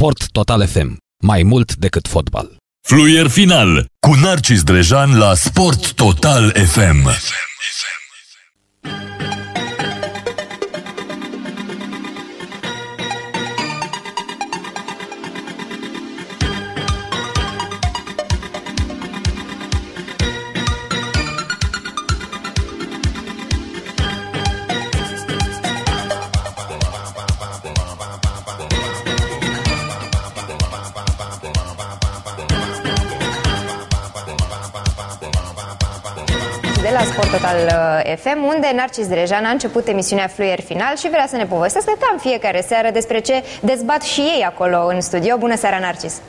Sport Total FM. Mai mult decât fotbal. Fluier final cu Narcis Drejan la Sport Total FM. de la Sport Total uh, FM, unde Narcis Drejan a început emisiunea Fluier Final și vrea să ne povestească cam fiecare seară despre ce dezbat și ei acolo în studio. Bună seara, Narcis!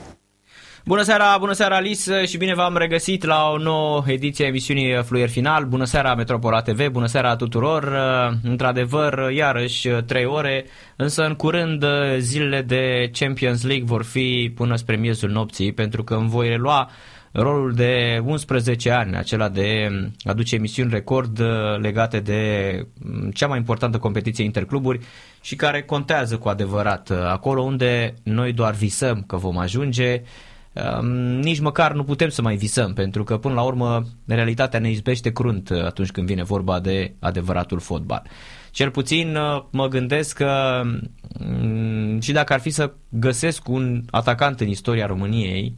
Bună seara, bună seara Alice și bine v-am regăsit la o nouă ediție a emisiunii Fluier Final. Bună seara Metropola TV, bună seara tuturor. Uh, într-adevăr, iarăși 3 ore, însă în curând uh, zilele de Champions League vor fi până spre miezul nopții, pentru că îmi voi relua rolul de 11 ani, acela de aduce emisiuni record uh, legate de mm, cea mai importantă competiție intercluburi și care contează cu adevărat uh, acolo unde noi doar visăm că vom ajunge, um, nici măcar nu putem să mai visăm, pentru că până la urmă realitatea ne izbește crunt uh, atunci când vine vorba de adevăratul fotbal. Cel puțin mă gândesc că mm, și dacă ar fi să găsesc un atacant în istoria României,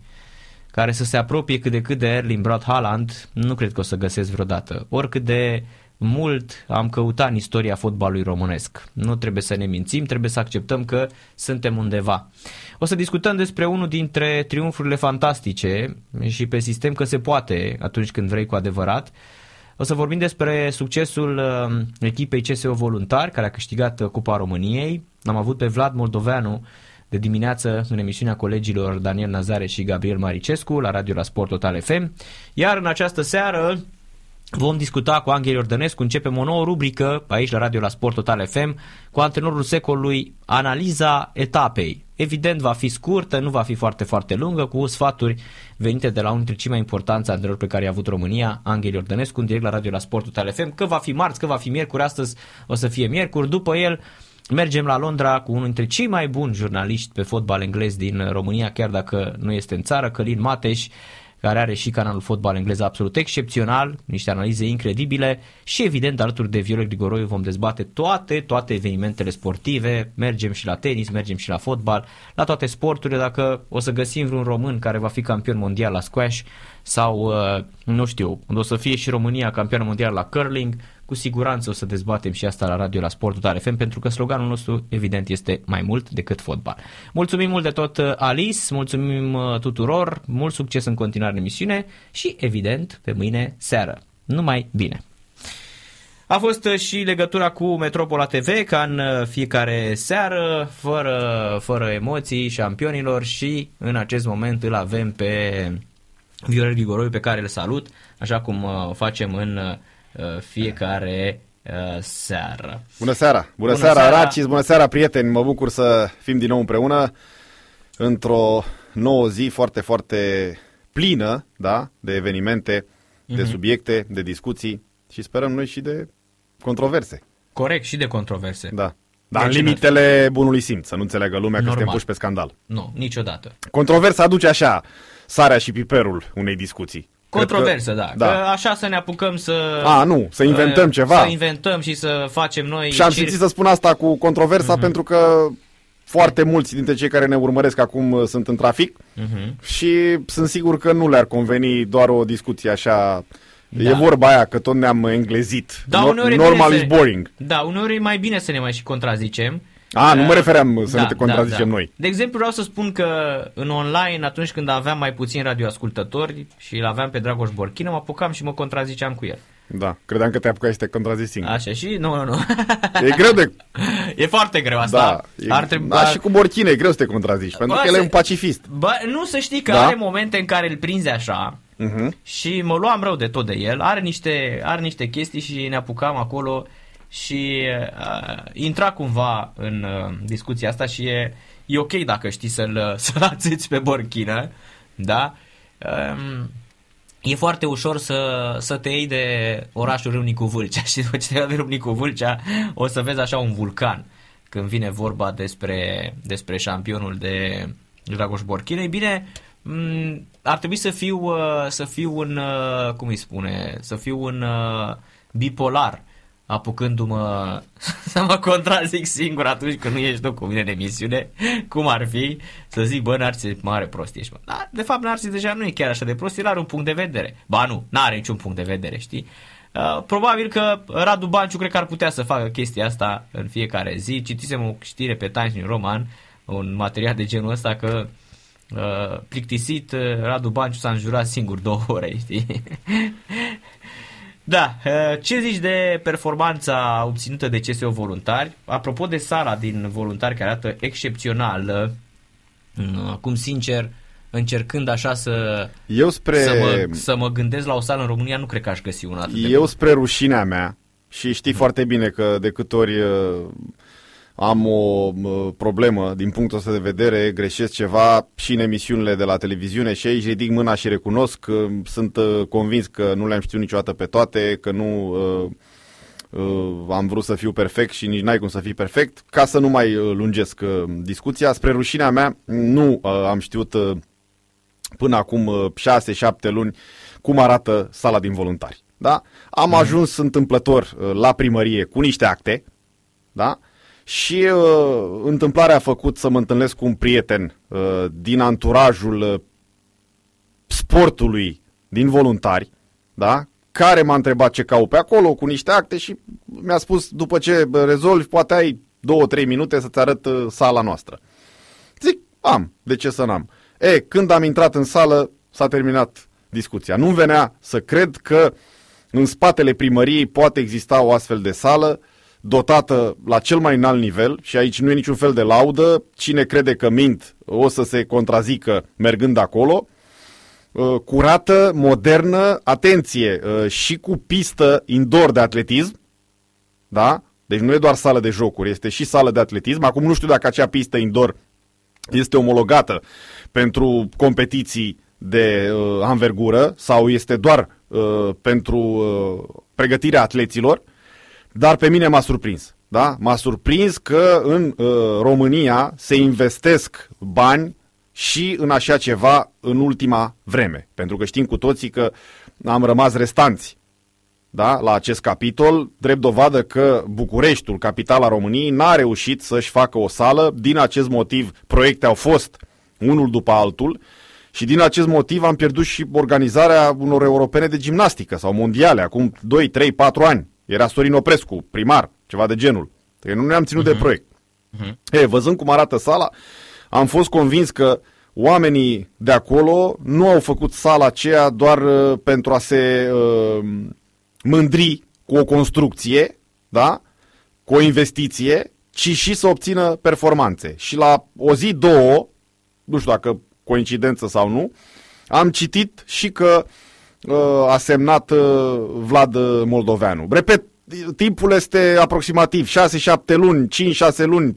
care să se apropie cât de cât de Erling Braut Haaland, nu cred că o să găsesc vreodată. Oricât de mult am căutat în istoria fotbalului românesc. Nu trebuie să ne mințim, trebuie să acceptăm că suntem undeva. O să discutăm despre unul dintre triumfurile fantastice și pe sistem că se poate atunci când vrei cu adevărat. O să vorbim despre succesul uh, echipei CSO Voluntari, care a câștigat uh, Cupa României. Am avut pe Vlad Moldoveanu, de dimineață în emisiunea colegilor Daniel Nazare și Gabriel Maricescu la Radio la Sport Total FM. Iar în această seară Vom discuta cu Angel Iordănescu, începem o nouă rubrică aici la Radio la Sport Total FM cu antrenorul secolului Analiza etapei. Evident va fi scurtă, nu va fi foarte foarte lungă, cu sfaturi venite de la unul dintre cei mai importanți antrenori pe care i-a avut România, Angel Iordănescu, în direct la Radio la Sport Total FM, că va fi marți, că va fi miercuri, astăzi o să fie miercuri, după el Mergem la Londra cu unul dintre cei mai buni jurnaliști pe fotbal englez din România, chiar dacă nu este în țară, Călin Mateș, care are și canalul Fotbal Englez absolut excepțional, niște analize incredibile și evident alături de Viorel Grigoroiu vom dezbate toate, toate evenimentele sportive, mergem și la tenis, mergem și la fotbal, la toate sporturile, dacă o să găsim vreun român care va fi campion mondial la squash sau, uh, nu știu, o să fie și România campion mondial la curling, cu siguranță o să dezbatem și asta la radio la Sport Total FM pentru că sloganul nostru evident este mai mult decât fotbal. Mulțumim mult de tot uh, Alice, mulțumim uh, tuturor, mult succes în continuare în emisiune și evident pe mâine seară. Numai bine! A fost uh, și legătura cu Metropola TV, ca în fiecare seară, fără, fără emoții, șampionilor și în acest moment îl avem pe Viorel Grigoroiu pe care îl salut, așa cum o facem în Uh, fiecare uh, seară. Bună seara! Bună, bună seara, seara, Racis! Bună seara, prieteni! Mă bucur să fim din nou împreună într-o nouă zi foarte, foarte plină da? de evenimente, uh-huh. de mhm. subiecte, de discuții și sperăm noi și de controverse. Corect, și de controverse. Da. Dar în limitele bunului simț, să nu înțeleagă lumea Normal. că suntem puși pe scandal. Nu, niciodată. Controversa aduce așa sarea și piperul unei discuții. Controversă, că, da. da. Că așa să ne apucăm să... A, nu, să inventăm uh, ceva. Să inventăm și să facem noi... Și am cir... simțit să spun asta cu controversa uh-huh. pentru că foarte mulți dintre cei care ne urmăresc acum uh, sunt în trafic uh-huh. și sunt sigur că nu le-ar conveni doar o discuție așa... Da. E vorba aia că tot ne-am englezit. Da, no- normal is boring. Da, uneori e mai bine să ne mai și contrazicem. A, nu mă refeream să da, ne te contrazicem da, da. noi. De exemplu, vreau să spun că în online, atunci când aveam mai puțin radioascultători și îl aveam pe Dragoș Borchină, mă apucam și mă contraziceam cu el. Da, credeam că te apucai să te contrazici singur. Așa și? Nu, nu, nu. E greu de... E foarte greu asta. Da, e... Ar trebui... da și cu Borchine e greu să te contrazici, pentru că el e un pacifist. Bă, nu să știi că da? are momente în care îl prinzi așa uh-huh. și mă luam rău de tot de el. Are niște, are niște chestii și ne apucam acolo și uh, intra cumva în uh, discuția asta și e, e ok dacă știi să-l, să-l ațeți pe borchină, da? Um, e foarte ușor să, să te iei de orașul Râmnicu Vâlcea și după ce te iei de Râmnicu Vâlcea o să vezi așa un vulcan când vine vorba despre, despre șampionul de Dragoș Borchin. Ei bine, m- ar trebui să fiu, uh, să fiu un, uh, cum îi spune, să fiu un uh, bipolar apucându-mă să mă contrazic singur atunci când nu ești tu cu mine în emisiune, cum ar fi să zic, bă, Narcis, mare prost ești, mă. Dar, de fapt, Narcis deja nu e chiar așa de prost, el are un punct de vedere. Ba nu, n-are niciun punct de vedere, știi? Uh, probabil că Radu Banciu cred că ar putea să facă chestia asta în fiecare zi. Citisem o știre pe Times New Roman, un material de genul ăsta că uh, plictisit uh, Radu Banciu s-a înjurat singur două ore, știi? Da, uh, ce zici de performanța obținută de CSO Voluntari? Apropo de sala din Voluntari care arată excepțional, uh, acum sincer, încercând așa să, Eu spre, să, mă, să mă gândesc la o sală în România, nu cred că aș găsi una atât de eu spre rușinea mea și știi foarte bine că de câte ori uh, am o uh, problemă din punctul ăsta de vedere, greșesc ceva și în emisiunile de la televiziune și aici ridic mâna și recunosc că sunt uh, convins că nu le-am știut niciodată pe toate, că nu uh, uh, am vrut să fiu perfect și nici n-ai cum să fii perfect, ca să nu mai uh, lungesc uh, discuția. Spre rușinea mea, nu uh, am știut uh, până acum uh, 6-7 luni cum arată sala din voluntari. Da? Am ajuns întâmplător uh, la primărie cu niște acte, da? Și uh, întâmplarea a făcut să mă întâlnesc cu un prieten uh, din anturajul uh, sportului din voluntari, da? care m-a întrebat ce caut pe acolo cu niște acte și mi-a spus după ce bă, rezolvi, poate ai două, trei minute să-ți arăt uh, sala noastră. Zic, am, de ce să n-am? E, când am intrat în sală, s-a terminat discuția. Nu venea să cred că în spatele primăriei poate exista o astfel de sală dotată la cel mai înalt nivel și aici nu e niciun fel de laudă. Cine crede că mint o să se contrazică mergând acolo. Uh, Curată, modernă, atenție, uh, și cu pistă indoor de atletism, da? Deci nu e doar sală de jocuri, este și sală de atletism. Acum nu știu dacă acea pistă indoor este omologată pentru competiții de uh, anvergură sau este doar uh, pentru uh, pregătirea atleților, dar pe mine m-a surprins. Da? M-a surprins că în uh, România se investesc bani și în așa ceva în ultima vreme. Pentru că știm cu toții că am rămas restanți da, la acest capitol, drept dovadă că Bucureștiul, capitala României, n-a reușit să-și facă o sală. Din acest motiv, proiecte au fost unul după altul și din acest motiv am pierdut și organizarea unor europene de gimnastică sau mondiale, acum 2, 3, 4 ani. Era Sorin Oprescu, primar, ceva de genul. Că nu ne-am ținut uh-huh. de proiect. Uh-huh. E, văzând cum arată sala, am fost convins că oamenii de acolo nu au făcut sala aceea doar uh, pentru a se uh, mândri cu o construcție, da? cu o investiție, ci și să obțină performanțe. Și la o zi, două, nu știu dacă coincidență sau nu, am citit și că uh, a semnat uh, Vlad Moldoveanu. Repet, timpul este aproximativ 6-7 luni, 5-6 luni, 3-4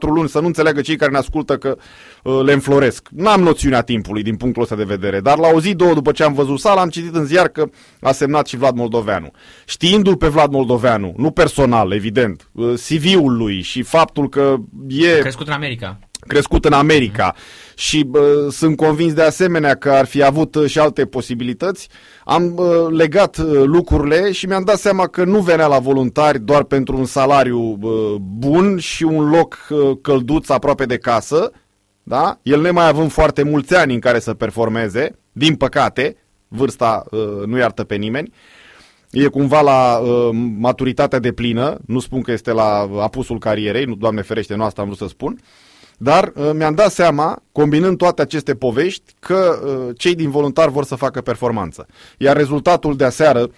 luni, să nu înțeleagă cei care ne ascultă că uh, le înfloresc. N-am noțiunea timpului din punctul ăsta de vedere, dar la o zi, două după ce am văzut sala, am citit în ziar că a semnat și Vlad Moldoveanu. Știindu-l pe Vlad Moldoveanu, nu personal, evident, uh, CV-ul lui și faptul că e... A crescut în America. Crescut în America. Mm și bă, sunt convins de asemenea că ar fi avut uh, și alte posibilități, am bă, legat uh, lucrurile și mi-am dat seama că nu venea la voluntari doar pentru un salariu bă, bun și un loc uh, călduț aproape de casă, da? el nemai având foarte mulți ani în care să performeze, din păcate, vârsta uh, nu iartă pe nimeni, e cumva la uh, maturitatea de plină, nu spun că este la apusul carierei, nu, Doamne ferește, nu asta am vrut să spun, dar uh, mi-am dat seama, combinând toate aceste povești, că uh, cei din voluntari vor să facă performanță. Iar rezultatul de aseară,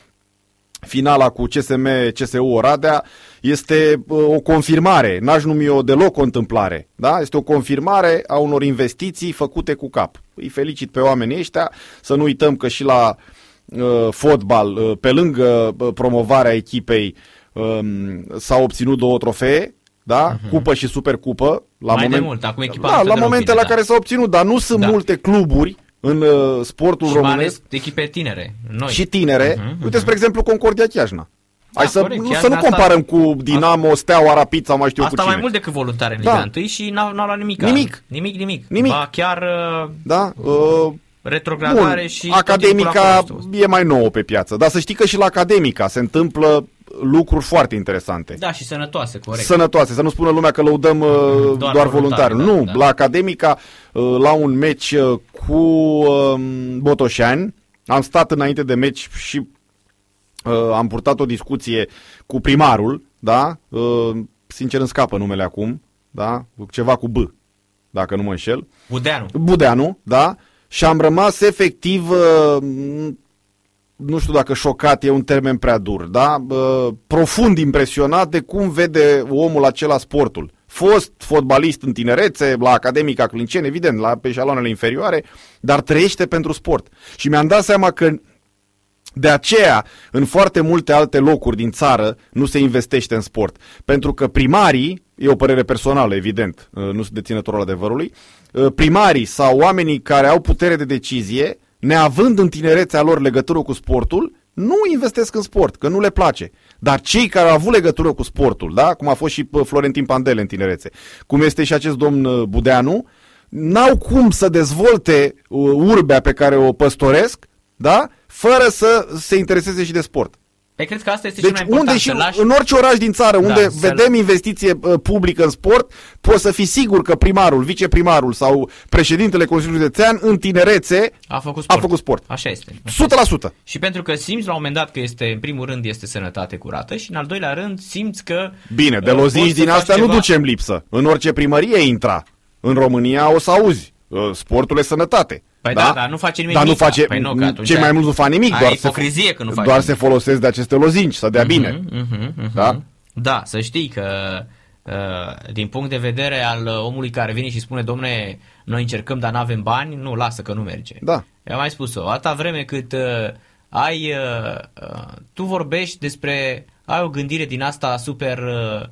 finala cu CSM CSU Oradea este uh, o confirmare, n-aș numi o deloc o întâmplare, da? Este o confirmare a unor investiții făcute cu cap. Îi felicit pe oamenii ăștia, să nu uităm că și la uh, fotbal, uh, pe lângă uh, promovarea echipei, uh, s-au obținut două trofee, da? Uh-huh. Cupă și supercupă. La Mai moment... de mult, acum echipa Da, la momente la da. care s-au obținut, dar nu sunt da. multe cluburi în uh, sportul și românesc. echipe tinere, noi. Și tinere. Uh-huh, uh-huh. Uite, spre exemplu, Concordia Chiajna. Hai să, corect, nu, chiar să nu asta- comparăm cu Dinamo, Steaua, Rapid sau mai știu eu Asta cu mai cine. mult decât voluntari în Da. Liga 1 și n-au, n-au luat nimic. Nimic. Nimic, nimic. Nimic. Ba chiar uh, Da? Uh, retrogradare Bun, și tot timpul Academica acolo au fost. e mai nouă pe piață, dar să știi că și la Academica se întâmplă lucruri foarte interesante. Da, și sănătoase, corect. Sănătoase, să nu spună lumea că lăudăm uh, doar, Doar doar voluntari, voluntari. da, nu, da. la Academica, uh, la un meci uh, cu uh, Botoșani, am stat înainte de meci și uh, am purtat o discuție cu primarul, da? Uh, sincer îmi scapă numele acum, da? Ceva cu B, dacă nu mă înșel. Budeanu. Budeanu, da? Și am rămas efectiv, uh, nu știu dacă șocat e un termen prea dur, da? Uh, Profund impresionat de cum vede omul acela sportul. Fost fotbalist în tinerețe, la Academica Clinceni, evident, la pe șaloanele inferioare, dar trăiește pentru sport. Și mi-am dat seama că de aceea, în foarte multe alte locuri din țară, nu se investește în sport. Pentru că primarii, e o părere personală, evident, uh, nu sunt deținătorul adevărului, uh, primarii sau oamenii care au putere de decizie, neavând în tinerețea lor legătură cu sportul, nu investesc în sport, că nu le place. Dar cei care au avut legătură cu sportul, da? cum a fost și uh, Florentin Pandele în tinerețe, cum este și acest domn uh, Budeanu, n-au cum să dezvolte uh, urbea pe care o păstoresc, da? fără să se intereseze și de sport. Pe cred că asta este Deci cel mai important. unde și să lași... în orice oraș din țară unde Da, să- vedem investiție uh, publică în sport, poți să fii sigur că primarul, viceprimarul sau președintele Consiliului Județean în tinerețe a făcut a sport. făcut sport. Așa este. 100%. Și pentru că simți la un moment dat că este, în primul rând, este sănătate curată și în al doilea rând simți că... Bine, de uh, lozinci poți să din faci astea nu ceva- ducem lipsă. În orice primărie intra. În România o să auzi. Uh, Sportul e sănătate. Păi da, dar nu face nimeni Dar nu nimic. face, Păi nu, că atunci cei mai ai- mulți nu fac nimic. ai Doar ipocrizie se, că nu faci Doar nimic. se folosesc de aceste lozinci, să dea bine. Mhm, mhm. Da? Da, să știi că uh, din punct de vedere al uh, omului care vine și spune, domne, noi încercăm, dar nu avem bani, nu, lasă că nu merge. Da. Eu am mai spus-o, atâta vreme cât uh, ai, uh, uh, tu vorbești despre, ai o gândire din asta super uh,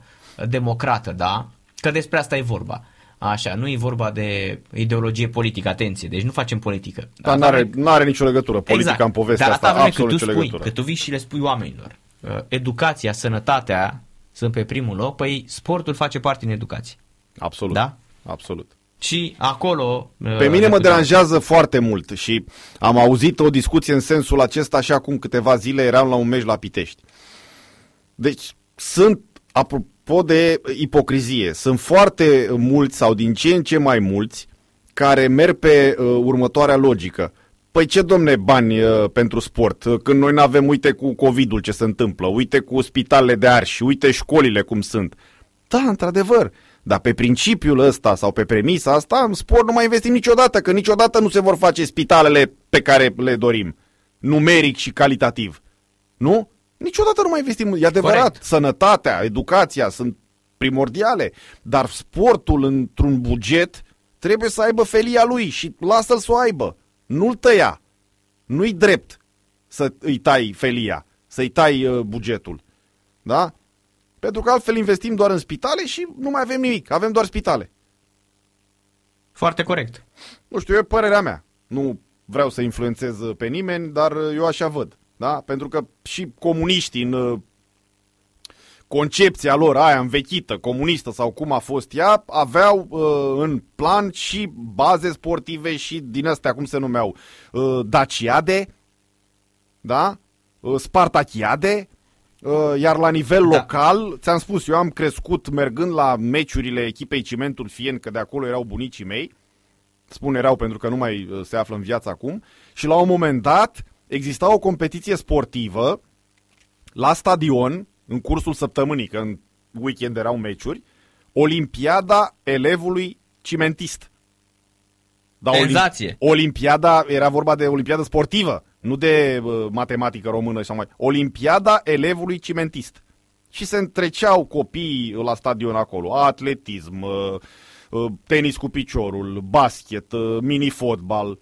democrată, da? Că despre asta e vorba. Așa, nu e vorba de ideologie politică, atenție, deci nu facem politică. Dar Asta n-are, vreme- n-are nicio legătură. Politica exact. în povestea Dar asta, asta vreme absolut că tu nicio spui, legătură. că tu vii și le spui oamenilor, uh, educația, sănătatea sunt pe primul loc, păi sportul face parte din educație. Absolut. Da? Absolut. Și acolo... uh, Pe mine mă deranjează foarte mult și am auzit o discuție în sensul acesta așa acum câteva zile eram la un meci la Pitești. Deci sunt, apropo de ipocrizie, sunt foarte mulți sau din ce în ce mai mulți care merg pe uh, următoarea logică. Păi ce, domne, bani uh, pentru sport? Uh, Când noi nu avem, uite cu COVID-ul ce se întâmplă, uite cu spitalele de arși, uite școlile cum sunt. Da, într-adevăr, dar pe principiul ăsta sau pe premisa asta, în sport nu mai investim niciodată, că niciodată nu se vor face spitalele pe care le dorim, numeric și calitativ. Nu? Niciodată nu mai investim. E adevărat, Corect. sănătatea, educația sunt primordiale, dar sportul într-un buget trebuie să aibă felia lui și lasă-l să o aibă. Nu-l tăia. Nu-i drept să îi tai felia, să-i tai uh, bugetul. Da? Pentru că altfel investim doar în spitale și nu mai avem nimic. Avem doar spitale. Foarte corect. Nu știu, e părerea mea. Nu vreau să influențez uh, pe nimeni, dar uh, eu așa văd. Da? Pentru că și comuniștii în uh, concepția lor aia învechită, comunistă sau cum a fost ea, aveau uh, în plan și baze sportive și din astea, cum se numeau, uh, Daciade, da? Uh, Spartachiade, uh, iar la nivel Da. local, ți-am spus, eu am crescut mergând la meciurile echipei Cimentul Fien, că de acolo erau bunicii mei, spun erau pentru că nu mai uh, se află în viață acum, și la un moment dat exista o competiție sportivă la stadion, în cursul săptămânii, că în weekend erau meciuri, Olimpiada elevului cimentist. Da, Senzație. Olimpiada, era vorba de olimpiadă sportivă, nu de uh, matematică română sau mai. Olimpiada elevului cimentist. Și se întreceau copiii la stadion acolo, atletism, uh, uh, tenis cu piciorul, basket, uh, mini-fotbal.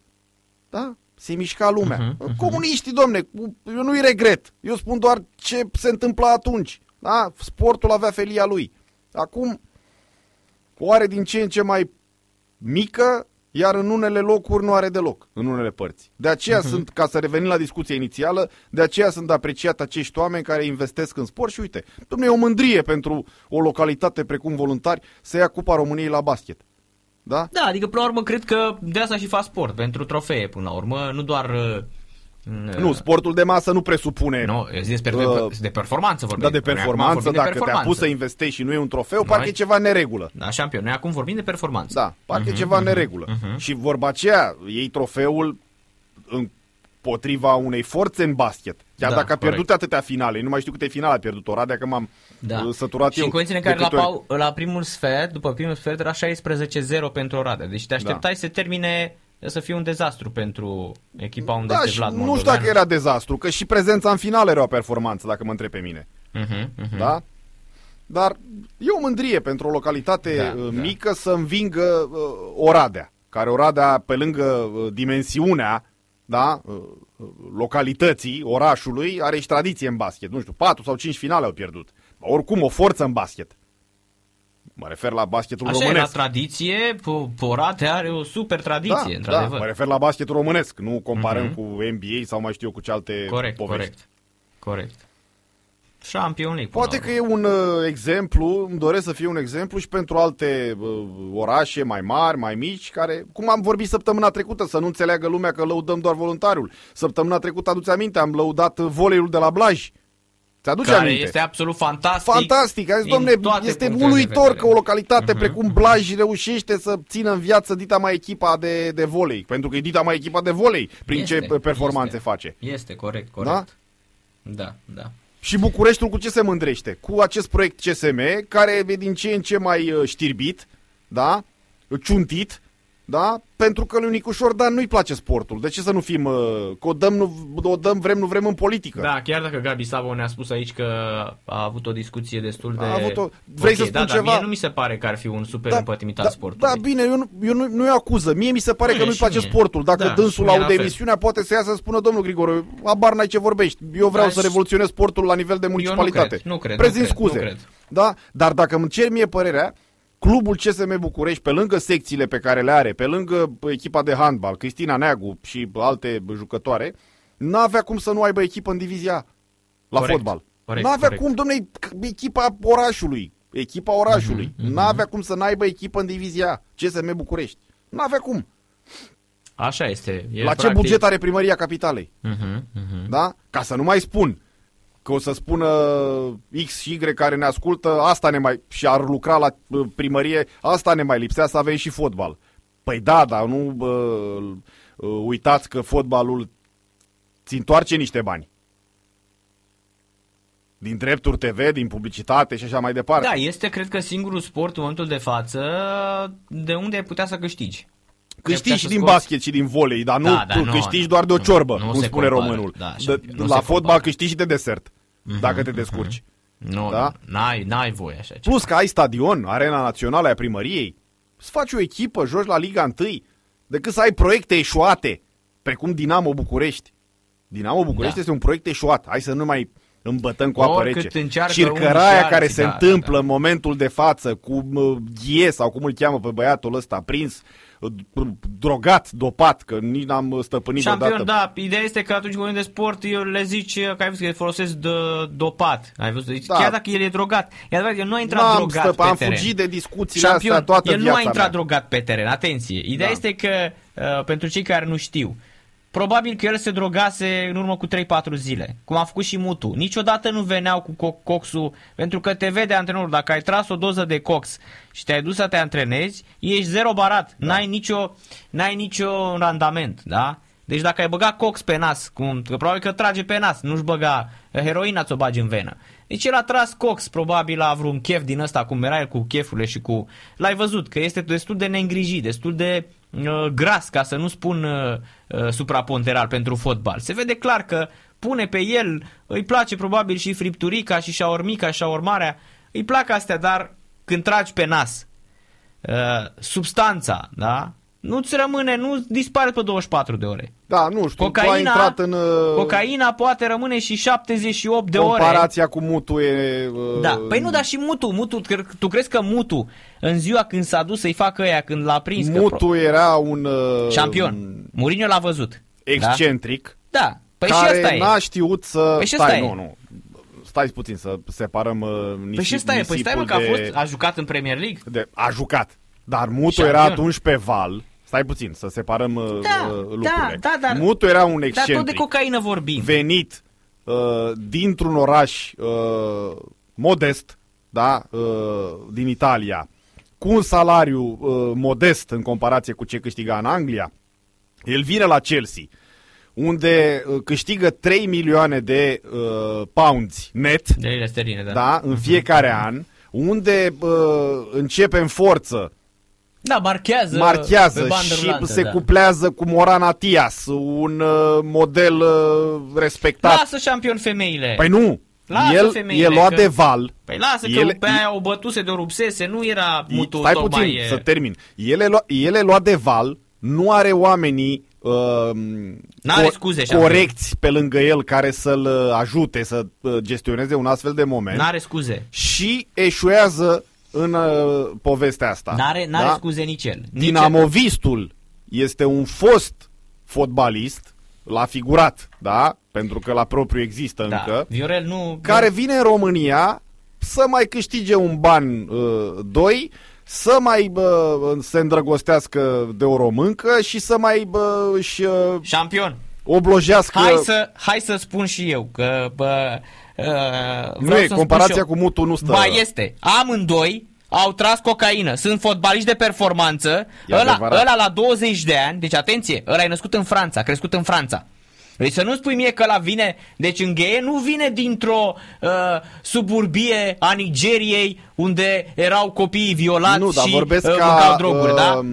Da? Se mișca lumea. Uh-huh, uh-huh. Comuniștii, domne, eu nu-i regret. Eu spun doar ce se întâmpla atunci. Da? Sportul avea felia lui. Acum o are din ce în ce mai mică iar în unele locuri nu are deloc, în unele părți. De aceea uh-huh. sunt, ca să revenim la discuția inițială, de aceea sunt apreciat acești oameni care investesc în sport și uite, domnule, e o mândrie pentru o localitate precum voluntari să ia Cupa României la basket. Da? Da, adică până la urmă cred că de asta și fac sport, pentru trofee până la urmă, nu doar uh, nu, sportul de masă nu presupune... Nu, despre uh, de performanță vorbim. Da, de performanță, dacă de te-a pus să investești și nu e un trofeu, Noi, parcă e ceva neregulă. Da, șampion, noi acum vorbim de performanță. Da, parcă uh-huh, e mhm, ceva uh-huh, neregulă. Uh-huh. Și vorba aceea, iei trofeul împotriva unei forțe în basket. Chiar da, dacă a pierdut corect. atâtea finale, nu mai știu câte finale a pierdut Oradea, că m-am da. Uh, săturat și eu. Și în condițiile în care la, pau, la primul sfert, după primul sfert, era 16-0 pentru Oradea. Deci te așteptai da. să termine să fie un dezastru pentru echipa unde da, este Vlad Moldoveanu. Nu știu dacă era dezastru, că și prezența în final era o performanță, dacă mă întreb pe mine. Uh-huh, uh-huh. Da? Dar e o mândrie pentru o localitate da, uh, da. mică da. să învingă uh, Oradea, care Oradea, pe lângă uh, dimensiunea da, uh, localității, orașului, are și tradiție în basket. Nu știu, 4 sau 5 finale au pierdut. Oricum, o forță în basket. Mă refer la basketul Așa românesc. Așa, la tradiție, Porate are o super tradiție, da, într-adevăr. Da, mă refer la basketul românesc, nu comparăm uh-huh. cu NBA sau mai știu eu cu ce alte corect, povești. Corect, corect. Champion League. Poate că e un uh, exemplu, îmi doresc să fie un exemplu și pentru alte uh, orașe mai mari, mai mici, care, cum am vorbit săptămâna trecută, să nu înțeleagă lumea că lăudăm doar voluntariul. Săptămâna trecută, aduți aminte, am lăudat voleiul de la Blaj. Ți-aduce care aminte? este absolut fantastic. Fantastic. Zis, domne, este uluitor că o localitate uh-huh. precum Blaj reușește să țină în viață dita mai echipa de, de volei. Pentru că e dita mai echipa de volei prin este, ce performanțe este, face. Este, corect, corect. Da? Da, da. Și Bucureștiul cu ce se mândrește? Cu acest proiect CSM, care e din ce în ce mai uh, știrbit, da? ciuntit, da? Pentru că lui Nicușor Dan nu-i place sportul. De ce să nu fim, uh, că o dăm, nu, o dăm, vrem, nu vrem în politică? Da, chiar dacă Gabi Savo ne-a spus aici că a avut o discuție destul de... A avut o... Vrei okay, să spun da, ceva? Dar mie nu mi se pare că ar fi un super da, împătimit da, al sportului. Da, bine, eu nu, eu nu, nu acuză. Mie mi se pare nu că nu-i place mie. sportul. Dacă da, dânsul aude emisiunea, poate să iasă să spună, domnul Grigore, abar n-ai ce vorbești. Eu vreau da, să revoluționez sportul la nivel de municipalitate. Eu nu cred, nu cred. Prezint nu scuze. Cred, nu cred. Da? Dar dacă îmi cer mie părerea, Clubul CSM București, pe lângă secțiile pe care le are, pe lângă echipa de handbal, Cristina Neagu și alte jucătoare, n-avea cum să nu aibă echipă în divizia la corect, fotbal. Corect, n-avea corect. cum, domnule, echipa orașului, echipa orașului, mm-hmm, n-avea cum să n-aibă echipă în divizia CSM București. N-avea cum. Așa este. E la practic... ce buget are primăria capitalei? Uh-huh, uh-huh. Da? Ca să nu mai spun că o să spună X și Y care ne ascultă, asta ne mai, și ar lucra la uh, primărie, asta ne mai lipsea să avem și fotbal. Păi da, dar nu bă, uh, uitați că fotbalul ți întoarce niște bani. Din drepturi TV, din publicitate și așa mai departe. Da, este cred că singurul sport în momentul de față de unde ai putea să câștigi. Câștigi și din scoți. basket și din volei, dar nu da, da, nu, câștigi doar de o ciorbă, nu, cum spune compară. românul. Da, de, la fotbal compară. câștigi și de desert, mm-hmm, dacă te descurci. Mm-hmm. Nu, da? n-ai, n-ai voie așa Plus ceva. că ai stadion, arena națională a primăriei, să faci o echipă, joci la Liga 1, decât să ai proiecte eșuate, precum Dinamo București. Dinamo București da. este un proiect eșuat. Hai să nu mai îmbătăm cu apă rece. Circăraia care se da, întâmplă da, da. în momentul de față cu Ghie sau cum îl cheamă pe băiatul ăsta, prins drogat, dopat, că nici n-am stăpânit Șampion, odată. da, ideea este că atunci când vorbim de sport, eu le zici că ai văzut că folosesc de dopat. Ai văzut? Da. Chiar dacă el e drogat. E adevărat, el nu a intrat n-am drogat stăp, pe am teren. fugit de discuțiile Șampion, astea toată el viața nu a intrat mea. drogat pe teren, atenție. Ideea da. este că, uh, pentru cei care nu știu, Probabil că el se drogase în urmă cu 3-4 zile, cum a făcut și Mutu. Niciodată nu veneau cu co- coxul, pentru că te vede antrenorul. Dacă ai tras o doză de cox și te-ai dus să te antrenezi, ești zero barat. Da. N-ai, nicio, n-ai nicio randament, da? Deci dacă ai băgat cox pe nas, cum, că probabil că trage pe nas, nu-și băga heroina ți-o bagi în venă. Deci el a tras cox, probabil la vreun chef din ăsta, cum era el cu chefurile și cu... L-ai văzut, că este destul de neîngrijit, destul de uh, gras, ca să nu spun uh, uh, supraponderal pentru fotbal. Se vede clar că pune pe el, îi place probabil și fripturica și șaormica, șaormarea, îi plac astea, dar când tragi pe nas, uh, substanța, da? Nu-ți rămâne, nu dispare pe 24 de ore. Da, nu știu, tu ai Cocaina, intrat în... uh, cocaina poate rămâne și 78 de ore. comparația cu mutul e... uh, Da, păi nu, dar și Mutu, Mutu, cre- tu crezi că Mutu, în ziua când s-a dus să-i facă ăia, când l-a prins, că pro- Mutul era un... uh, Champion. Mourinho l-a văzut. Excentric. Da, da. Păi și care ăsta e. n-a știut să... Păi și stai, ăsta e. nu, nu. Stai puțin să separăm uh, nisip, Păi și ăsta e, păi stai mă că a nisipul fost, de, a jucat în Premier League. de, a jucat. Dar Mutu Champion. era atunci pe val. Stai puțin, să separăm uh, Da, uh, da, lucrurile. da, dar- Mutu era un Dar tot de excentric. cocaină vorbim. venit uh, dintr-un oraș uh, modest, da, uh, din Italia, cu un salariu uh, modest în comparație cu ce câștiga în Anglia, el vine la Chelsea, unde uh, câștigă 3 milioane de uh, pounds net, De lire sterline, da. da, în fiecare an, unde uh, începe în forță Da, marchează, marchează pe bandă și rulantă, se da. cuplează cu Morana Tias, un uh, model uh, respectat. Lasă șampion femeile. Păi nu, Lasă el femeile, e luat că- de val. Păi lasă că El- pe aia o bătuse de o rupsese, nu era mutul Stai tocmai... puțin e- să termin. El e, lua, el e luat de val, nu are oamenii uh, N-are scuze, șampion. corecți pe lângă el care să-l uh, ajute să uh, gestioneze un astfel de moment N-are scuze. și eșuează în uh, povestea asta. N-are, n-are da? scuze nici el. Nici Dinamovistul este un fost fotbalist, l-a figurat, da? Pentru că la propriu există da. încă, Viorel nu... care vine în România să mai câștige un ban, uh, doi, să mai bă, se îndrăgostească de o româncă și să mai bă, își uh, Șampion. oblojească... Hai să, hai să spun și eu că... Bă, uh, nu vreau e, să spun comparația și eu. cu Mutu nu stă... Ba este. Amândoi au tras cocaină. Sunt fotbaliști de performanță. E Ăla, adevărat. ăla la 20 de ani, deci atenție, ăla e născut în Franța, a crescut în Franța. Deci să nu spui mie că la vine, deci în gheie nu vine dintr-o uh, suburbie a Nigeriei unde erau copiii violați nu, dar și vorbesc uh, ca... mâncau droguri, da? uh,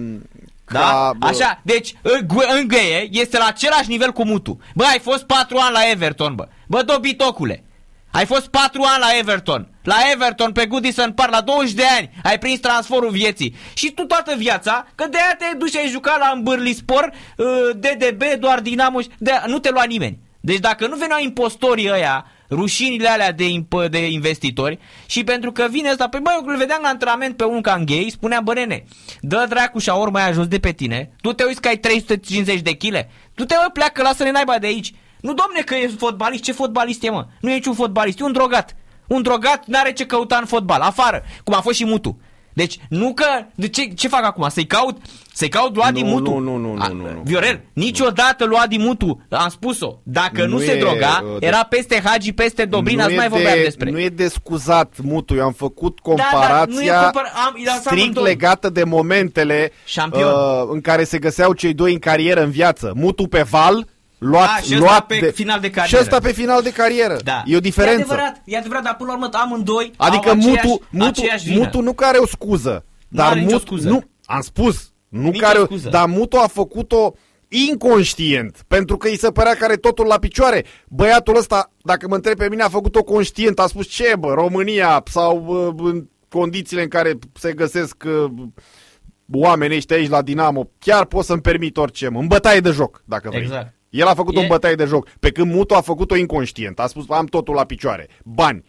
Da? ca, bă, Așa, deci în Gu- în Gheie este la același nivel cu Mutu. Bă, ai fost 4 ani la Everton, bă. Bă, dobitocule. Ai fost 4 ani la Everton. La Everton, pe Goodison Park, la 20 de ani, ai prins transferul vieții. Și tu toată viața, că de aia te duci ai jucat la Îmbârlispor, uh, DDB, doar Dinamo, și- de nu te lua nimeni. Deci dacă nu veneau impostorii ăia, rușinile alea de, imp- de investitori și pentru că vine ăsta, pe băi, eu îl vedeam la antrenament pe un canghei, spunea, bă, nene, dă dracu și ori mai ajuns de pe tine, tu te uiți că ai 350 de kg, tu te mă, pleacă, lasă-ne naiba de aici. Nu, domne, că e fotbalist, ce fotbalist e, mă? Nu e niciun fotbalist, e un drogat. Un drogat n-are ce căuta în fotbal, afară, cum a fost și Mutu. Deci, nu că... De ce, ce fac acum? Să-i caut? Să-i caut lui Adi Nu, Mutu? nu, nu, nu, nu, A, nu, nu. Viorel, niciodată lui Adi Mutu, am spus-o, dacă nu, Nu se e, droga, uh, de- era peste Hagi, peste Dobrina, nu nu e mai vorbeam de, despre. Nu e de scuzat, Mutu. Eu am făcut da, nu e comparația compar- am- i-am lăsat strict amândoi. legată de momentele Șampion. uh, în care se găseau cei doi în carieră în viață. Mutu pe val, luat, A, și ăsta luat pe de, final de Și carieră. ăsta pe final de carieră. Da. E o diferență. E adevărat, e adevărat, dar până la urmă amândoi Adică au aceeași, Mutu, Mutu, aceeași vină. Mutu nu care o scuză. Dar are nicio Mutu, scuză. nu, am spus, nu Nicio care, scuză. dar Mutu a făcut-o inconștient, pentru că îi se părea că are totul la picioare. Băiatul ăsta, dacă mă întreb pe mine, a făcut-o conștient, a spus ce bă, România sau uh, în condițiile în care se găsesc uh, oamenii ăștia aici la Dinamo, chiar pot să-mi permit orice, mă, în bătaie de joc, dacă vrei. Exact. El a făcut-o E- în bătaie de joc, pe când Mutu a făcut-o inconștient. A spus, am totul la picioare. Bani,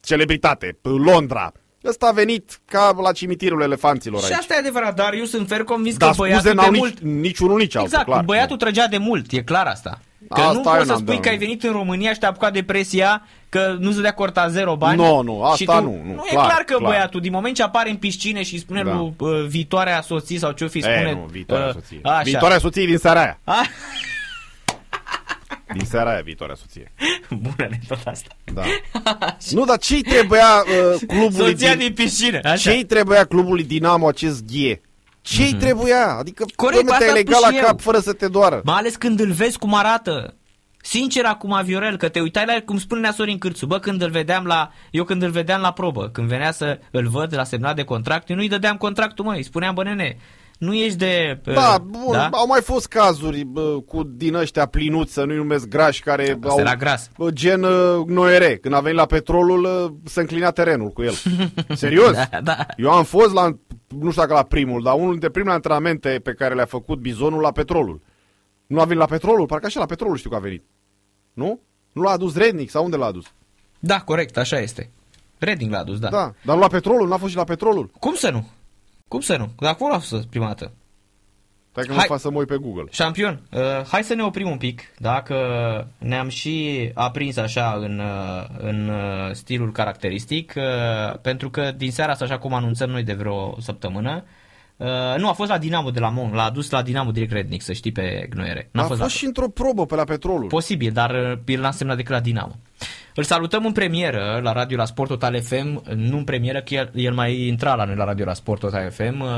celebritate, Londra. Ăsta a venit ca la cimitirul elefanților Și aici. asta e adevărat, dar eu sunt fer convins Dar că băiatul scuze de n-au nici, mult... niciunul, nici altul, Exact, clar. băiatul trăgea de mult, e clar asta. Că Asta nu eu poți să n-am spui de- că ai venit în România și te-a apucat depresia că nu se dea corta zero bani. Nu, nu, asta și tu... nu, nu, Nu, clar, e clar că clar. băiatul, din moment ce apare în piscine și spune Da. lui uh, viitoarea soție sau ce-o fi spune... E, nu, viitoarea uh, soție. Așa. Viitoarea soție din seara aia. A? Din seara aia, viitoarea soție. Bună de tot asta. Da. nu, dar ce-i trebuia uh, clubului Soția din... din piscină. Așa. Ce-i trebuia clubului Dinamo acest ghie? Ce-i trebuia? Adică, Corect, dom'le, asta te-ai am legat spus la și cap eu. fără să te doară. Mai ales când îl vezi cum arată. Sincer acum, Viorel, că te uitai la el, cum spunea Sorin Cârțu, bă, când îl vedeam la, eu când îl vedeam la probă, când venea să îl văd la semnat de contract, eu nu-i dădeam contractul, măi, îi spuneam, bă, nene, nu ești de... Da, uh, bun, da? au mai fost cazuri bă, cu din ăștia plinuți, să nu-i numesc grași, care Asta au era gras. bă, gen uh, Noere. Când a venit la petrolul, uh, se înclina terenul cu el. Serios? Da, da. Eu am fost la nu știu dacă la primul, dar unul dintre primele antrenamente pe care le-a făcut Bizonul la petrolul. Nu a venit la petrolul? Parcă așa la petrolul știu că a venit. Nu? Nu l-a adus Rednic sau unde l-a adus? Da, corect, așa este. Reding l-a adus, da. Da, dar nu la petrolul, n-a fost și la petrolul. Cum să nu? Cum să nu? Dar acolo a fost prima dată. Stai că Hai. mă fac să mă uit pe Google. Șampion, uh, hai să ne oprim un pic, dacă ne-am și aprins așa în, uh, în uh, stilul caracteristic, uh, pentru că din seara asta, așa cum anunțăm noi de vreo săptămână, uh, nu, a fost la Dinamo de la Mon, l-a adus la Dinamo direct Rednic, să știi pe Gnoiere. N-a A fost, fost la... și într-o probă pe la petrolul. Posibil, dar uh, el n-a semnat decât la Dinamo. Îl salutăm în premieră la radio la Sport Total FM, nu în premieră, că el, el mai intra la noi la radio la Sport Total FM, uh,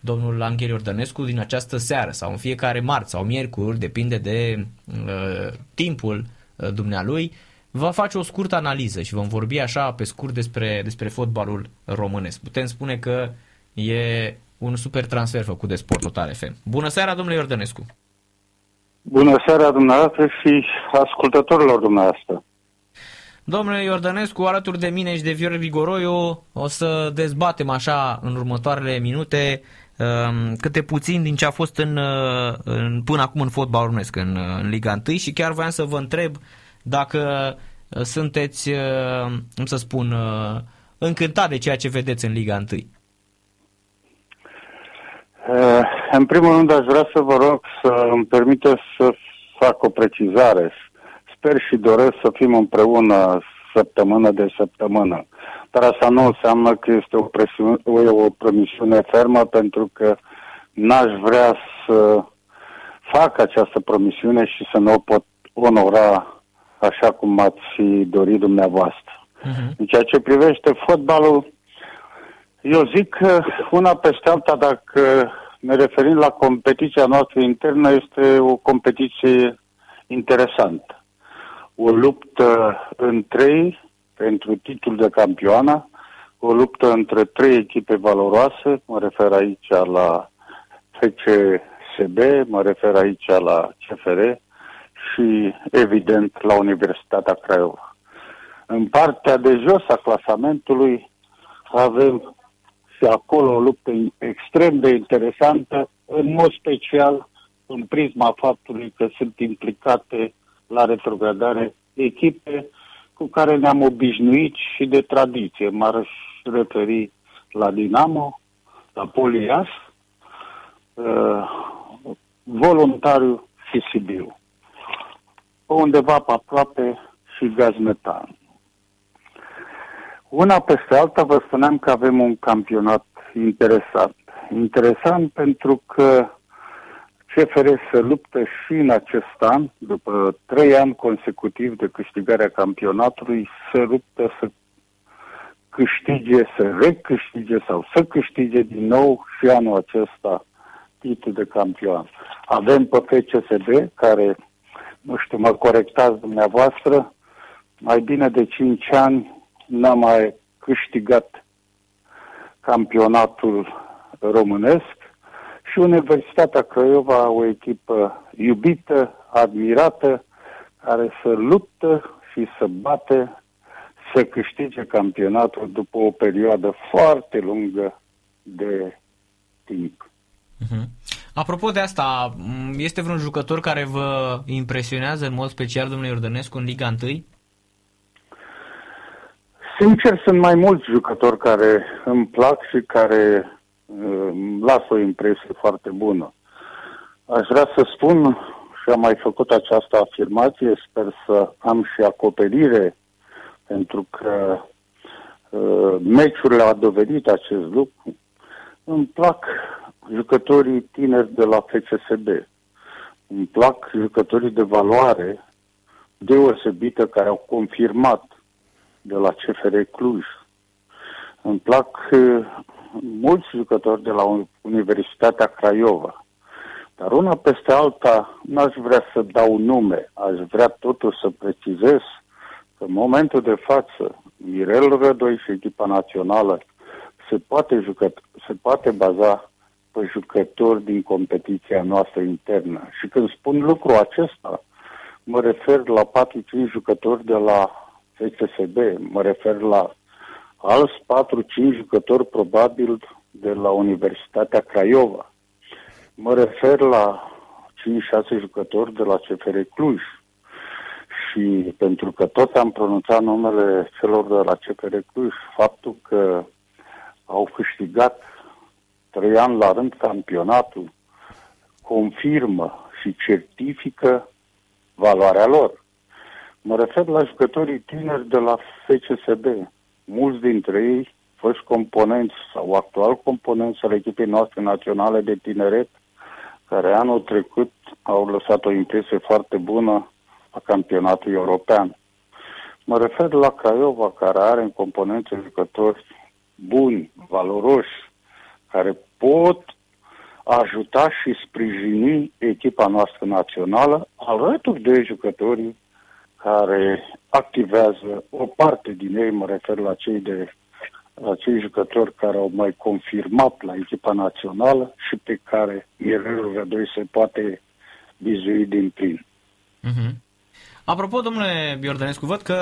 domnul Anghel Iordănescu din această seară sau în fiecare marți sau miercuri, depinde de uh, timpul uh, dumnealui, va face o scurtă analiză și vom vorbi așa pe scurt despre, despre fotbalul românesc. Putem spune că e un super transfer făcut de Sport Total FM. Bună seara, domnule Iordănescu! Bună seara dumneavoastră și ascultătorilor dumneavoastră. Domnule Iordănescu, alături de mine și de Viorel Vigoroiu, o să dezbatem așa în următoarele minute um, câte puțin din ce a fost în, uh, în, până acum în fotbal românesc, în, uh, în Liga 1 și chiar voiam să vă întreb dacă uh, sunteți, uh, cum să spun, uh, încântat de ceea ce vedeți în Liga 1. Eh, În primul rând aș vrea să vă rog să îmi permite să fac o precizare. Sper și doresc să fim împreună săptămână de săptămână. Dar asta nu înseamnă că este o, presiune, o, o promisiune fermă pentru că n-aș vrea să fac această promisiune și să nu o pot onora așa cum ați fi dorit dumneavoastră. Uh-huh. În ceea ce privește fotbalul, eu zic că una peste alta, dacă ne referim la competiția noastră internă, este o competiție interesantă. O luptă în trei pentru titlul de campioană, o luptă între trei echipe valoroase, mă refer aici la FCSB, mă refer aici la CFR și, evident, la Universitatea Craiova. În partea de jos a clasamentului avem și acolo o luptă extrem de interesantă, în mod special în prisma faptului că sunt implicate la retrogradare echipe cu care ne-am obișnuit și de tradiție. M-ar referi la Dinamo, la Polias, uh, voluntariu și Sibiu. Undeva pe aproape și gaz metan. Una peste alta vă spuneam că avem un campionat interesant. Interesant pentru că CFR se luptă și în acest an, după trei ani consecutiv de câștigarea campionatului, se luptă să câștige, să recâștige sau să câștige din nou și anul acesta titlul de campion. Avem pe FCSB, care, nu știu, mă corectați dumneavoastră, mai bine de 5 ani n-a mai câștigat campionatul românesc și Universitatea Craiova, o echipă iubită, admirată, care să luptă și să bate să câștige campionatul după o perioadă foarte lungă de timp. Uh-huh. Apropo de asta, m, este vreun jucător care vă impresionează în mod special, domnule Iordănescu, în Liga 1? Sincer, sunt mai mulți jucători care îmi plac și care uh, îmi lasă o impresie foarte bună. Aș vrea să spun, și am mai făcut această afirmație, sper să am și acoperire, pentru că uh, meciurile au dovedit acest lucru. Îmi plac jucătorii tineri de la FCSB. Îmi plac jucătorii de valoare deosebită care au confirmat de la CFR Cluj. Îmi plac uh, mulți jucători de la Universitatea Craiova. Dar una peste alta, n-aș vrea să dau nume, aș vrea totuși să precizez că în momentul de față, Mirel Rădoi și echipa națională se poate, jucă, se poate baza pe jucători din competiția noastră internă. Și când spun lucrul acesta, mă refer la 4-5 jucători de la FCSB, mă refer la alți 4-5 jucători probabil de la Universitatea Craiova. Mă refer la 5-6 jucători de la CFR Cluj. Și pentru că tot am pronunțat numele celor de la CFR Cluj, faptul că au câștigat trei ani la rând campionatul, confirmă și certifică valoarea lor. Mă refer la jucătorii tineri de la FCSB. Mulți dintre ei, fost componenți sau actual componenți al echipei noastre naționale de tineret, care anul trecut au lăsat o impresie foarte bună a campionatului european. Mă refer la Craiova, care are în componențe jucători buni, valoroși, care pot ajuta și sprijini echipa noastră națională alături de jucătorii care activează o parte din ei, mă refer la cei de la cei jucători care au mai confirmat la echipa națională și pe care Mirelul Rădoi se poate vizui din plin. Uh-huh. Apropo, domnule Biordănescu, văd că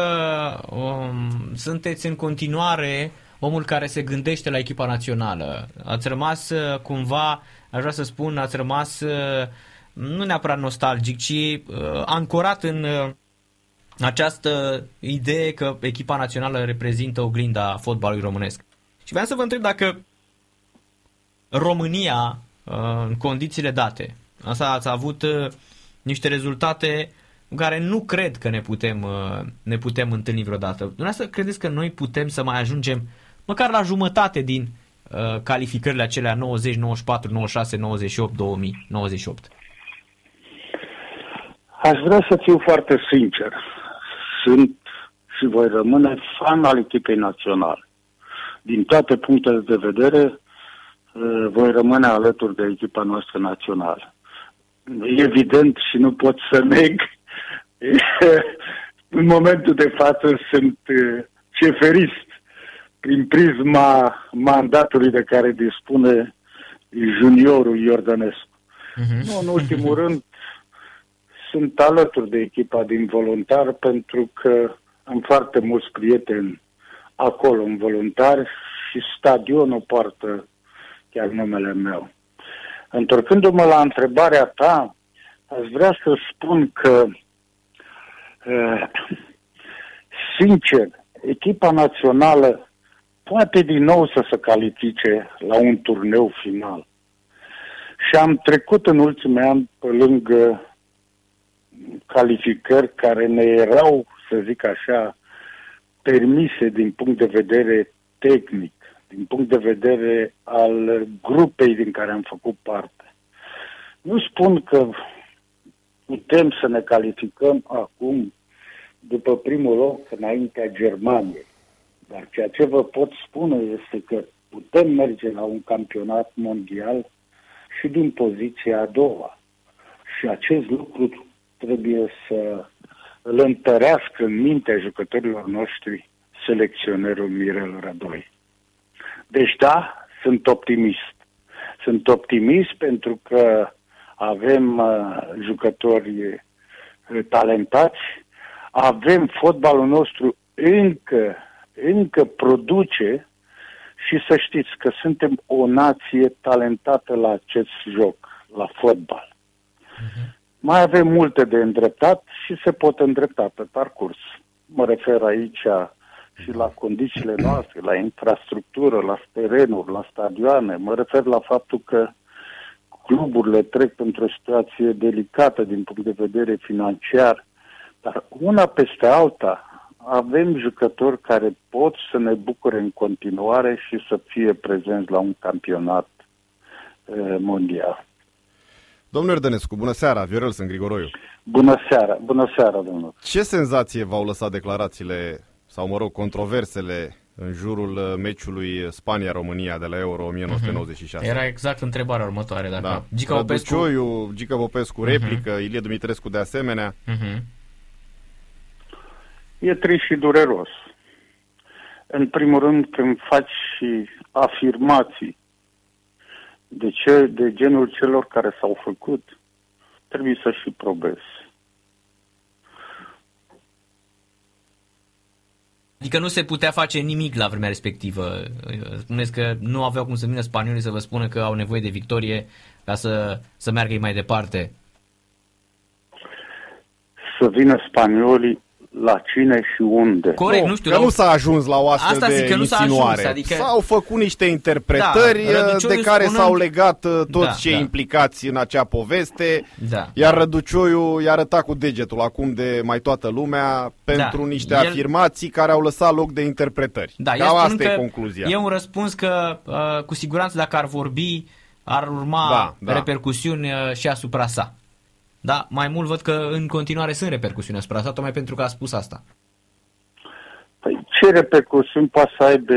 um, sunteți în continuare omul care se gândește la echipa națională. Ați rămas uh, cumva, aș vrea să spun, ați rămas uh, nu neapărat nostalgic, ci uh, ancorat în uh, această idee că echipa națională reprezintă oglinda fotbalului românesc. Și vreau să vă întreb dacă România, uh, în condițiile date, asta ați avut uh, niște rezultate cu care nu cred că ne putem, uh, ne putem întâlni vreodată. Dumneavoastră credeți că noi putem să mai ajungem măcar la jumătate din calificările acelea 90, 94, 96, 98, 2000, 98? Aș vrea să fiu foarte sincer sunt și voi rămâne fan al echipei naționale. Din toate punctele de vedere, uh, voi rămâne alături de echipa noastră națională. Evident și nu pot să neg, în momentul de față sunt uh, ceferist prin prisma mandatului de care dispune juniorul Iordănescu. Uh-huh. Nu, în ultimul rând, sunt alături de echipa din voluntar pentru că am foarte mulți prieteni acolo în voluntari și stadionul poartă chiar numele meu. Întorcându-mă la întrebarea ta, aș vrea să spun că, uh, sincer, echipa națională poate din nou să se califice la un turneu final. Și am trecut în ultimii ani pe lângă calificări care ne erau, să zic așa, permise din punct de vedere tehnic, din punct de vedere al grupei din care am făcut parte. Nu spun că putem să ne calificăm acum după primul loc înaintea Germaniei. Dar ceea ce vă pot spune este că putem merge la un campionat mondial și din poziția a doua. Și acest lucru trebuie să îl întărească în mintea jucătorilor noștri selecționerul Mirel Rădoi. Deci da, sunt optimist. Sunt optimist pentru că avem uh, jucători uh, talentați, avem fotbalul nostru încă, încă produce și să știți că suntem o nație talentată la acest joc, la fotbal. Uh-huh. Mai avem multe de îndreptat și se pot îndrepta pe parcurs. Mă refer aici și la condițiile noastre, la infrastructură, la terenuri, la stadioane. Mă refer la faptul că cluburile trec într-o situație delicată din punct de vedere financiar, dar una peste alta avem jucători care pot să ne bucure în continuare și să fie prezenți la un campionat eh, mondial. Domnul Erdănescu, bună seara, Viorel sunt Grigoroiu. Bună seara, bună seara, domnul. Ce senzație v-au lăsat declarațiile, sau mă rog, controversele în jurul uh, meciului Spania-România de la Euro 1996? Era exact întrebarea următoare. Dacă da. Gica Popescu... Cioiu, Gica Popescu uh-huh. replică, Ilie Dumitrescu de asemenea. Uh-huh. E trist și dureros. În primul rând, când faci afirmații de, ce, de genul celor care s-au făcut, trebuie să și probezi. Adică nu se putea face nimic la vremea respectivă. Spuneți că nu aveau cum să vină spaniolii să vă spună că au nevoie de victorie ca să, să meargă mai departe. Să vină spaniolii la cine și unde. Corect, nu, nu știu. Că la- nu s-a ajuns la o astfel Asta de zic că nu s-a insinuare. ajuns, adică- S-au făcut niște interpretări Da, uh, Răducioiu de care spunând- s-au legat uh, toți Da, cei da. implicați în acea poveste. Da. Iar Răducioiu i-a arătat cu degetul acum de mai toată lumea pentru Da, niște el- afirmații care au lăsat loc de interpretări. Da, el Cam spunând asta e că concluzia. E un răspuns că uh, cu siguranță dacă ar vorbi ar urma Da, da. repercusiuni uh, și asupra sa. Da, mai mult văd că în continuare sunt repercusiuni asupra sa, tocmai pentru că a spus asta. Păi ce repercusiuni poate să aibă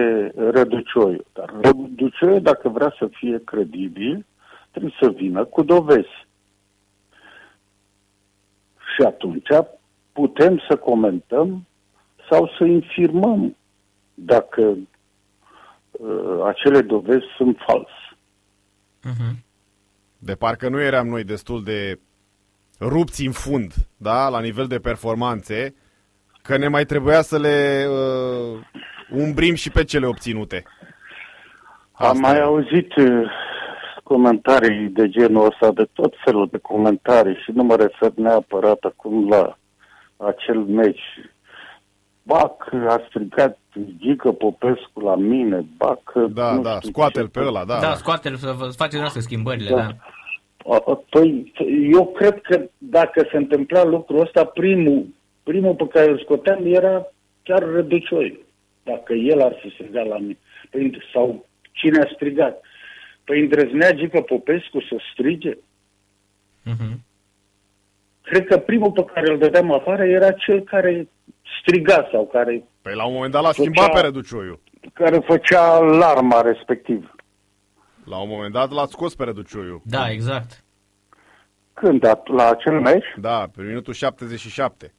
Răducioiu? Dar Răducioiu, dacă vrea să fie credibil, trebuie să vină cu dovezi. Și atunci putem să comentăm sau să infirmăm dacă uh, acele dovezi sunt false. De parcă nu eram noi destul de rupți în fund, da, la nivel de performanțe, că ne mai trebuia să le uh, umbrim și pe cele obținute. Am Asta mai e. auzit uh, comentarii de genul ăsta, de tot felul de comentarii și nu mă refer neapărat acum la acel meci. Bac a strigat Gică Popescu la mine, Bac... Da, nu da, știu scoate-l ce. pe ăla, da. Da, da. scoate-l să vă- să faceți noastră schimbările, Da. da. A- a- Păi, eu cred că dacă se întâmpla lucrul ăsta, primul, primul pe care îl scoteam era chiar Răducioi. Dacă el ar fi strigat la mine. Păi, sau cine a strigat? Păi îndrăznea Gică Popescu să strige? Mhm. Cred că primul pe care îl dădeam afară era cel care striga sau care, Păi la un moment dat l-a schimbat Făcea- pe Răducioiu. care făcea alarma respectiv. La un moment dat l-a scos pe Răducioiu. Da, exact. Când? At- La acel meci? Da, pe minutul 77.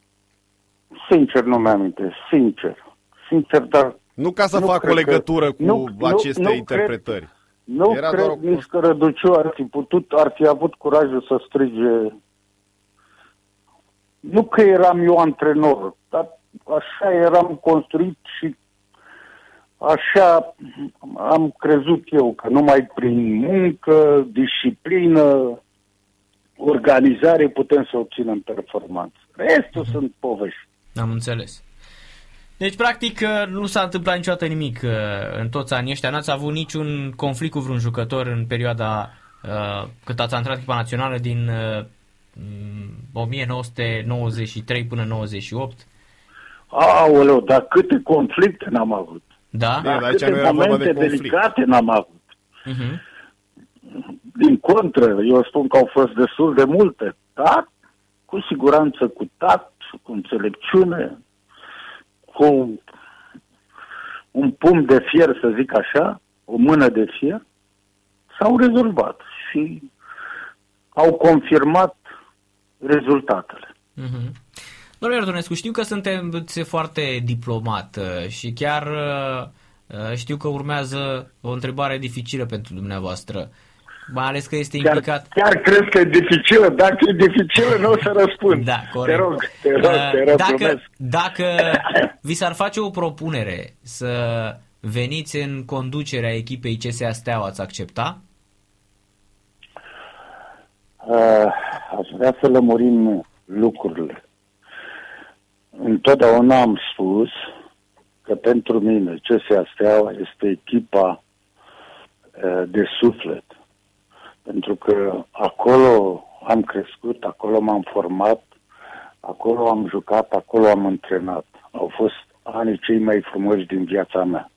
Sincer nu mi-amintesc, sincer. Sincer, dar Nu ca să Nu fac o cred că- legătură cu nu- nu- aceste nu interpretări. Nu Era cred doar o nici că Răduciu ar fi putut, ar fi avut curajul să strige. Nu că eram eu antrenor, dar așa eram construit și așa am crezut eu că numai prin muncă, disciplină, organizare putem să obținem performanță. Restul sunt povești. Am înțeles. Deci, practic, uh, nu s-a întâmplat niciodată nimic uh, în toți anii ăștia. N-ați avut niciun conflict cu vreun jucător în perioada uh, cât ați antrenat echipa națională din uh, m, 1993 până 98. Aoleu, dar câte conflicte n-am avut. Da? Bine, dar aici câte nu era vorba momente de conflict. delicate n-am avut. Uh-huh. Din contră, eu spun că au fost destul de multe, dar cu siguranță cu tact, cu înțelepciune, cu un pumn de fier, să zic așa, o mână de fier, s-au rezolvat și au confirmat rezultatele. Uh-huh. Domnule Iordonescu, știu că sunteți foarte diplomat uh, și chiar uh, uh, știu că urmează o întrebare dificilă pentru dumneavoastră. Mai ales că este Chiar, implicat... chiar cred că e dificilă, dacă e dificilă, nu o să răspund. Da, corect. Te rog, te rog, Uh, te rog, dacă, glumesc. dacă vi s-ar face o propunere să veniți în conducerea echipei CSA Steaua, ați accepta? Uh, aș vrea să lămurim lucrurile. Întotdeauna am spus că pentru mine CSA Steaua este echipa uh, de suflet. Pentru că acolo am crescut, acolo m-am format, acolo am jucat, acolo am antrenat. Au fost anii cei mai frumoși din viața mea.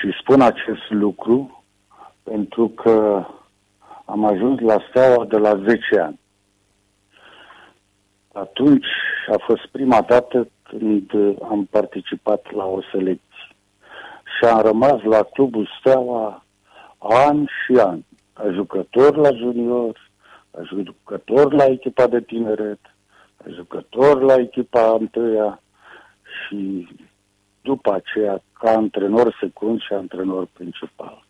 Și spun acest lucru pentru că am ajuns la Steaua de la 10 ani. Atunci a fost prima dată când am participat la o selecție. Și am rămas la clubul Steaua ani și ani. Ca jucător la junior, ca jucător la echipa de tineret, ca jucător la echipa întâia și după aceea ca antrenor secund și antrenor principal.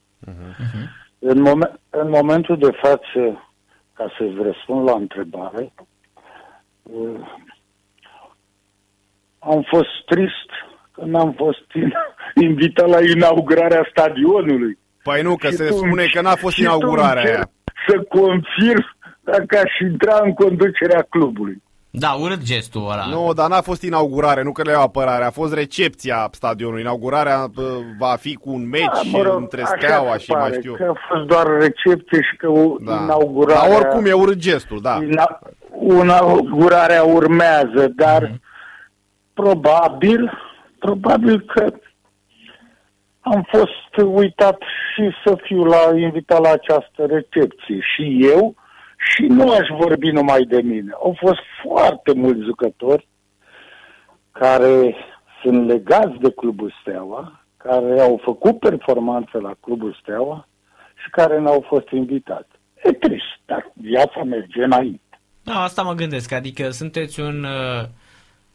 În, momen- în momentul de față, ca să-ți răspund la întrebare, uh, am fost trist că n-am fost invitat la inaugurarea stadionului. Păi nu, că Și se tu- spune că n-a fost și tu inaugurarea încerci aia. Să confirm dacă aș intra în conducerea clubului. Da, urât gestul ăla. Nu, dar n-a fost inaugurare, nu că le iau apărare, a fost recepția stadionului. Inaugurarea bă, va fi cu un meci Da, între așa Steaua se și mai pare, știu. Că a fost doar recepție și că o Da. inaugurarea... Dar oricum e urât gestul, da. Ina- inaugurarea urmează, dar Mhm. probabil, probabil că am fost uitat și să fiu la invitat la această recepție. Și eu, și nu aș vorbi numai de mine. Au fost foarte mulți jucători care sunt legați de Clubul Steaua, care au făcut performanță la Clubul Steaua și care n-au fost invitați. E trist, dar viața merge înainte. Da, asta mă gândesc, adică sunteți un uh,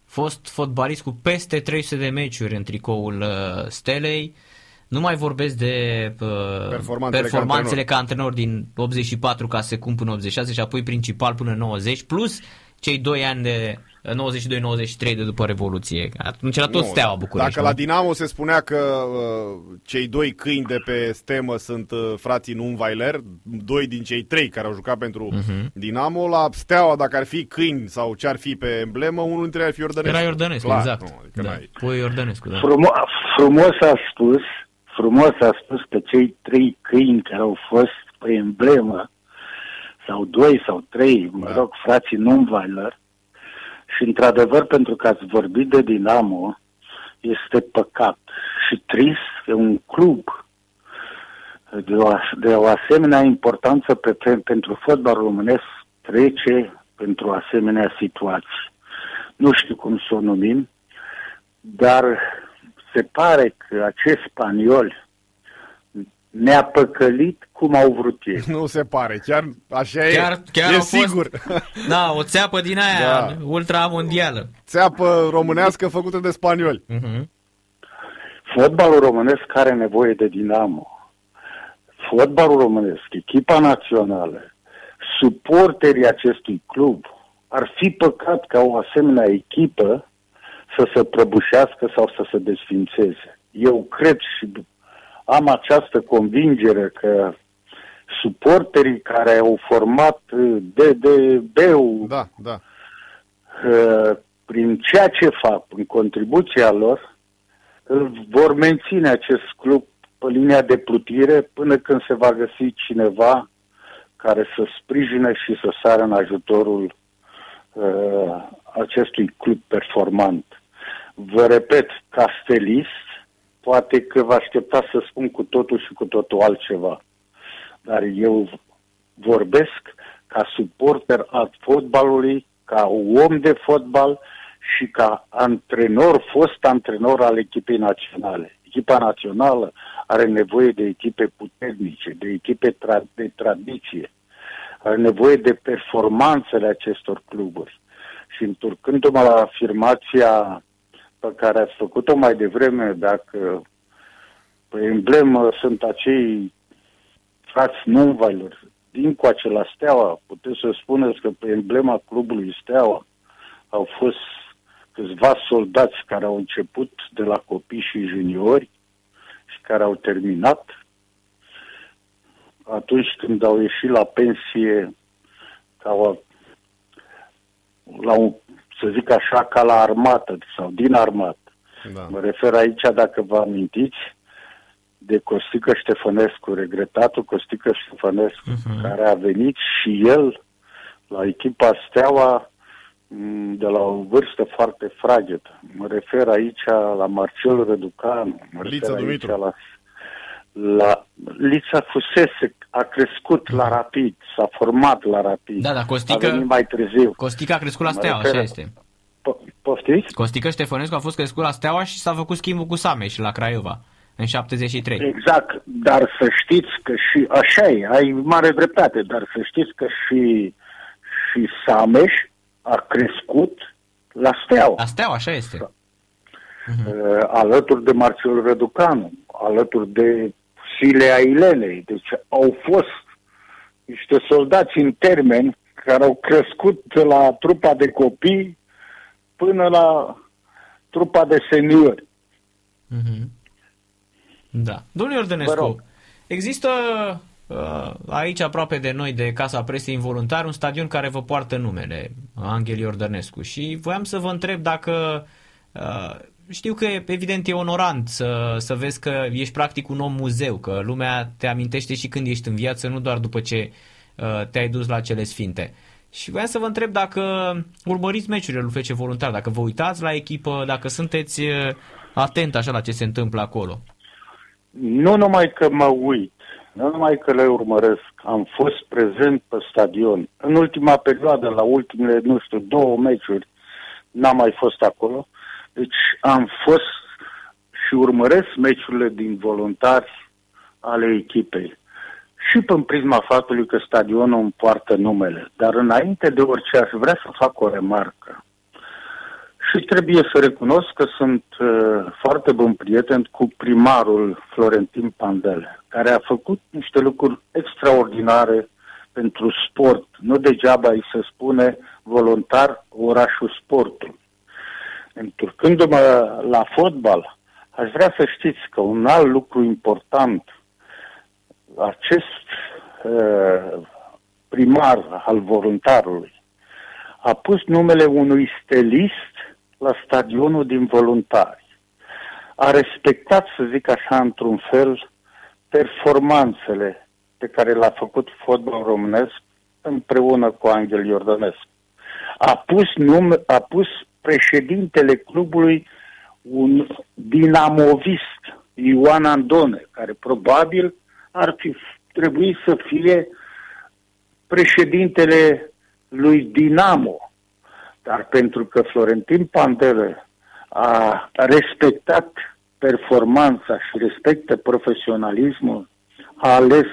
fost fotbalist cu peste 300 de meciuri în tricoul uh, Stelei. Nu mai vorbesc de uh, Performanțele ca performanțele ca antrenor din 84 ca secund până 86 și apoi principal până 90, plus cei 2 ani de uh, 92-93 de după Revoluție. Atunci era tot Nu, steaua București. Dacă la nu? Dinamo se spunea că uh, cei doi câini de pe stemă sunt uh, frații Numweiler, doi din cei trei care au jucat pentru Mhm. Dinamo, la Steaua, dacă ar fi câini sau ce ar fi pe emblemă, unul dintre ei ar fi Iordănescu. Era Iordănescu, Clar, exact. Nu, adică da. n-ai- Pui Iordănescu, da. Frumo- frumos a spus, frumos a spus că cei trei câini care au fost pe emblemă, sau doi sau trei, mă Da. rog, frații Numweiler, și într-adevăr, pentru că ați vorbit de Dinamo, este păcat și trist că un club de o, as- de o asemenea importanță pe, pe, pentru fotbalul românesc trece pentru asemenea situații. Nu știu cum să o numim, dar se pare că acești spanioli ne-a păcălit cum au vrut ei. Nu se pare, chiar așa Chiar, e. chiar e au fost, sigur. Da, o țeapă din aia Da. ultramondială. Țeapă românească făcută de spanioli. Uh-huh. Fotbalul românesc are nevoie de dinamo. Fotbalul românesc, echipa națională, suporterii acestui club, ar fi păcat ca o asemenea echipă să se prăbușească sau să se desfințeze. Eu cred și am această convingere că suporterii care au format DDB-ul Da, da. uh, prin ceea ce fac, în contribuția lor, îl vor menține acest club pe linia de plutire până când se va găsi cineva care să sprijine și să sară în ajutorul uh, acestui club performant. Vă repet, ca stelist, poate că vă aștepta să spun cu totul și cu totul altceva. Dar eu vorbesc ca suporter al fotbalului, ca om de fotbal și ca antrenor, fost antrenor al echipei naționale. Echipa națională are nevoie de echipe puternice, de echipe tra- de tradiție, are nevoie de performanțele acestor cluburi. Și întorcându-mă la afirmația pe care ați făcut-o mai devreme, dacă pe emblemă sunt acei frați Numweiler, din coace la Steaua, puteți să spuneți că pe emblema clubului Steaua au fost câțiva soldați care au început de la copii și juniori și care au terminat atunci când au ieșit la pensie ca o, la un, să zic așa, ca la armată sau din armată. da. Mă refer aici, dacă vă amintiți, de Costică Ștefănescu, regretatul Costică Ștefănescu, uh-huh. care a venit și el la echipa Steaua m, de la o vârstă foarte fragedă. Mă refer aici la Marcel Răducanu, mă Lița refer aici Dumitru. la, la Lița fusese, a crescut la Rapid, s-a format la Rapid. Da, da, Costică- A venit mai târziu. Costică a crescut la Mă Steaua, refer- așa este. Po- Poftiți? Costică Ștefănescu a fost crescut la Steaua și s-a făcut schimbul cu Sameș la Craiova în 73. Exact, dar să știți că și așa e, ai mare dreptate, dar să știți că și, și Sameș a crescut la Steaua, La Steaua, așa este. uh, alături de Marcel Răducanu, alături de Silea Ilenei. Deci au fost niște soldați în termeni care au crescut de la trupa de copii până la trupa de seniori. Mm-hmm. Da. Domnul Iordănescu, există uh, aici aproape de noi, de Casa Presei Involuntar, un stadion care vă poartă numele, Angel Iordănescu. Și voiam să vă întreb dacă uh, știu că evident e onorant să, să vezi că ești practic un om muzeu, că lumea te amintește și când ești în viață, nu doar după ce uh, te-ai dus la cele sfinte. Și voiam să vă întreb dacă urmăriți meciurile lui FC Voluntar, dacă vă uitați la echipă, dacă sunteți uh, atent așa la ce se întâmplă acolo. Nu numai că mă uit, nu numai că le urmăresc, am fost prezent pe stadion. În ultima perioadă, la ultimele, nu știu, două meciuri, n-am mai fost acolo. Deci am fost și urmăresc meciurile din voluntari ale echipei. Și prin prisma faptului că stadionul îmi poartă numele. Dar înainte de orice aș vrea să fac o remarcă. Și trebuie să recunosc că sunt uh, foarte bun prieten cu primarul Florentin Pandel, care a făcut niște lucruri extraordinare pentru sport. Nu degeaba îi se spune voluntar orașul sportului. Întorcându-mă la fotbal, aș vrea să știți că un alt lucru important, acest uh, primar al voluntarului a pus numele unui stelist la stadionul din voluntari. A respectat, să zic așa, într-un fel, performanțele pe care le-a făcut fotbal românesc împreună cu Angel Iordănescu. A pus, nume, a pus președintele clubului un dinamovist, Ioan Andone, care probabil ar fi trebuit să fie președintele lui Dinamo, dar pentru că Florentin Pandele a respectat performanța și respectă profesionalismul, a ales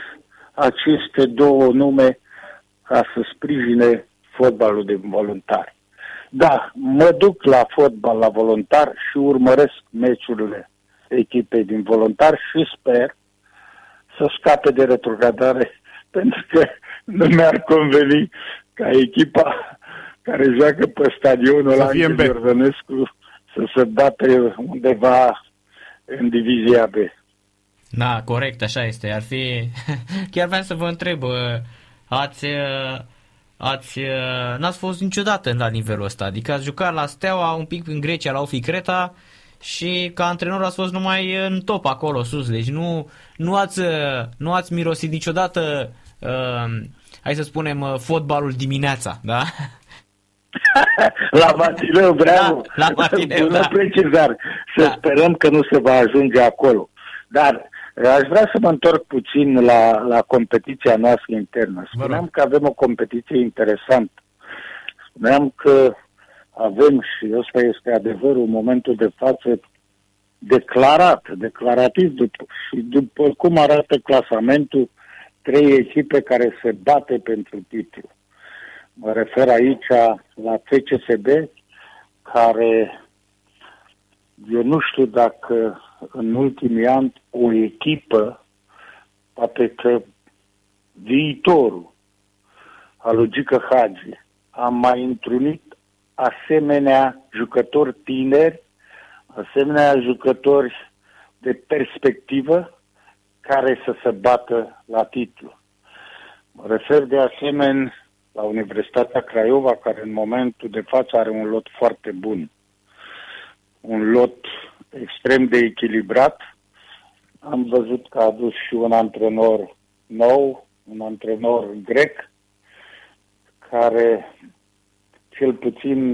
aceste două nume ca să sprijine fotbalul de voluntari. Da, mă duc la fotbal la voluntar și urmăresc meciurile echipei din voluntar și sper să scape de retrogradare pentru că nu mi-ar conveni ca echipa care joacă pe stadionul la Iordănescu să se bate undeva în divizia B. Da, corect, așa este. Ar fi... Chiar vreau să vă întreb, ați, ați, n-ați fost niciodată la nivelul ăsta, adică ați jucat la Steaua, un pic în Grecia, la Ofi Creta și ca antrenor ați fost numai în top acolo sus, deci nu, nu, ați, nu ați mirosit niciodată, uh, hai să spunem, fotbalul dimineața, da? la Matineu vreau da, la Matineu, da. precizar. Să da. sperăm că nu se va ajunge acolo. Dar eh, aș vrea să mă întorc puțin la, la competiția noastră internă. Spuneam că avem o competiție interesantă. Spuneam că avem, și ăsta este adevărul, în momentul de față declarat, declarativ, după, și după cum arată clasamentul, trei echipe care se bate pentru titlu. Mă refer aici la FCSB, care eu nu știu dacă în ultimii ani o echipă, poate că viitorul al lui Gică Hagi a mai întrunit asemenea jucători tineri, asemenea jucători de perspectivă care să se bată la titlu. Mă refer de asemenea la Universitatea Craiova, care în momentul de față are un lot foarte bun. Un lot extrem de echilibrat. Am văzut că a adus și un antrenor nou, un antrenor grec, care cel puțin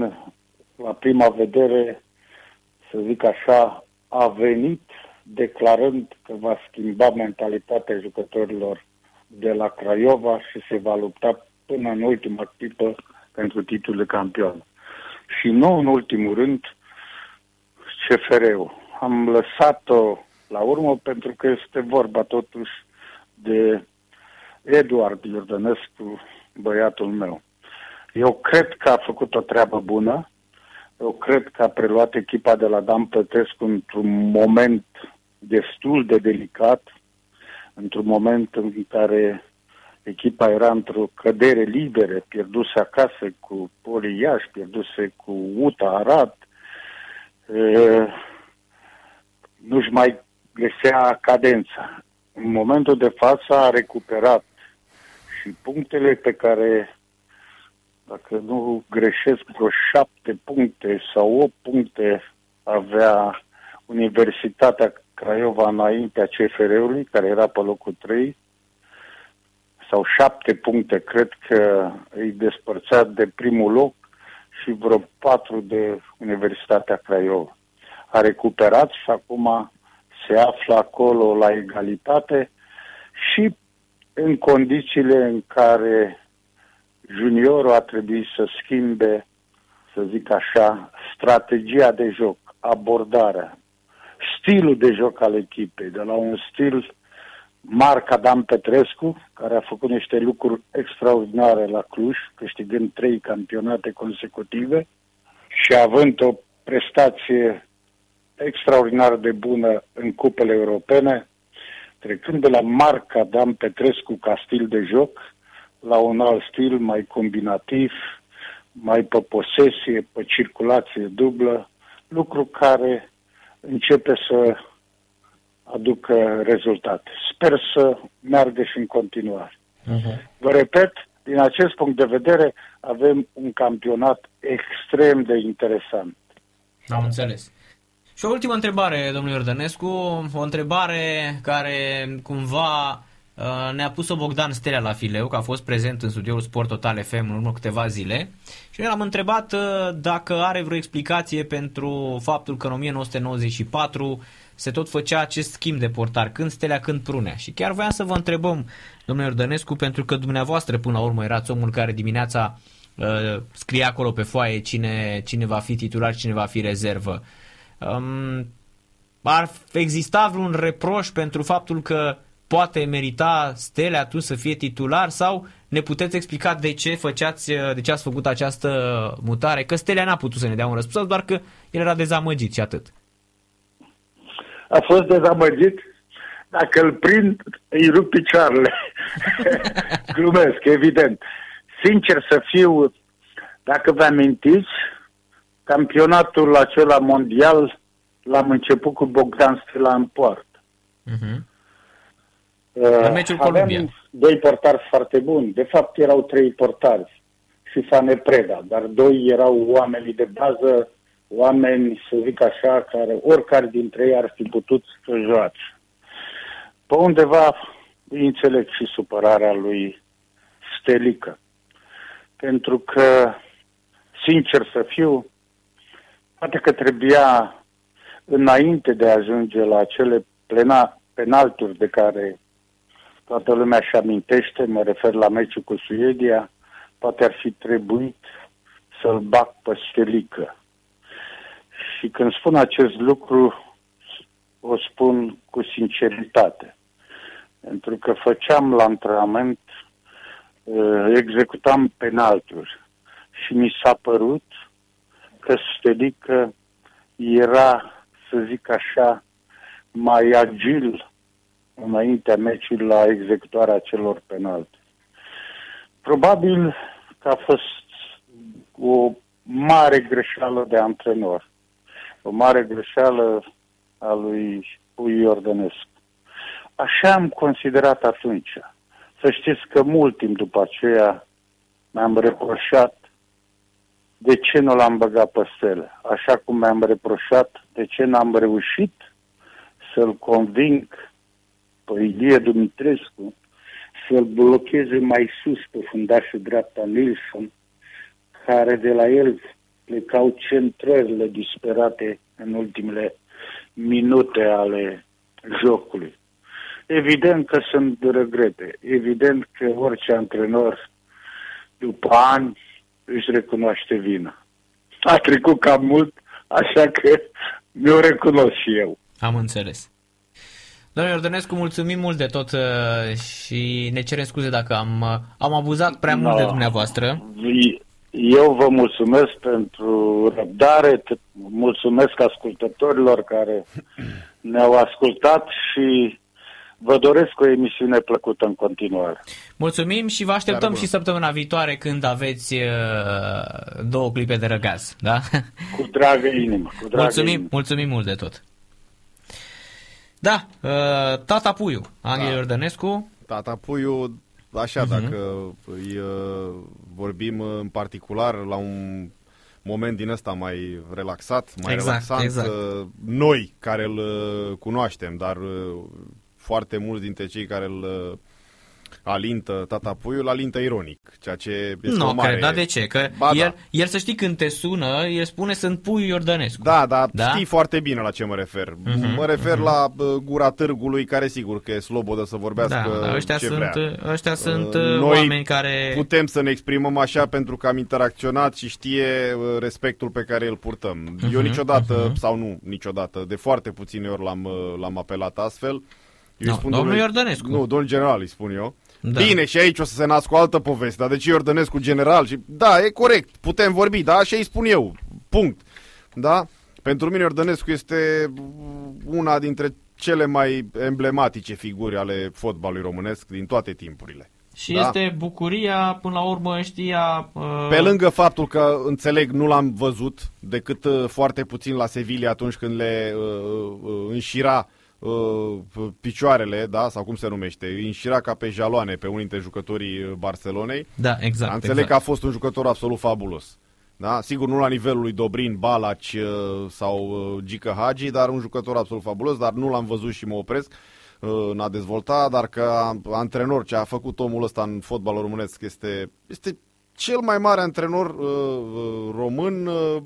la prima vedere, să zic așa, a venit declarând că va schimba mentalitatea jucătorilor de la Craiova și se va lupta până în ultima clipă pentru titlul de campion. Și nu în ultimul rând CFR-ul. Am lăsat-o la urmă pentru că este vorba totuși de Eduard Iordănescu, băiatul meu. Eu cred că a făcut o treabă bună, eu cred că a preluat echipa de la Dan Pătescu într-un moment destul de delicat, într-un moment în care echipa era într-o cădere liberă, pierduse acasă cu Poli Iași, pierduse cu UTA Arad. nu-și mai găsea cadența. În momentul de față a recuperat și punctele pe care, dacă nu greșesc, vreo șapte puncte sau opt puncte avea Universitatea Craiova înaintea CFR-ului, care era pe locul 3, sau șapte puncte, cred că îi despărțea de primul loc și vreo patru de Universitatea Craiova. A recuperat și acum se află acolo la egalitate și în condițiile în care juniorul a trebuit să schimbe, să zic așa, strategia de joc, abordarea, stilul de joc al echipei, de la un stil Marc Adam Petrescu, care a făcut niște lucruri extraordinare la Cluj, câștigând trei campionate consecutive și având o prestație extraordinar de bună în cupele europene, trecând de la Marc Adam Petrescu ca stil de joc la un alt stil mai combinativ, mai pe posesie, pe circulație dublă, lucru care începe să aducă rezultate. Sper să meargă și în continuare. Uh-huh. Vă repet, din acest punct de vedere, avem un campionat extrem de interesant. Am înțeles. Și o ultimă întrebare, domnul Iordănescu, o întrebare care cumva uh, ne-a pus-o Bogdan Stelea la fileu, că a fost prezent în studioul Sport Total FM în urmă câteva zile și noi l-am întrebat uh, dacă are vreo explicație pentru faptul că în 1994 se tot făcea acest schimb de portar, când Stelea, când Prunea. Și chiar voiam să vă întrebăm, domnule Iordănescu, pentru că dumneavoastră până la urmă erați omul care dimineața uh, scria acolo pe foaie cine, cine va fi titular, cine va fi rezervă. Um, ar exista vreun reproș pentru faptul că poate merita Stelea atunci să fie titular sau ne puteți explica de ce făceați, de ce ați făcut această mutare? Că Stelea n-a putut să ne dea un răspuns, doar că el era dezamăgit și atât a fost dezamăgit. Dacă îl prind, îi rup picioarele. Glumesc, evident. Sincer să fiu, dacă vă amintiți, campionatul acela mondial l-am început cu Bogdan Stila în poartă. Uh-huh. Uh, în meciul Columbia. doi portari foarte buni. De fapt, erau trei portari și Fane Preda, dar doi erau oamenii de bază oameni, să zic așa, care oricare dintre ei ar fi putut să joace. Pe undeva îi înțeleg și supărarea lui Stelică. Pentru că, sincer să fiu, poate că trebuia, înainte de a ajunge la acele plena, penalturi de care toată lumea și amintește, mă refer la meciul cu Suedia, poate ar fi trebuit să-l bag pe Stelică. Și când spun acest lucru, o spun cu sinceritate. Pentru că făceam la antrenament, uh, executam penalturi și mi s-a părut că Stelică era, să zic așa, mai agil înaintea meciului la executarea celor penalti. Probabil că a fost o mare greșeală de antrenor o mare greșeală a lui Pui Iordănescu. Așa am considerat atunci. Să știți că mult timp după aceea mi-am reproșat de ce nu l-am băgat pe stele. Așa cum mi-am reproșat de ce n-am reușit să-l conving pe Ilie Dumitrescu să-l blocheze mai sus pe fundașul dreapta Nilsson, care de la el plecau centrările disperate în ultimele minute ale jocului. Evident că sunt regrete. Evident că orice antrenor, după ani, își recunoaște vina. A trecut cam mult, așa că mi-o recunosc și eu. Am înțeles. Domnule Ordănescu, mulțumim mult de tot uh, și ne cerem scuze dacă am, uh, am abuzat prea mult no. de dumneavoastră. Eu vă mulțumesc pentru răbdare, mulțumesc ascultătorilor care ne-au ascultat și vă doresc o emisiune plăcută în continuare. Mulțumim și vă așteptăm și săptămâna viitoare când aveți uh, două clipe de răgaz, da? Cu dragă inimă. Cu dragă mulțumim, inimă. mulțumim mult de tot. Da, uh, Tata Puiu, Angel Da. Iordănescu. Tata Puiu, așa, uh-huh. dacă îi uh, vorbim în particular la un moment din ăsta mai relaxat, mai Exact, relaxant, exact. uh, noi care îl uh, cunoaștem, dar uh, foarte mulți dintre cei care îl uh, alintă Tata Puiu, îl alintă ironic, ceea ce este Nu o mare... cred, dar de ce? Că Ba, el, da. el să știi când te sună, el spune sunt Puiu Iordănescu. Da, dar Da? da? știi foarte bine la ce mă refer. Mhm, Uh-huh, mă refer uh-huh. la uh, gura târgului, care sigur că e slobodă să vorbească Da, dar ăștia ce sunt, vrea. ăștia sunt Uh, uh, noi oameni care... Putem să ne exprimăm așa pentru că am interacționat și știe uh, respectul pe care îl purtăm. Eu Mhm, niciodată, mhm. sau nu niciodată, de foarte puține ori l-am, uh, l-am apelat astfel. Eu No, îi spun domnul domnului- Iordănescu. Nu, domnul general îi spun eu. Da. Da. Bine, și aici o să se nască o altă poveste, dar de ce Iordănescu general? Și, da, e corect, putem vorbi, da, așa îi spun eu, punct. Da? Pentru mine Iordănescu este una dintre cele mai emblematice figuri ale fotbalului românesc din toate timpurile. Și Da. este bucuria, până la urmă știa... Uh, Pe lângă faptul că, înțeleg, nu l-am văzut decât uh, foarte puțin la Sevilla atunci când le uh, uh, înșira uh, picioarele, da, sau cum se numește, îi înșira ca pe jaloane pe unii dintre jucătorii uh, Barcelonei. Da, exact. Da, înțeleg exact. că a fost un jucător absolut fabulos. Da? Sigur, nu la nivelul lui Dobrin, Balaci uh, sau uh, Gică Hagi, dar un jucător absolut fabulos, dar nu l-am văzut și mă opresc uh, în a dezvolta, dar ca antrenor ce a făcut omul ăsta în fotbalul românesc este, este cel mai mare antrenor uh, uh, român uh,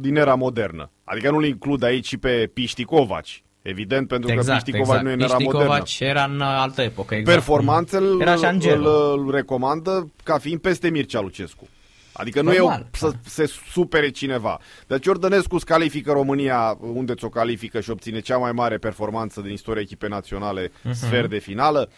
din era modernă. Adică nu-l includ aici și pe Piști Covaci, evident, pentru că Piști Covaci nu e în era Piști modernă. Covaci era în altă epocă, exact. Performanțele Era și îl, Angelo. îl, îl recomandă ca fiind peste Mircea Lucescu. Adică nu Normal, e o, să se supere cineva. Deci Ordănescu îți califică România unde ți-o califică și obține cea mai mare performanță din istoria echipei naționale, Mhm. sfer de finală.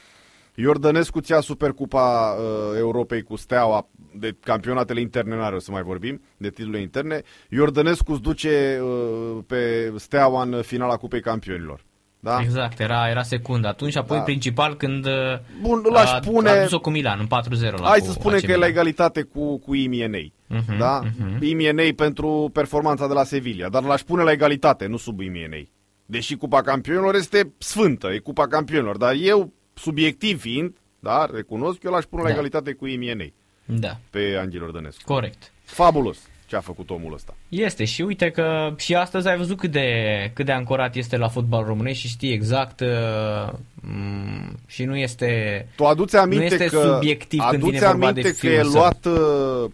Iordănescu ți-a Supercupa uh, Europei cu Steaua, de campionatele interne n-are o să mai vorbim, de titlurile interne. Iordănescu îți duce uh, pe Steaua în finala Cupei Campionilor. Da? Exact, era, era secund atunci, apoi Da. principal când uh, Bun, îl aș a, pune- a dus-o cu Milan în 4-0 la Hai cu să spunem AC că e la Milan. egalitate cu, cu Imienei. Mhm, da? mhm. Imienei pentru performanța de la Sevilla, dar l-aș pune la egalitate, nu sub Imienei. Deși Cupa Campionilor este sfântă, e Cupa Campionilor, dar eu, subiectiv fiind, da, recunosc, eu l-aș pune la Da. egalitate cu Imienei Da, pe Angel Ordănescu. corect. Fabulos ce a făcut omul ăsta. Este și uite că și astăzi ai văzut cât de, cât de ancorat este la fotbal românesc și știe exact uh, m- și nu este... Tu aduți aminte este că, subiectiv când aduți vine vorba aminte de că fiul e său. luat uh,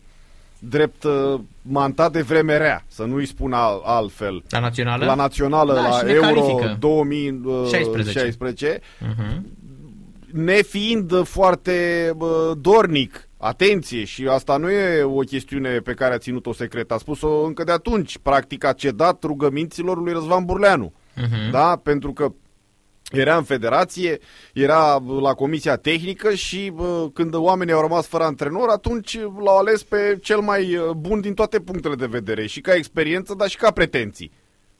drept uh, mantat de vreme rea, să nu-i spun al, altfel. La națională? La națională, Da, la și ne Euro califică. 2016, Mhm. nefiind foarte bă, dornic, atenție, și asta nu e o chestiune pe care a ținut-o secret, a spus-o încă de atunci, practic a cedat rugăminților lui Răzvan Burleanu. Mhm. Da? Pentru că era în federație, era la comisia tehnică și bă, când oamenii au rămas fără antrenor, atunci l-au ales pe cel mai uh, bun din toate punctele de vedere, și ca experiență, dar și ca pretenții.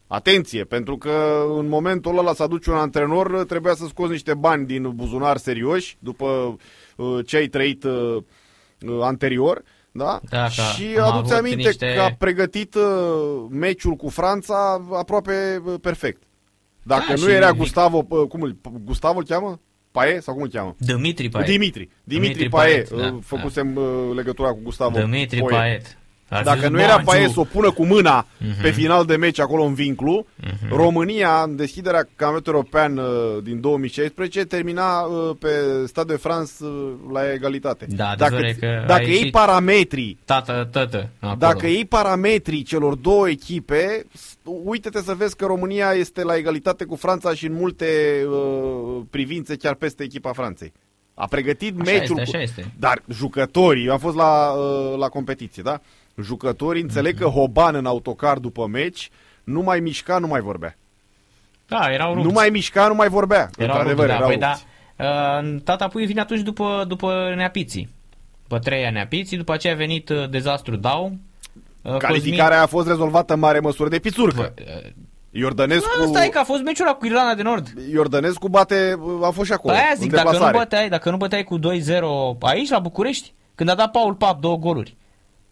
Atenție, pentru că în momentul ăla să aduci un antrenor, trebuia să scoți niște bani din buzunar serioși, după uh, ce ai trăit uh, uh, anterior, da? Da, că și am aduți avut aminte niște- că a pregătit uh, meciul cu Franța aproape uh, perfect. Dacă Da, nu și era Vic- Gustavo, uh, cum îl, Gustavo îl cheamă? Pae sau cum îl cheamă? Dimitri Payet. Dimitri. Dimitri, Dimitri Pae. Payet, da, uh, Făcusem uh, legătura cu Gustavo. Dimitri Poie. Payet. Ar fi Dacă zis, nu era "Bă, Pae Giu." să o pună cu mâna Mhm. pe final de meci acolo în vinclu, România, în deschiderea campionatului european uh, din 2016, termina uh, pe Stade de France uh, la egalitate. Da, dacă adevărul e că a dacă iei ieșit- parametrii Tată, tată, acolo. dacă iei parametrii celor două echipe, s- uite-te să vezi că România este la egalitate cu Franța și în multe uh, privințe chiar peste echipa Franței. A pregătit Așa meciul este, cu... așa este. Dar jucătorii, eu am fost la, uh, la competiție, da? Jucătorii înțeleg că Hoban în autocar după meci nu mai mișca, nu mai vorbea. Da, erau rupți. Nu mai mișca, nu mai vorbea. Erau Într-adevăr, rupți, da, erau păi da. rupți. Uh, Tata Pui vine atunci după, după Neapiții. După trei ani Neapiții, după aceea a venit uh, dezastru Dau. Uh, Calificarea a fost rezolvată în mare măsură de pițurcă. Cosmin... Uh, Iordănescu, Asta e că a fost meciul ăla cu Irlanda de Nord. Iordănescu bate, a fost și acolo. Păi aia în zic, dacă nu, deplasare. băteai, dacă nu băteai cu 2-0 aici, la București, când a dat Paul Pap două goluri.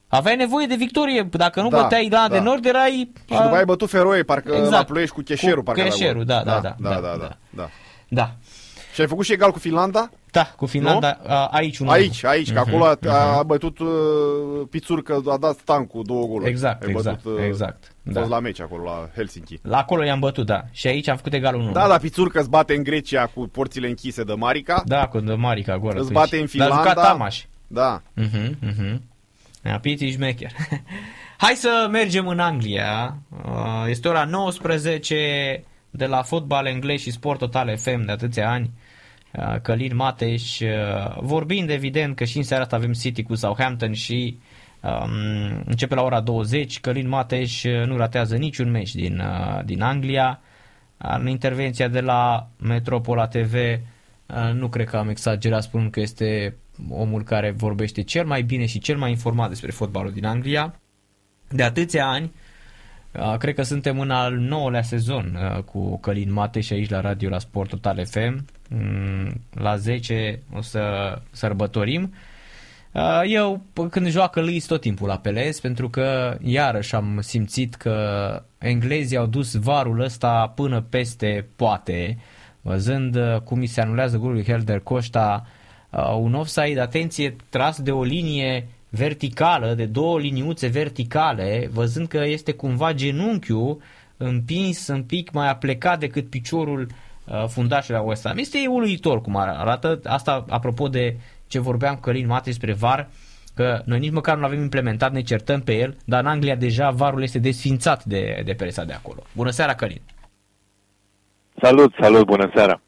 Aveai nevoie de victorie, dacă nu Da, băteai Irlanda da. de Nord, erai... Și după aia ai bătut Feroe, parcă Exact. la ploiești cu Cheșerul. Cu parcă era Cheșerul, gol. da, da, da, da, da, da, da. da, da. Da, Și ai făcut și egal cu Finlanda? da, cu Finlanda, a, aici un Aici, aici, că acolo a, a mhm. bătut uh, Pițurcă, a dat Stan cu două goluri. Exact, Ai exact, bătut, uh, exact, a da. fost la meci acolo, la Helsinki. La acolo i-am bătut, da. Și aici am făcut egalul 1. Da, dar Pițurcă îți bate în Grecia cu porțile închise de Marica. Da, cu Marica gol. Îți atunci. bate în Dar a jucat Finlanda. Tamaș. Da. Mhm, mhm. Ja, Piti șmecher. Hai să mergem în Anglia. Uh, Este ora 19 de la fotbal englez și sport total FM de atâția ani. Uh, Călin Mateș, uh, vorbind evident că și în seara asta avem City cu Southampton și um, începe la ora 20. Călin Mateș uh, nu ratează niciun meci din, uh, din Anglia. În intervenția de la Metropola TV uh, nu cred că am exagerat spunând că este omul care vorbește cel mai bine și cel mai informat despre fotbalul din Anglia. De atâția ani, uh, cred că suntem în al nouălea sezon uh, cu Călin Mateș aici la radio la Sport Total FM. Mm, La 10 o să sărbătorim. Uh, Eu, p- când joacă Luis, tot timpul apelez, pentru că iarăși am simțit că englezii au dus varul ăsta până peste poate, văzând uh, cum îi se anulează golul lui Helder Costa, uh, un offside, atenție, tras de o linie verticală, de două liniuțe verticale, văzând că este cumva genunchiul împins un pic mai aplecat decât piciorul uh, fundașului la West Ham. Este uluitor cum ar- arată asta apropo de ce vorbeam cu Călin Mate despre VAR, că noi nici măcar nu l-avem implementat, ne certăm pe el, dar în Anglia deja varul este desfințat de, de presa de acolo. Bună seara, Călin! Salut, salut, bună seara.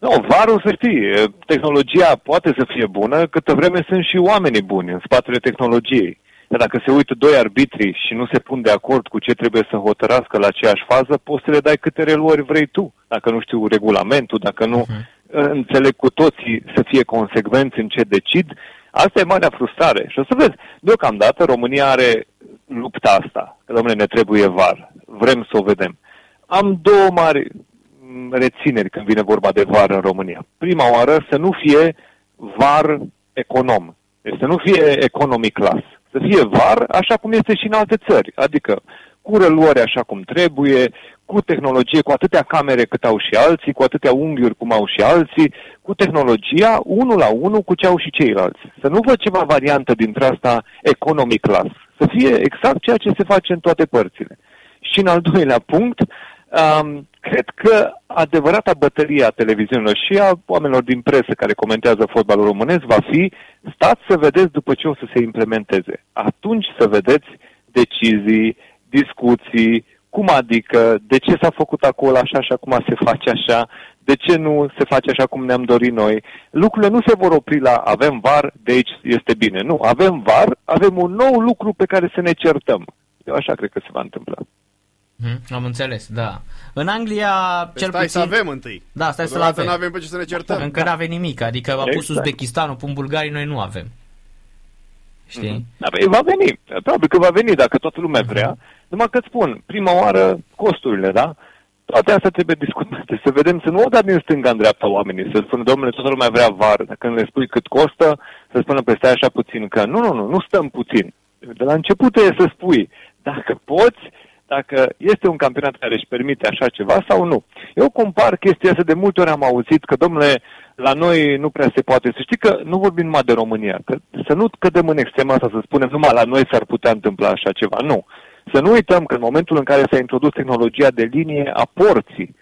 Nu, varul să știi, tehnologia poate să fie bună, câtă vreme sunt și oamenii buni în spatele tehnologiei. Dar dacă se uită doi arbitri și nu se pun de acord cu ce trebuie să hotărască la aceeași fază, poți să le dai câte reluări vrei tu. Dacă nu știu regulamentul, dacă nu uh, înțeleg cu toții să fie consecvenți în ce decid, asta e marea frustrare. Și o să vezi, deocamdată România are lupta asta, că domnule ne trebuie var, vrem să o vedem. Am două mari m, rețineri când vine vorba de VAR în România. Prima oară să nu fie VAR econom, deci să nu fie economic class, să fie VAR așa cum este și în alte țări, adică cu reluări așa cum trebuie, cu tehnologie, cu atâtea camere cât au și alții, cu atâtea unghiuri cum au și alții, cu tehnologia unul la unul cu ce au și ceilalți. Să nu văd ceva variantă dintre asta economic class, să fie exact ceea ce se face în toate părțile. Și în al doilea punct, um, cred că adevărata bătălie a televiziunilor și a oamenilor din presă care comentează fotbalul românesc va fi stați să vedeți după ce o să se implementeze. Atunci să vedeți decizii, discuții, cum adică, de ce s-a făcut acolo așa și acum se face așa, de ce nu se face așa cum ne-am dorit noi. Lucrurile nu se vor opri la avem var, de aici este bine. Nu, avem var, avem un nou lucru pe care să ne certăm. Eu așa cred că se va întâmpla. Hmm, am înțeles, da. În Anglia, Deci cel stai puțin... să avem întâi. Da, stai să-l Deodată avem. nu avem pe ce să ne certăm. Încă n-avem nimic, adică a pus Exact. Uzbekistanul, pun Bulgarii, noi nu avem. Știi? Da, băi, va veni. Probabil că va veni dacă toată lumea vrea. Numai că îți spun, prima oară, costurile, da? Toate astea trebuie discutate. Să vedem, să nu o da din stânga în dreapta oamenii. Să spună, domnule, toată lumea vrea var. Dacă le spui cât costă, să spună peste așa puțin. Că nu, nu, nu, nu stăm puțin. De la început e să spui, dacă poți, dacă este un campionat care își permite așa ceva sau nu. Eu compar chestia asta, de multe ori am auzit că, domnule, la noi nu prea se poate. Să știi că nu vorbim numai de România, că să nu cădem în extrema asta să spunem numai la noi s-ar putea întâmpla așa ceva. Nu. Să nu uităm că în momentul în care s-a introdus tehnologia de linie a porții,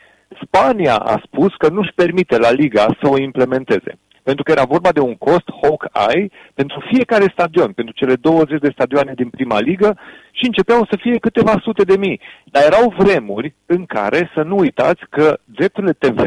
Spania a spus că nu-și permite la Liga să o implementeze. Pentru că era vorba de un cost Hawkeye pentru fiecare stadion, pentru cele 20 de stadioane din prima ligă și începeau să fie câteva sute de mii. Dar erau vremuri în care, să nu uitați, că drepturile TV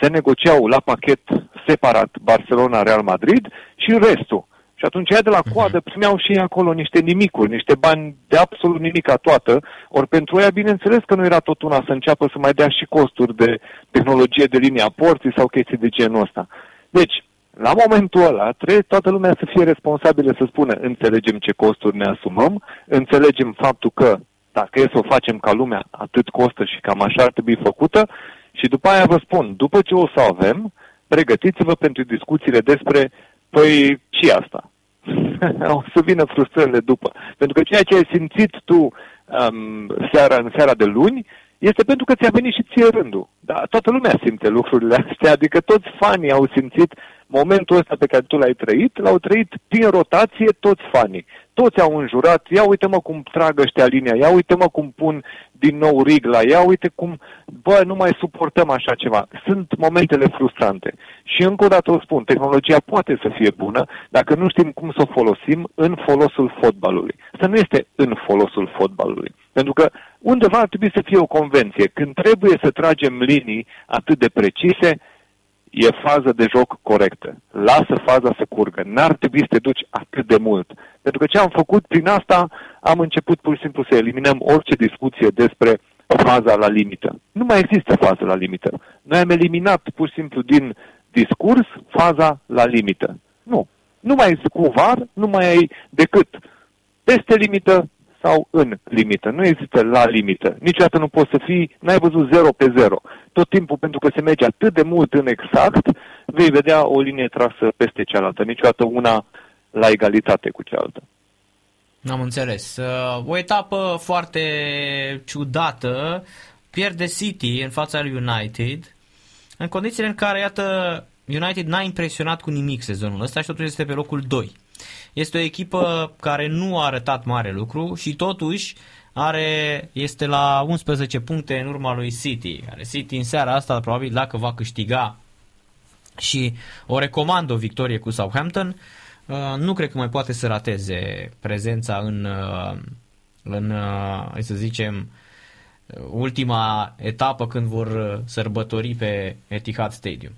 se negociau la pachet separat Barcelona-Real Madrid și restul. Și atunci aia de la coadă primeau și ei acolo niște nimicuri, niște bani de absolut nimica toată, ori pentru ea bineînțeles că nu era tot una să înceapă să mai dea și costuri de tehnologie de linie a porții sau chestii de genul ăsta. Deci, la momentul ăla, trebuie toată lumea să fie responsabilă să spună înțelegem ce costuri ne asumăm, înțelegem faptul că dacă e să o facem ca lumea, atât costă și cam așa ar trebui făcută și după aia vă spun, după ce o să avem, pregătiți-vă pentru discuțiile despre, păi, și asta. o să vină frustrările după. Pentru că ceea ce ai simțit tu um, seara, în seara de luni este pentru că ți-a venit și ție rândul. Dar toată lumea simte lucrurile astea, adică toți fanii au simțit momentul ăsta pe care tu l-ai trăit, l-au trăit prin rotație toți fanii. Toți au înjurat, ia uite mă cum trag ăștia linia, ia uite mă cum pun din nou rigla, ia uite cum, bă, nu mai suportăm așa ceva. Sunt momentele frustrante. Și încă o dată o spun, tehnologia poate să fie bună dacă nu știm cum să o folosim în folosul fotbalului. Să nu este în folosul fotbalului. Pentru că undeva ar trebui să fie o convenție. Când trebuie să tragem linii atât de precise, e fază de joc corectă. Lasă faza să curgă. N-ar trebui să te duci atât de mult. Pentru că ce am făcut prin asta, am început pur și simplu să eliminăm orice discuție despre faza la limită. Nu mai există fază la limită. Noi am eliminat pur și simplu din discurs faza la limită. Nu. Nu mai este cu var, nu mai ai decât peste limită sau în limită. Nu există la limită. Niciodată nu poți să fii, n-ai văzut 0 pe 0. Tot timpul, pentru că se merge atât de mult în exact, vei vedea o linie trasă peste cealaltă. Niciodată una la egalitate cu cealaltă. Am înțeles. Uh, o etapă foarte ciudată. Pierde City în fața lui United în condițiile în care, iată, United n-a impresionat cu nimic sezonul ăsta și totuși este pe locul 2. Este o echipă care nu a arătat mare lucru și totuși are, este la 11 puncte în urma lui City. Care City în seara asta probabil dacă va câștiga și o recomand o victorie cu Southampton, uh, nu cred că mai poate să rateze prezența în, uh, în uh, să zicem, ultima etapă când vor sărbători pe Etihad Stadium.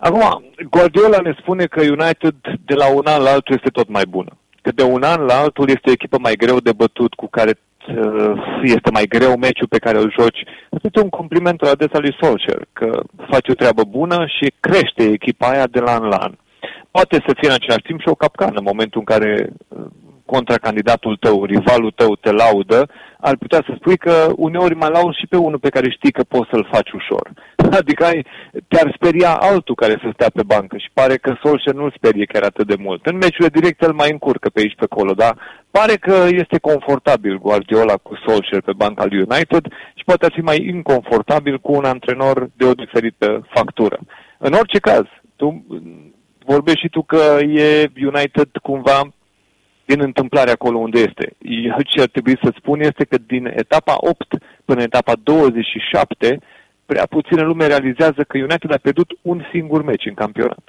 Acum, Guardiola ne spune că United de la un an la altul este tot mai bună. Că de un an la altul este o echipă mai greu de bătut, cu care uh, este mai greu meciul pe care îl joci. Este un compliment la adresa lui Solskjaer, că face o treabă bună și crește echipa aia de la an la an. Poate să fie în același timp și o capcană în momentul în care uh, contracandidatul tău, rivalul tău te laudă, ar putea să spui că uneori mai lauzi și pe unul pe care știi că poți să-l faci ușor. Adică ai, te-ar speria altul care să stea pe bancă și pare că Solskjaer nu-l sperie chiar atât de mult. În meciurile direct îl mai încurcă pe aici pe acolo, dar pare că este confortabil Guardiola cu Solskjaer pe banca lui United și poate fi mai inconfortabil cu un antrenor de o diferită factură. În orice caz, tu vorbești și tu că e United cumva din întâmplare acolo unde este. Eu ce ar trebui să spun este că din etapa 8 până în etapa 27, prea puțină lume realizează că United a pierdut un singur meci în campionat.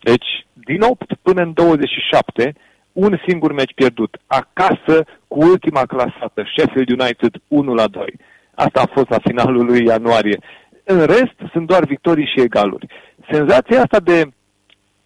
Deci, din 8 până în 27, un singur meci pierdut. Acasă, cu ultima clasată, Sheffield United 1 la 2. Asta a fost la finalul lui ianuarie. În rest, sunt doar victorii și egaluri. Senzația asta de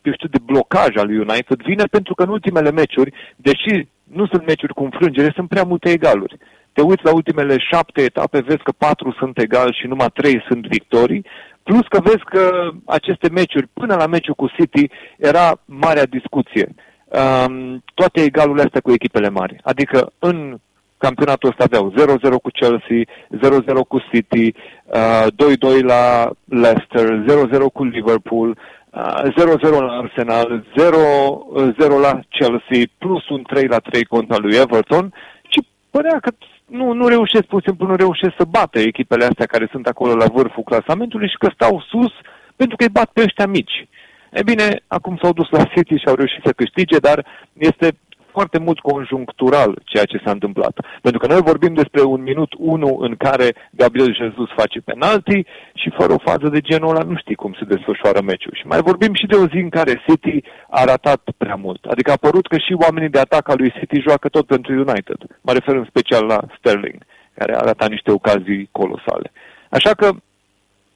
eu știu, de blocaj al lui United vine pentru că în ultimele meciuri, deși nu sunt meciuri cu înfrângere, sunt prea multe egaluri. Te uiți la ultimele șapte etape, vezi că patru sunt egali și numai trei sunt victorii, plus că vezi că aceste meciuri, până la meciul cu City, era marea discuție. Um, toate egalurile astea cu echipele mari. Adică în campionatul ăsta aveau 0-0 cu Chelsea, 0-0 cu City, uh, 2-2 la Leicester, 0-0 cu Liverpool, 0-0 la Arsenal, 0-0 la Chelsea, plus un 3 la 3 contra lui Everton și părea că nu, nu reușesc, pur și simplu nu reușesc să bată echipele astea care sunt acolo la vârful clasamentului și că stau sus pentru că îi bat pe ăștia mici. E bine, acum s-au dus la City și au reușit să câștige, dar este foarte mult conjunctural ceea ce s-a întâmplat. Pentru că noi vorbim despre un minut 1 în care Gabriel Jesus face penalti și fără o fază de genul ăla nu știi cum se desfășoară meciul. Și mai vorbim și de o zi în care City a ratat prea mult. Adică a părut că și oamenii de atac al lui City joacă tot pentru United. Mă refer în special la Sterling, care a ratat niște ocazii colosale. Așa că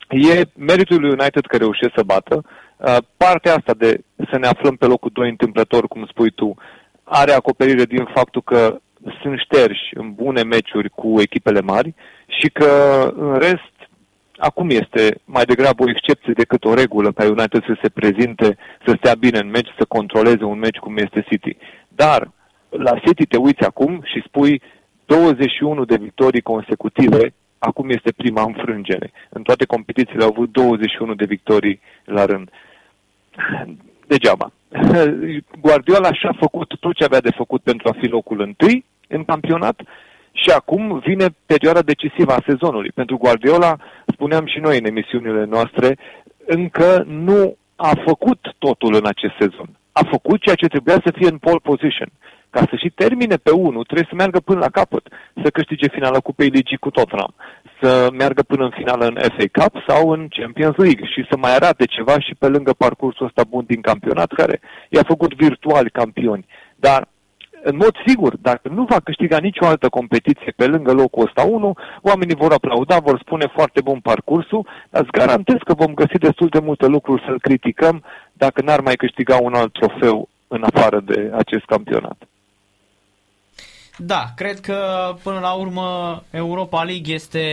e meritul lui United că reușește să bată. Uh, partea asta de să ne aflăm pe locul 2 întâmplător, cum spui tu, are acoperire din faptul că sunt șterși în bune meciuri cu echipele mari și că în rest acum este mai degrabă o excepție decât o regulă ca United să se prezinte, să stea bine în meci, să controleze un meci cum este City. Dar la City te uiți acum și spui 21 de victorii consecutive, acum este prima înfrângere. În toate competițiile au avut 21 de victorii la rând degeaba. Guardiola și-a făcut tot ce avea de făcut pentru a fi locul întâi în campionat și acum vine perioada decisivă a sezonului. Pentru Guardiola, spuneam și noi în emisiunile noastre, încă nu a făcut totul în acest sezon. A făcut ceea ce trebuia să fie în pole position. Ca să și termine pe 1, trebuie să meargă până la capăt, să câștige finala Cupei Ligii cu Tottenham, să meargă până în finală în FA Cup sau în Champions League și să mai arate ceva și pe lângă parcursul ăsta bun din campionat, care i-a făcut virtuali campioni. Dar în mod sigur, dacă nu va câștiga nicio altă competiție pe lângă locul ăsta 1, oamenii vor aplauda, vor spune foarte bun parcursul, dar îți garantez că vom găsi destul de multe lucruri să-l criticăm dacă n-ar mai câștiga un alt trofeu în afară de acest campionat. Da, cred că până la urmă Europa League este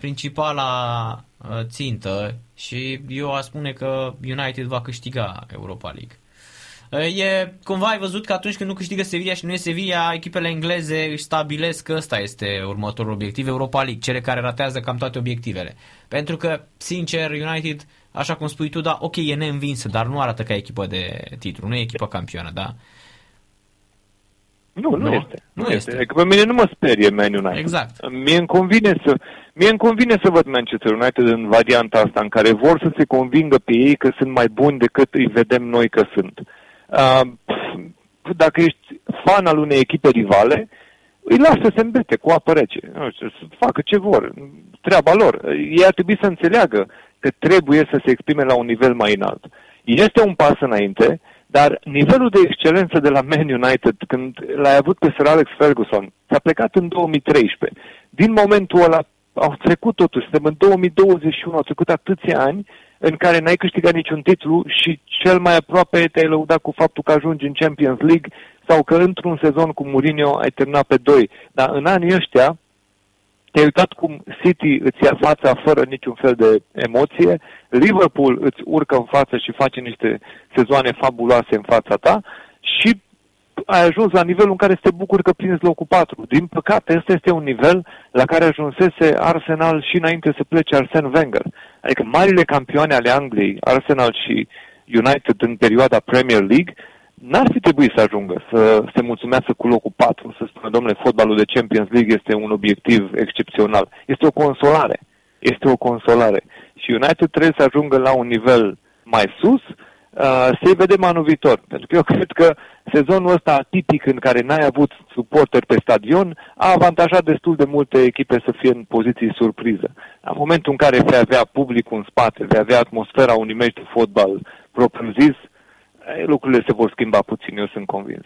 principala uh, țintă și eu aș spune că United va câștiga Europa League. Uh, e, cumva ai văzut că atunci când nu câștigă Sevilla și nu e Sevilla, echipele engleze își stabilesc că ăsta este următorul obiectiv, Europa League, cele care ratează cam toate obiectivele. Pentru că, sincer, United, așa cum spui tu, da, ok, e neînvinsă, dar nu arată ca echipă de titlu, nu e echipă campioană, da? Nu, nu, nu este. Nu, nu este. este. pe mine nu mă sperie Man United. Exact. Mie îmi convine să, mie îmi convine să văd Manchester United în varianta asta în care vor să se convingă pe ei că sunt mai buni decât îi vedem noi că sunt. Uh, dacă ești fan al unei echipe rivale, îi lasă să se îmbete cu apă rece. Nu știu, să facă ce vor. Treaba lor. Ei ar trebui să înțeleagă că trebuie să se exprime la un nivel mai înalt. Este un pas înainte, dar nivelul de excelență de la Man United, când l-ai avut pe Sir Alex Ferguson, s-a plecat în 2013. Din momentul ăla au trecut totuși, suntem în 2021, au trecut atâția ani în care n-ai câștigat niciun titlu și cel mai aproape te-ai lăudat cu faptul că ajungi în Champions League sau că într-un sezon cu Mourinho ai terminat pe doi. Dar în anii ăștia te-ai uitat cum City îți ia fața fără niciun fel de emoție, Liverpool îți urcă în față și face niște sezoane fabuloase în fața ta și ai ajuns la nivelul în care să te bucuri că prinzi locul 4. Din păcate, ăsta este un nivel la care ajunsese Arsenal și înainte să plece Arsene Wenger. Adică marile campioane ale Angliei, Arsenal și United în perioada Premier League, n-ar fi trebuit să ajungă să se mulțumească cu locul 4, să spună, domnule, fotbalul de Champions League este un obiectiv excepțional. Este o consolare. Este o consolare. Și United trebuie să ajungă la un nivel mai sus, uh, să-i vedem anul viitor. Pentru că eu cred că sezonul ăsta atipic în care n-ai avut suporteri pe stadion a avantajat destul de multe echipe să fie în poziții surpriză. În momentul în care vei avea publicul în spate, vei avea atmosfera unui meci de fotbal propriu-zis, lucrurile se vor schimba puțin, eu sunt convins.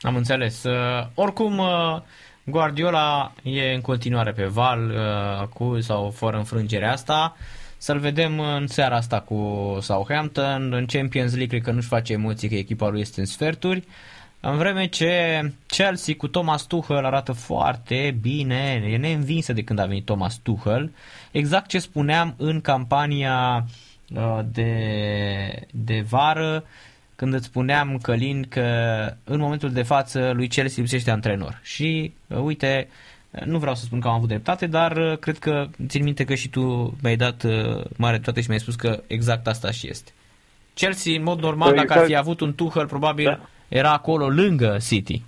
Am înțeles. Uh, oricum, uh, Guardiola e în continuare pe val, uh, cu sau fără înfrângerea asta. Să-l vedem în seara asta cu Southampton. În Champions League cred că nu-și face emoții că echipa lui este în sferturi. În vreme ce Chelsea cu Thomas Tuchel arată foarte bine, e neînvinsă de când a venit Thomas Tuchel. Exact ce spuneam în campania Uh, de, de vară când îți spuneam, Călin, că în momentul de față lui Chelsea lipsește antrenor. Și uh, uite, nu vreau să spun că am avut dreptate, dar uh, cred că țin minte că și tu mi-ai dat mare toate și mi-ai spus că exact asta și este. Chelsea, în mod normal, păi, dacă ar fi exact. avut un Tuchel, probabil da. era acolo lângă City.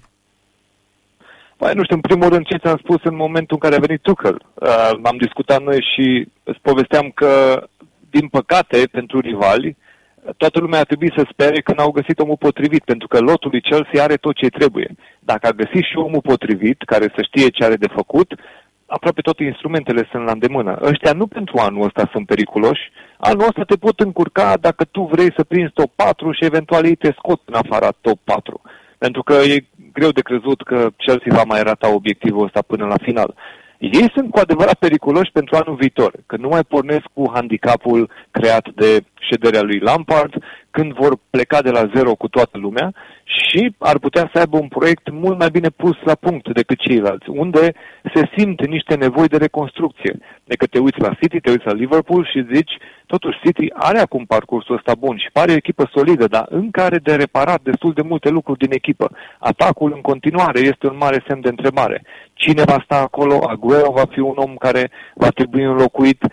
Păi, nu știu, în primul rând ce ți-am spus în momentul în care a venit Tuchel. Uh, am discutat noi și îți povesteam că din păcate, pentru rivali, toată lumea ar trebui să spere că n-au găsit omul potrivit, pentru că lotul lui Chelsea are tot ce trebuie. Dacă a găsit și omul potrivit, care să știe ce are de făcut, aproape toate instrumentele sunt la îndemână. Ăștia nu pentru anul ăsta sunt periculoși. Anul ăsta te pot încurca dacă tu vrei să prinzi top 4 și eventual ei te scot în afara top 4. Pentru că e greu de crezut că Chelsea va mai rata obiectivul ăsta până la final. Ei sunt cu adevărat periculoși pentru anul viitor, că nu mai pornesc cu handicapul creat de șederea lui Lampard, când vor pleca de la zero cu toată lumea și ar putea să aibă un proiect mult mai bine pus la punct decât ceilalți, unde se simt niște nevoi de reconstrucție. Decât te uiți la City, te uiți la Liverpool și zici, totuși City are acum parcursul ăsta bun și pare o echipă solidă, dar încă are de reparat destul de multe lucruri din echipă. Atacul în continuare este un mare semn de întrebare. Cine va sta acolo? Aguero va fi un om care va trebui înlocuit.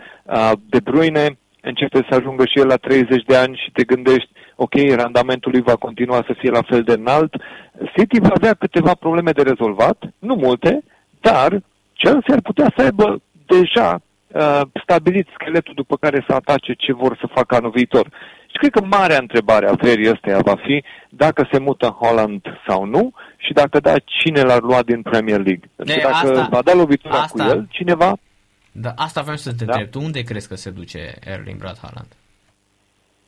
De Bruyne începe să ajungă și el la 30 de ani și te gândești, ok, randamentul lui va continua să fie la fel de înalt. City va avea câteva probleme de rezolvat, nu multe, dar Chelsea ar putea să aibă deja uh, stabilit scheletul după care să atace ce vor să facă anul viitor. Și cred că marea întrebare a verii ăsteia va fi dacă se mută Holland sau nu și dacă da, cine l-ar lua din Premier League. Pentru că dacă asta, va da lovitura asta, cu el, cineva... Da, asta vreau să te da. întreb. Tu unde crezi că se duce Erling Brad Haaland?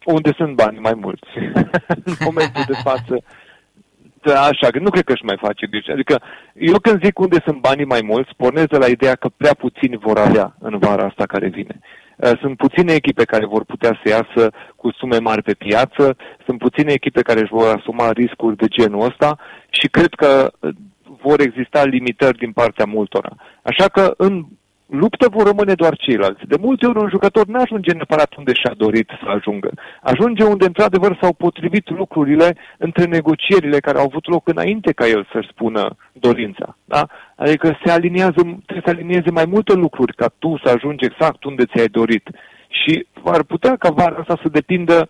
Unde sunt bani mai mulți. în momentul de față da, așa, că nu cred că își mai face griji. Adică eu când zic unde sunt banii mai mulți, pornesc de la ideea că prea puțini vor avea în vara asta care vine. Uh, sunt puține echipe care vor putea să iasă cu sume mari pe piață, sunt puține echipe care își vor asuma riscuri de genul ăsta și cred că uh, vor exista limitări din partea multora. Așa că în luptă vor rămâne doar ceilalți. De multe ori un jucător nu ajunge neapărat unde și-a dorit să ajungă. Ajunge unde într-adevăr s-au potrivit lucrurile între negocierile care au avut loc înainte ca el să-și spună dorința. Da? Adică se aliniază, trebuie să alinieze mai multe lucruri ca tu să ajungi exact unde ți-ai dorit. Și ar putea ca vara asta să depindă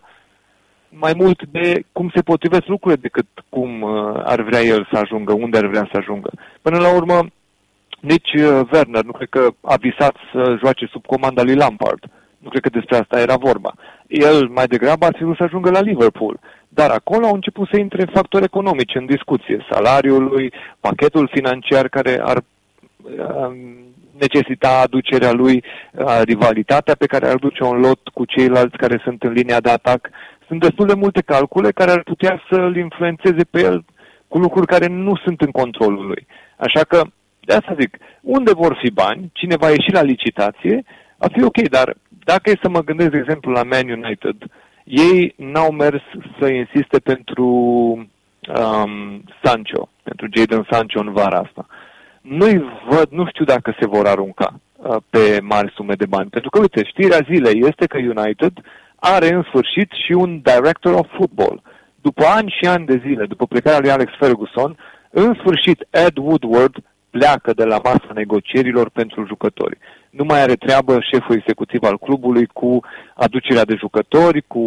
mai mult de cum se potrivesc lucrurile decât cum uh, ar vrea el să ajungă, unde ar vrea să ajungă. Până la urmă, nici uh, Werner nu cred că a visat să joace sub comanda lui Lampard. Nu cred că despre asta era vorba. El mai degrabă ar fi vrut să ajungă la Liverpool. Dar acolo au început să intre factori economici în discuție. Salariul lui, pachetul financiar care ar uh, necesita aducerea lui, uh, rivalitatea pe care ar duce un lot cu ceilalți care sunt în linia de atac. Sunt destul de multe calcule care ar putea să-l influențeze pe el cu lucruri care nu sunt în controlul lui. Așa că de asta zic, unde vor fi bani, cine va ieși la licitație, a fi ok, dar dacă e să mă gândesc, de exemplu, la Man United, ei n-au mers să insiste pentru um, Sancho, pentru Jadon Sancho în vara asta. Nu-i văd, nu știu dacă se vor arunca uh, pe mari sume de bani. Pentru că, uite, știrea zilei este că United are în sfârșit și un director of football. După ani și ani de zile, după plecarea lui Alex Ferguson, în sfârșit Ed Woodward pleacă de la masa negocierilor pentru jucători. Nu mai are treabă șeful executiv al clubului cu aducerea de jucători, cu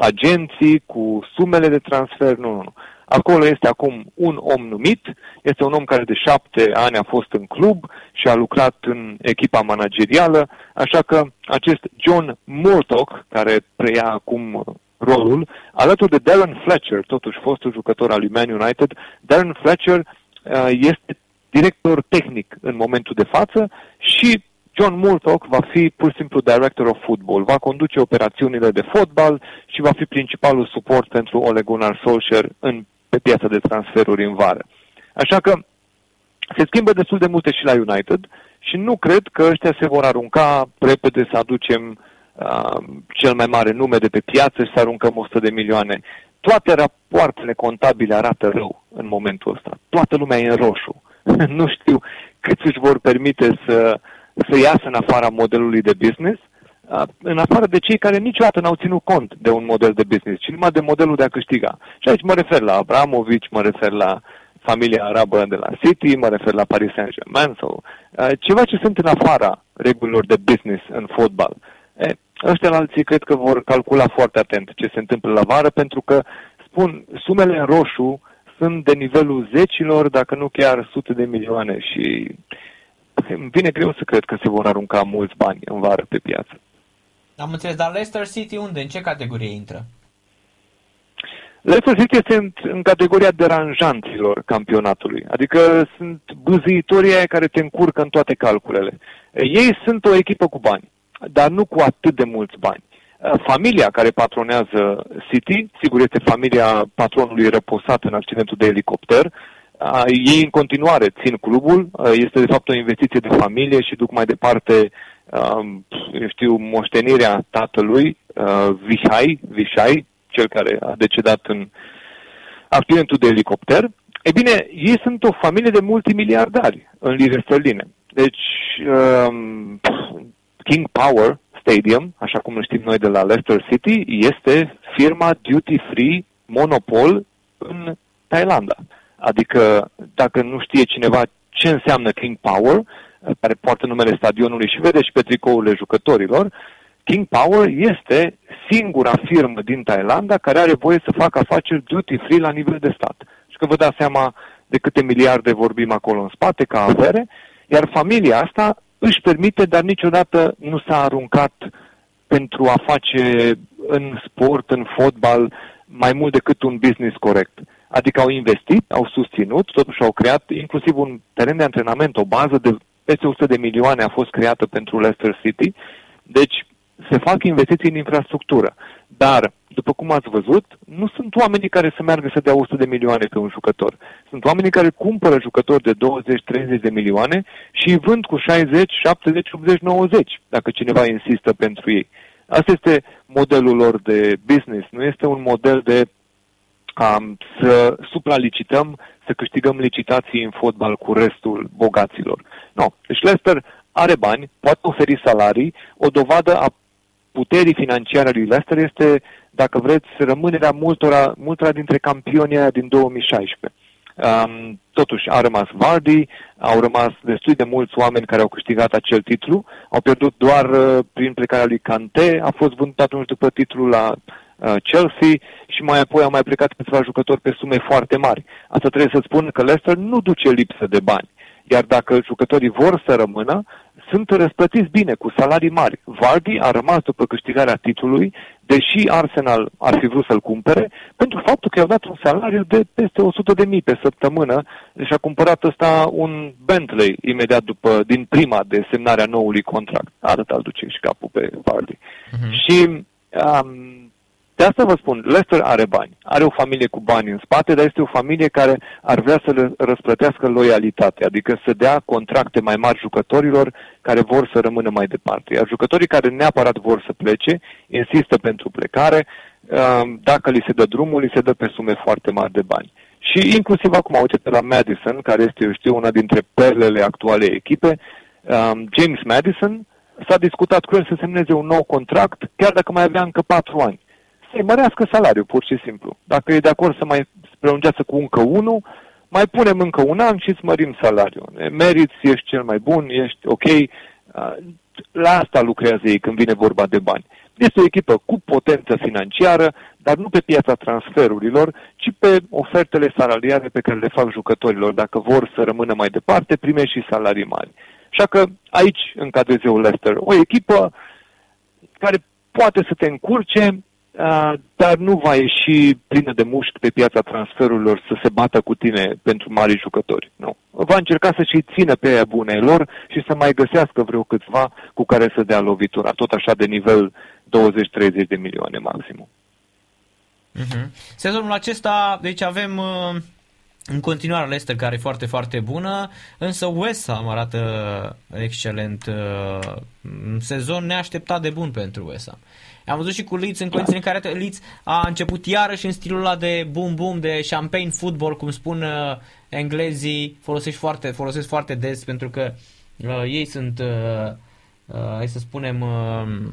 agenții, cu sumele de transfer, nu, nu, nu. Acolo este acum un om numit, este un om care de șapte ani a fost în club și a lucrat în echipa managerială, așa că acest John Murtock, care preia acum rolul, alături de Darren Fletcher, totuși fostul jucător al lui Man United, Darren Fletcher uh, este director tehnic în momentul de față și John Murtock va fi pur și simplu director of football, va conduce operațiunile de fotbal și va fi principalul suport pentru Ole Gunnar Solskjaer în, pe piața de transferuri în vară. Așa că se schimbă destul de multe și la United și nu cred că ăștia se vor arunca repede să aducem uh, cel mai mare nume de pe piață și să aruncăm 100 de milioane. Toate rapoartele contabile arată rău în momentul ăsta. Toată lumea e în roșu. nu știu cât își vor permite să, să iasă în afara modelului de business, în afară de cei care niciodată n-au ținut cont de un model de business, ci numai de modelul de a câștiga. Și aici mă refer la Abramovici, mă refer la familia arabă de la City, mă refer la Paris Saint-Germain sau ceva ce sunt în afara regulilor de business în fotbal. E, ăștia alții cred că vor calcula foarte atent ce se întâmplă la vară, pentru că, spun, sumele în roșu sunt de nivelul zecilor, dacă nu chiar sute de milioane și îmi vine greu să cred că se vor arunca mulți bani în vară pe piață. Am înțeles, dar Leicester City unde? În ce categorie intră? Leicester City este în, în categoria deranjanților campionatului. Adică sunt bâzâitorii care te încurcă în toate calculele. Ei sunt o echipă cu bani, dar nu cu atât de mulți bani. Uh, familia care patronează City, sigur este familia patronului răposat în accidentul de elicopter, uh, ei în continuare țin clubul, uh, este de fapt o investiție de familie și duc mai departe, eu știu, moștenirea tatălui, Vihai, Vishai, cel care a decedat în accidentul de elicopter. E bine, ei sunt o familie de multimiliardari în lire sterline. Deci, um, King Power, Stadium, așa cum îl știm noi de la Leicester City, este firma Duty Free Monopol în Thailanda. Adică, dacă nu știe cineva ce înseamnă King Power, care poartă numele stadionului și vede și pe tricourile jucătorilor, King Power este singura firmă din Thailanda care are voie să facă afaceri duty free la nivel de stat. Și că vă dați seama de câte miliarde vorbim acolo în spate ca avere, iar familia asta își permite, dar niciodată nu s-a aruncat pentru a face în sport, în fotbal, mai mult decât un business corect. Adică au investit, au susținut, totuși au creat inclusiv un teren de antrenament, o bază de peste 100 de milioane a fost creată pentru Leicester City. Deci se fac investiții în infrastructură. Dar, după cum ați văzut, nu sunt oamenii care să meargă să dea 100 de milioane pe un jucător. Sunt oamenii care cumpără jucători de 20-30 de milioane și îi vând cu 60, 70, 80, 90, dacă cineva insistă pentru ei. Asta este modelul lor de business, nu este un model de um, să supralicităm, să câștigăm licitații în fotbal cu restul bogaților. Nu. Deci Leicester are bani, poate oferi salarii, o dovadă a puterii financiare a lui Leicester este, dacă vreți, rămânerea multora, multora dintre campionii din 2016. Um, totuși, a rămas Vardy, au rămas destui de mulți oameni care au câștigat acel titlu, au pierdut doar uh, prin plecarea lui Kante, a fost vândut atunci după titlul la uh, Chelsea și mai apoi au mai plecat câțiva jucători pe sume foarte mari. Asta trebuie să spun că Leicester nu duce lipsă de bani. Iar dacă jucătorii vor să rămână, sunt răsplătiți bine, cu salarii mari. Vardy a rămas după câștigarea titlului, deși Arsenal ar fi vrut să-l cumpere, pentru faptul că i-au dat un salariu de peste 100 de mii pe săptămână și a cumpărat ăsta un Bentley imediat după, din prima de semnarea noului contract. Atât al duce și capul pe Vardy. Uh-huh. Și um, de asta vă spun, Leicester are bani, are o familie cu bani în spate, dar este o familie care ar vrea să le răsplătească loialitate, adică să dea contracte mai mari jucătorilor care vor să rămână mai departe. Iar jucătorii care neapărat vor să plece, insistă pentru plecare, um, dacă li se dă drumul, li se dă pe sume foarte mari de bani. Și inclusiv acum, uite la Madison, care este, eu știu, una dintre perlele actuale echipe, um, James Madison, s-a discutat cu el să semneze un nou contract, chiar dacă mai avea încă patru ani să-i mărească salariul, pur și simplu. Dacă e de acord să mai prelungească cu încă unul, mai punem încă un an și îți mărim salariul. Meriți, ești cel mai bun, ești ok. La asta lucrează ei când vine vorba de bani. Este o echipă cu potență financiară, dar nu pe piața transferurilor, ci pe ofertele salariale pe care le fac jucătorilor. Dacă vor să rămână mai departe, prime și salarii mari. Așa că aici încadrez eu Leicester. O echipă care poate să te încurce, dar nu va ieși plină de mușchi pe piața transferurilor să se bată cu tine pentru mari jucători. Nu. Va încerca să-și țină pe aia bune lor și să mai găsească vreo câțiva cu care să dea lovitura, tot așa de nivel 20-30 de milioane maximum. Uh-huh. Sezonul acesta, deci avem uh, în continuare Leicester care e foarte, foarte bună, însă West Ham arată excelent. Uh, sezon neașteptat de bun pentru West Ham. Am văzut și cu Leeds în condiții în care Leeds a început iarăși în stilul ăla de boom boom, de champagne football, cum spun uh, englezii, folosesc foarte, folosesc foarte des pentru că uh, ei sunt, uh, uh, hai să spunem, uh,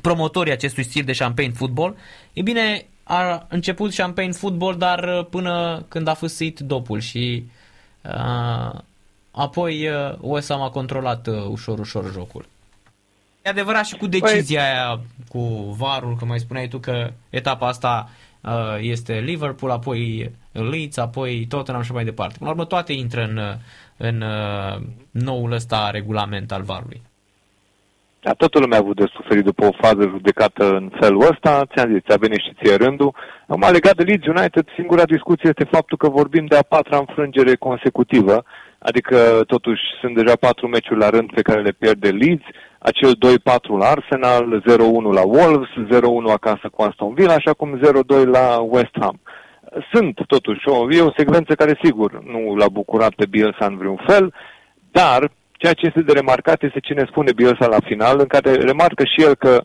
promotorii acestui stil de champagne football. E bine, a început champagne football, dar uh, până când a fâsit dopul și uh, apoi uh, West Ham a controlat uh, ușor, ușor jocul. E adevărat și cu decizia păi... aia cu varul, că mai spuneai tu că etapa asta uh, este Liverpool, apoi Leeds, apoi Tottenham și mai departe. Până la urmă toate intră în, în uh, noul ăsta regulament al varului. Da, toată lumea a avut de suferit după o fază judecată în felul ăsta, ți-am zis, ți-a venit și ție rândul. Am legat de Leeds United, singura discuție este faptul că vorbim de a patra înfrângere consecutivă, adică totuși sunt deja patru meciuri la rând pe care le pierde Leeds, acel 2-4 la Arsenal, 0-1 la Wolves, 0-1 acasă cu Aston Villa, așa cum 0-2 la West Ham. Sunt totuși o, e o secvență care sigur nu l-a bucurat pe Bielsa în vreun fel, dar ceea ce este de remarcat este cine spune Bielsa la final, în care remarcă și el că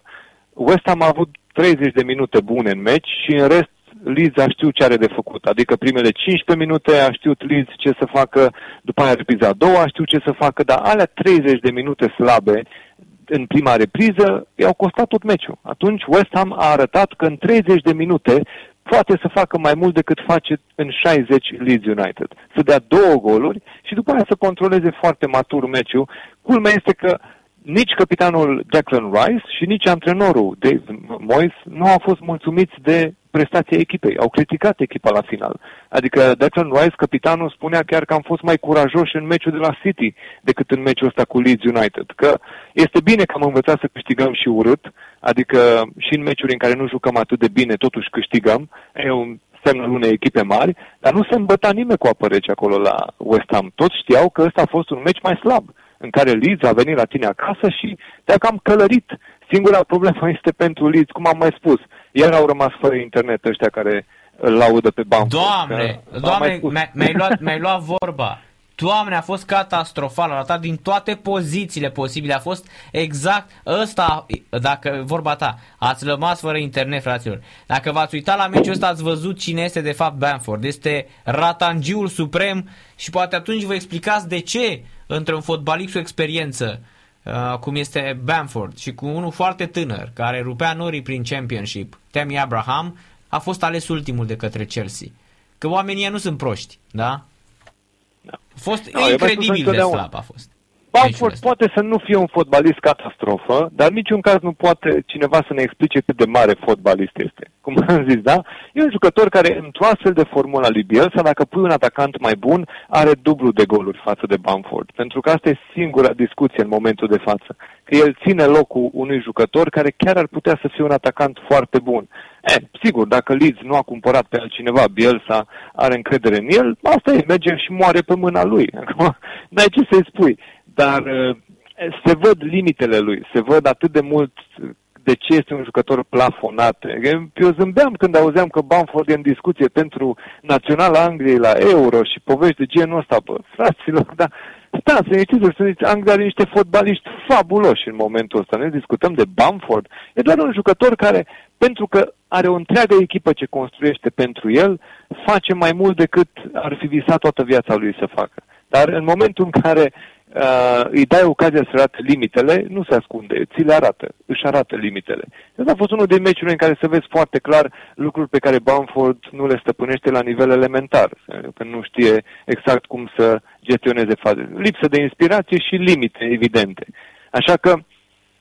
West Ham a avut 30 de minute bune în meci și în rest Leeds a știut ce are de făcut. Adică primele 15 minute a știut Leeds ce să facă, după aia repriza a doua a știut ce să facă, dar alea 30 de minute slabe în prima repriză i-au costat tot meciul. Atunci West Ham a arătat că în 30 de minute poate să facă mai mult decât face în 60 Leeds United. Să dea două goluri și după aia să controleze foarte matur meciul. Culmea este că nici capitanul Declan Rice și nici antrenorul Dave Moyes nu au fost mulțumiți de prestația echipei. Au criticat echipa la final. Adică Declan Rice, capitanul, spunea chiar că am fost mai curajoși în meciul de la City decât în meciul ăsta cu Leeds United. Că este bine că am învățat să câștigăm și urât, adică și în meciuri în care nu jucăm atât de bine, totuși câștigăm. E un semnul unei echipe mari, dar nu se îmbăta nimeni cu apă rece acolo la West Ham. Toți știau că ăsta a fost un meci mai slab în care Leeds a venit la tine acasă și te-a cam călărit. Singura problemă este pentru Leeds, cum am mai spus. Iar au rămas fără internet ăștia care îl laudă pe bancă. Doamne, doamne, mi-ai luat, mi-ai luat vorba. Doamne, a fost catastrofal, a ratat din toate pozițiile posibile, a fost exact ăsta, dacă vorba ta, ați rămas fără internet, fraților. Dacă v-ați uitat la meciul ăsta, ați văzut cine este de fapt Bamford. Este ratangiul suprem și poate atunci vă explicați de ce între un fotbalist cu experiență, uh, cum este Bamford, și cu unul foarte tânăr, care rupea norii prin Championship, Tammy Abraham, a fost ales ultimul de către Chelsea. Că oamenii nu sunt proști, da? A fost no, incredibil de slab a fost. Bamford poate să nu fie un fotbalist catastrofă, dar niciun caz nu poate cineva să ne explice cât de mare fotbalist este. Cum am zis, da? E un jucător care, într-o astfel de formulă lui Bielsa, dacă pui un atacant mai bun, are dublu de goluri față de Bamford. Pentru că asta e singura discuție în momentul de față. Că el ține locul unui jucător care chiar ar putea să fie un atacant foarte bun. E, sigur, dacă Leeds nu a cumpărat pe altcineva, Bielsa are încredere în el, asta e, merge și moare pe mâna lui. Acum, n-ai ce să-i spui dar uh, se văd limitele lui, se văd atât de mult de ce este un jucător plafonat. Eu zâmbeam când auzeam că Bamford e în discuție pentru Naționala Angliei la Euro și povești de genul ăsta, bă, fraților, dar stați, liniștiți, sunt Anglia are niște fotbaliști fabuloși în momentul ăsta. Noi discutăm de Bamford. E doar un jucător care, pentru că are o întreagă echipă ce construiește pentru el, face mai mult decât ar fi visat toată viața lui să facă. Dar în momentul în care uh, îi dai ocazia să arate limitele, nu se ascunde, ți le arată, își arată limitele. Asta a fost unul din meciurile în care se vezi foarte clar lucruri pe care Bamford nu le stăpânește la nivel elementar, că nu știe exact cum să gestioneze faze. Lipsă de inspirație și limite evidente. Așa că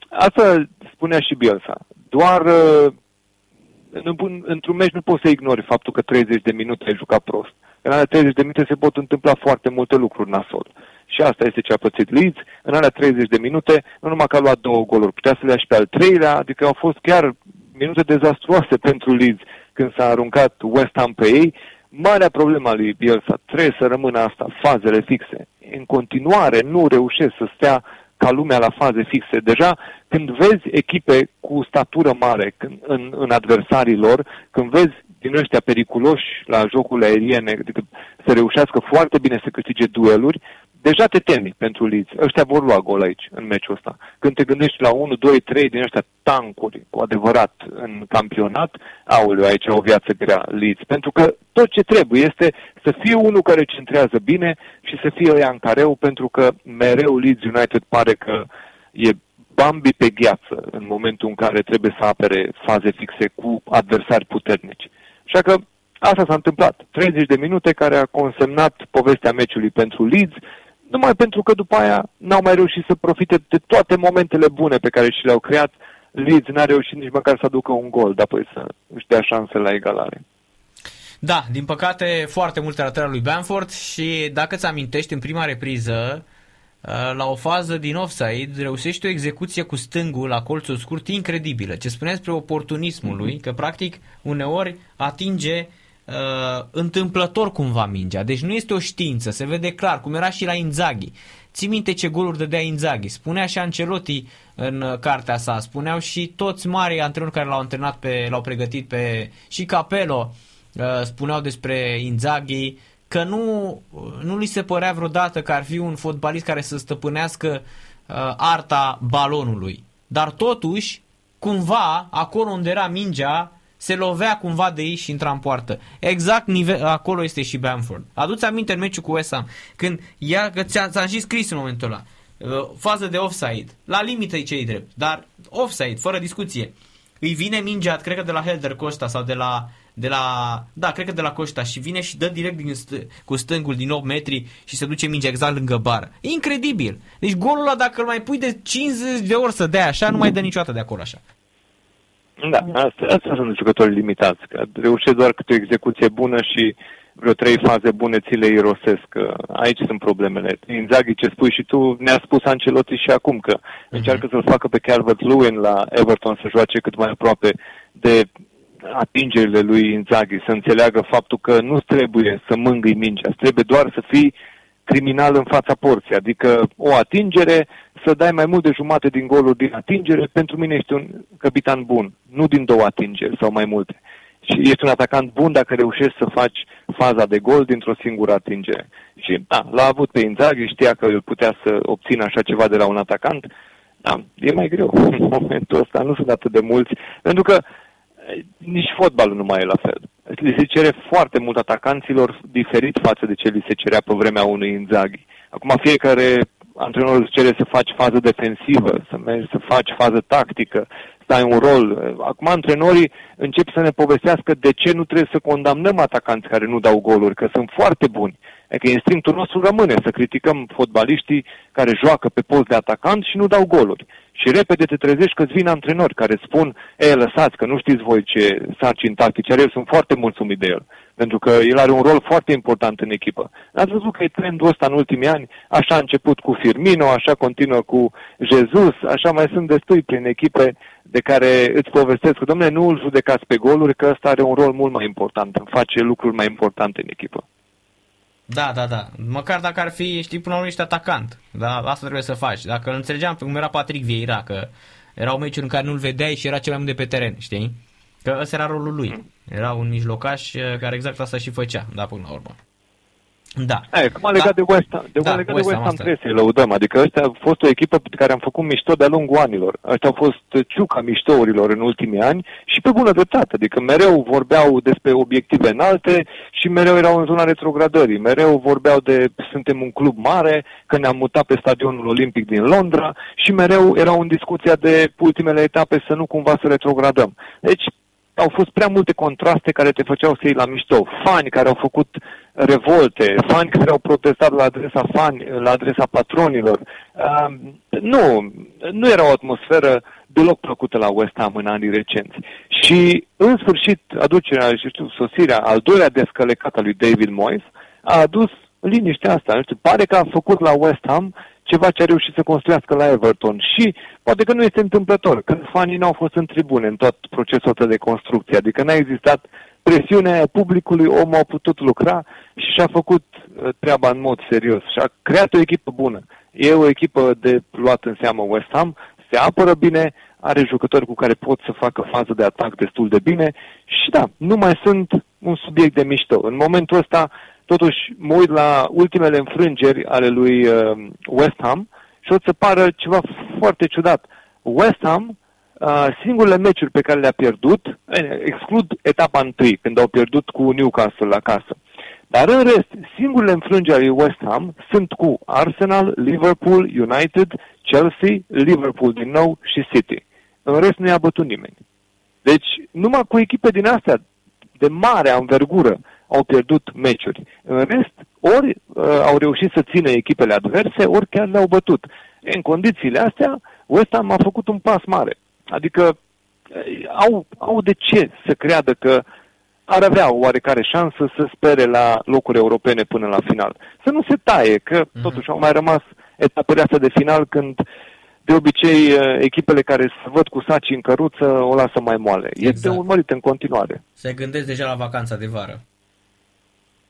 asta spunea și Bielsa. Doar uh, într-un meci nu poți să ignori faptul că 30 de minute ai jucat prost. În alea 30 de minute se pot întâmpla foarte multe lucruri nasol. Și asta este ce a pățit Leeds. În alea 30 de minute, nu numai că a luat două goluri, putea să le ia și pe al treilea, adică au fost chiar minute dezastruoase pentru Leeds când s-a aruncat West Ham pe ei. Marea problemă a lui Bielsa trebuie să rămână asta, fazele fixe. În continuare nu reușesc să stea ca lumea la faze fixe. Deja când vezi echipe cu statură mare când, în, în adversarii lor, când vezi din ăștia periculoși la jocurile aeriene, adică să reușească foarte bine să câștige dueluri, deja te temi pentru Leeds. Ăștia vor lua gol aici, în meciul ăsta. Când te gândești la 1, 2, 3 din ăștia tancuri cu adevărat în campionat, auleu, aici o viață grea Leeds. Pentru că tot ce trebuie este să fie unul care centrează bine și să fie ăia în careu, pentru că mereu Leeds United pare că e Bambi pe gheață în momentul în care trebuie să apere faze fixe cu adversari puternici. Așa că asta s-a întâmplat. 30 de minute care a consemnat povestea meciului pentru Leeds, numai pentru că după aia n-au mai reușit să profite de toate momentele bune pe care și le-au creat. Leeds n-a reușit nici măcar să aducă un gol, dar apoi să își dea șanse la egalare. Da, din păcate foarte multe ratări lui Bamford și dacă ți amintești în prima repriză, uh, la o fază din offside, reușește o execuție cu stângul la colțul scurt incredibilă. Ce spunea despre oportunismul lui, că practic uneori atinge uh, întâmplător cumva mingea. Deci nu este o știință, se vede clar, cum era și la Inzaghi. Ții minte ce goluri dădea Inzaghi. Spunea și Ancelotti în uh, cartea sa, spuneau și toți mari antrenori care l-au antrenat pe, l-au pregătit pe și Capello, uh, spuneau despre Inzaghi că nu, nu li se părea vreodată că ar fi un fotbalist care să stăpânească uh, arta balonului. Dar totuși, cumva, acolo unde era mingea, se lovea cumva de ei și intra în poartă. Exact nivel, acolo este și Bamford. Aduți aminte în meciul cu West Ham, când ea, că ți-am, ți-am și scris în momentul ăla, uh, fază de offside, la limită e cei drept, dar offside, fără discuție. Îi vine mingea, cred că de la Helder Costa sau de la, de la, da, cred că de la Costa și vine și dă direct din st- cu stângul din 8 metri și se duce mingea exact lângă bar. E incredibil. Deci golul ăla dacă îl mai pui de 50 de ori să dea așa, nu mai dă niciodată de acolo așa. Da, asta, asta sunt jucători limitați, că reușesc doar câte o execuție bună și vreo trei faze bune ți le irosesc. Aici sunt problemele. Inzaghi, ce spui și tu, ne-a spus Ancelotti și acum că uh-huh. încearcă să-l facă pe Calvert-Lewin la Everton să joace cât mai aproape de atingerile lui Inzaghi, să înțeleagă faptul că nu trebuie să mângâi mingea, trebuie doar să fii criminal în fața porții, adică o atingere, să dai mai mult de jumate din goluri din atingere, pentru mine ești un capitan bun, nu din două atingeri sau mai multe. Și ești un atacant bun dacă reușești să faci faza de gol dintr-o singură atingere. Și da, l-a avut pe Inzaghi, știa că îl putea să obțină așa ceva de la un atacant. Da, e mai greu în momentul ăsta, nu sunt atât de mulți, pentru că nici fotbalul nu mai e la fel. Li se cere foarte mult atacanților diferit față de ce li se cerea pe vremea unui Inzaghi. Acum fiecare antrenor îți cere să faci fază defensivă, să mergi să faci fază tactică, să ai un rol. Acum antrenorii încep să ne povestească de ce nu trebuie să condamnăm atacanți care nu dau goluri, că sunt foarte buni. Adică instinctul nostru rămâne să criticăm fotbaliștii care joacă pe post de atacant și nu dau goluri. Și repede te trezești că îți vin antrenori care spun, e, lăsați că nu știți voi ce sarcini tactice are, sunt foarte mulțumit de el. Pentru că el are un rol foarte important în echipă. Ați văzut că e trendul ăsta în ultimii ani, așa a început cu Firmino, așa continuă cu Jesus, așa mai sunt destui prin echipe de care îți povestesc că, domnule, nu îl judecați pe goluri, că ăsta are un rol mult mai important, face lucruri mai importante în echipă. Da, da, da. Măcar dacă ar fi, știi, până la urmă ești atacant. Da, asta trebuie să faci. Dacă îl înțelegeam cum era Patrick Vieira, că erau meciuri în care nu-l vedeai și era cel mai mult de pe teren, știi? Că ăsta era rolul lui. Era un mijlocaș eh, care exact asta și făcea, da, până la urmă. Da. Aia, cum a legat da. de West Ham, de, da, legat West de West Ham trebuie să-i lăudăm. Adică ăsta a fost o echipă pe care am făcut mișto de-a lungul anilor. Ăștia au fost ciuca miștourilor în ultimii ani și pe bună dreptate. Adică mereu vorbeau despre obiective înalte și mereu erau în zona retrogradării. Mereu vorbeau de suntem un club mare, că ne-am mutat pe stadionul olimpic din Londra și mereu erau în discuția de ultimele etape să nu cumva să retrogradăm. Deci au fost prea multe contraste care te făceau să iei la mișto. Fani care au făcut revolte, fani care au protestat la adresa fani, la adresa patronilor. Uh, nu, nu era o atmosferă deloc plăcută la West Ham în anii recenți. Și, în sfârșit, aducerea, și știu, sosirea, al doilea descălecat al lui David Moyes, a adus liniștea asta. Nu știu, pare că a făcut la West Ham ceva ce a reușit să construiască la Everton. Și poate că nu este întâmplător, că fanii n-au fost în tribune în tot procesul ăsta de construcție, adică n-a existat presiunea publicului, omul a putut lucra și și-a făcut uh, treaba în mod serios și a creat o echipă bună. E o echipă de luat în seamă West Ham, se apără bine, are jucători cu care pot să facă fază de atac destul de bine și da, nu mai sunt un subiect de mișto. În momentul ăsta Totuși, mă uit la ultimele înfrângeri ale lui uh, West Ham și o să pară ceva foarte ciudat. West Ham, uh, singurele meciuri pe care le-a pierdut, exclud etapa întâi, când au pierdut cu Newcastle la casă. Dar în rest, singurele înfrângeri ale West Ham sunt cu Arsenal, Liverpool, United, Chelsea, Liverpool din nou și City. În rest nu i-a bătut nimeni. Deci, numai cu echipe din astea de mare anvergură au pierdut meciuri. În rest, ori uh, au reușit să țină echipele adverse, ori chiar le-au bătut. În condițiile astea, West Ham a făcut un pas mare. Adică uh, au, au de ce să creadă că ar avea o oarecare șansă să spere la locuri europene până la final. Să nu se taie, că mm-hmm. totuși au mai rămas etapele astea de final când de obicei uh, echipele care se văd cu saci în căruță o lasă mai moale. Exact. Este urmărit în continuare. Se gândesc deja la vacanța de vară.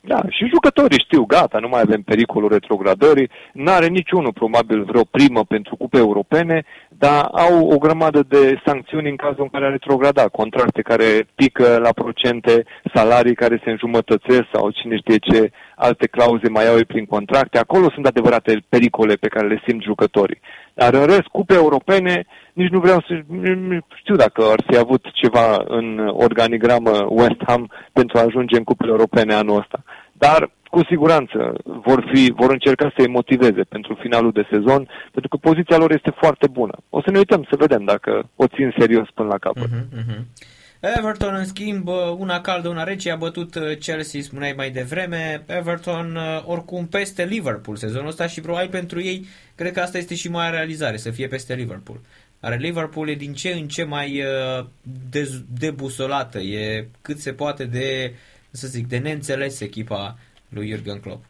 Da, și jucătorii știu, gata, nu mai avem pericolul retrogradării, n-are niciunul probabil vreo primă pentru cupe europene, dar au o grămadă de sancțiuni în cazul în care a retrogradat, contracte care pică la procente, salarii care se înjumătățesc sau cine știe ce alte clauze mai au prin contracte. Acolo sunt adevărate pericole pe care le simt jucătorii. Dar în rest, cupe europene, nici nu vreau să știu dacă ar fi avut ceva în organigramă West Ham pentru a ajunge în cupele europene anul ăsta. Dar cu siguranță vor, fi, vor încerca să-i motiveze pentru finalul de sezon, pentru că poziția lor este foarte bună. O să ne uităm să vedem dacă o țin serios până la capăt. Uh-huh, uh-huh. Everton, în schimb, una caldă, una rece, a bătut Chelsea, spuneai mai devreme. Everton, oricum, peste Liverpool sezonul ăsta și probabil pentru ei, cred că asta este și mai realizare, să fie peste Liverpool. Are Liverpool e din ce în ce mai debusolată, e cât se poate de, să zic, de neînțeles echipa lui Jurgen Klopp.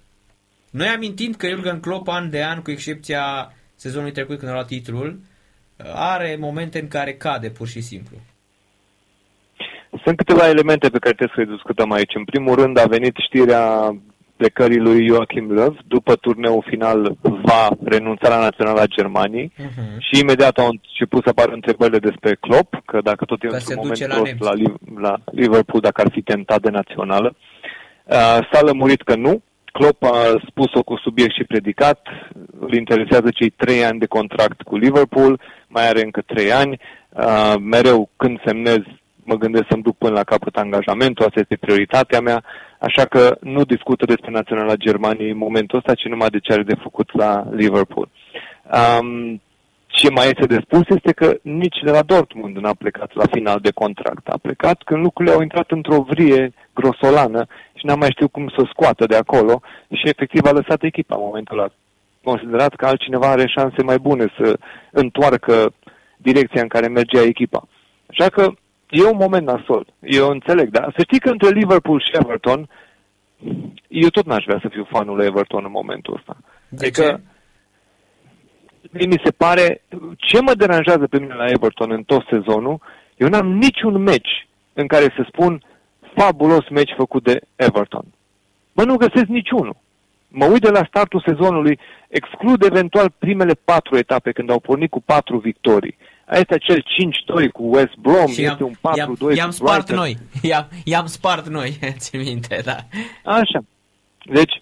Noi amintind că Jurgen Klopp an de an, cu excepția sezonului trecut când a luat titlul, are momente în care cade pur și simplu. Sunt câteva elemente pe care trebuie să le discutăm aici. În primul rând a venit știrea plecării lui Joachim Löw. După turneul final va renunța la Naționala Germaniei uh-huh. și imediat au început să apară întrebările despre Klopp, că dacă tot e într-un moment prost la, la Liverpool, dacă ar fi tentat de națională. Uh, s-a lămurit că nu. Klopp a spus-o cu subiect și predicat, îl interesează cei trei ani de contract cu Liverpool, mai are încă trei ani, uh, mereu când semnez mă gândesc să-mi duc până la capăt angajamentul, asta este prioritatea mea, așa că nu discută despre Naționala Germaniei în momentul ăsta, ci numai de ce are de făcut la Liverpool. Um, ce mai este de spus este că nici de la Dortmund n-a plecat la final de contract. A plecat când lucrurile au intrat într-o vrie grosolană și n-a mai știut cum să scoată de acolo și efectiv a lăsat echipa în momentul ăla. Considerat că altcineva are șanse mai bune să întoarcă direcția în care mergea echipa. Așa că e un moment nasol. Eu înțeleg, dar să știi că între Liverpool și Everton, eu tot n-aș vrea să fiu fanul lui Everton în momentul ăsta. De adică, ce? mi se pare, ce mă deranjează pe mine la Everton în tot sezonul, eu n-am niciun meci în care să spun fabulos meci făcut de Everton. Mă, nu găsesc niciunul. Mă uit de la startul sezonului, exclud eventual primele patru etape când au pornit cu patru victorii. Este acel 5-2 cu West Brom, și este un 4-2 I-am spart Brighton. noi, i-am, i-am spart noi, țin minte, da. Așa. Deci,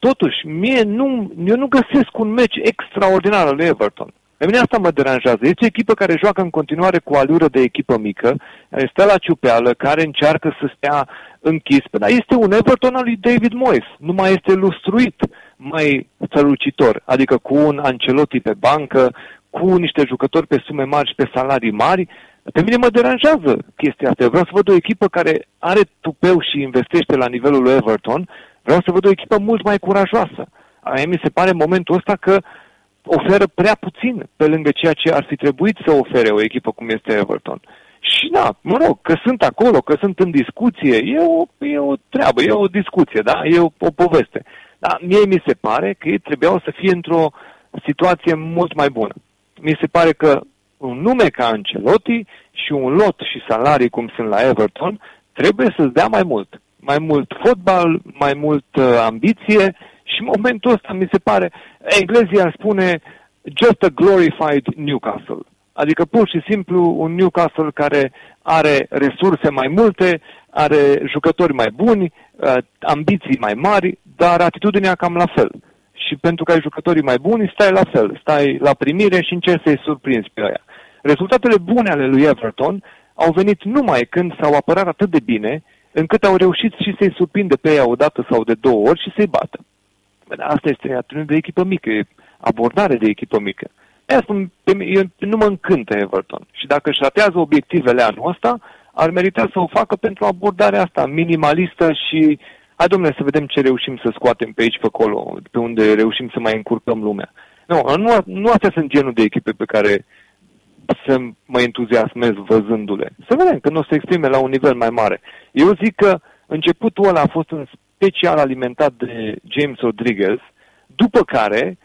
totuși, mie nu, eu nu găsesc un meci extraordinar al lui Everton. Pe mine asta mă deranjează. Este o echipă care joacă în continuare cu alură de echipă mică, care stă la ciupeală, care încearcă să stea închis. Dar este un Everton al lui David Moyes. Nu mai este lustruit mai strălucitor. Adică cu un Ancelotti pe bancă, cu niște jucători pe sume mari și pe salarii mari, pe mine mă deranjează chestia asta. vreau să văd o echipă care are tupeu și investește la nivelul lui Everton. Vreau să văd o echipă mult mai curajoasă. Aia mi se pare momentul ăsta că oferă prea puțin pe lângă ceea ce ar fi trebuit să ofere o echipă cum este Everton. Și da, mă rog, că sunt acolo, că sunt în discuție, e o, e o treabă, e o discuție, da, e o, o poveste. Dar mie mi se pare că ei trebuiau să fie într-o situație mult mai bună mi se pare că un nume ca Ancelotti și un lot și salarii cum sunt la Everton trebuie să-ți dea mai mult. Mai mult fotbal, mai mult uh, ambiție și în momentul ăsta mi se pare, englezii ar spune just a glorified Newcastle. Adică pur și simplu un Newcastle care are resurse mai multe, are jucători mai buni, uh, ambiții mai mari, dar atitudinea cam la fel și pentru că ai jucătorii mai buni, stai la fel, stai la primire și încerci să-i surprinzi pe aia. Rezultatele bune ale lui Everton au venit numai când s-au apărat atât de bine, încât au reușit și să-i surprindă pe ea o dată sau de două ori și să-i bată. Asta este atitudine de echipă mică, e abordare de echipă mică. Aia spun, pe mine, eu, nu mă încântă Everton. Și dacă își ratează obiectivele anul ăsta, ar merita să o facă pentru abordarea asta minimalistă și hai domnule să vedem ce reușim să scoatem pe aici, pe acolo, pe unde reușim să mai încurcăm lumea. Nu, nu, nu astea sunt genul de echipe pe care să mă entuziasmez văzându-le. Să vedem că nu o să exprime la un nivel mai mare. Eu zic că începutul ăla a fost în special alimentat de James Rodriguez, după care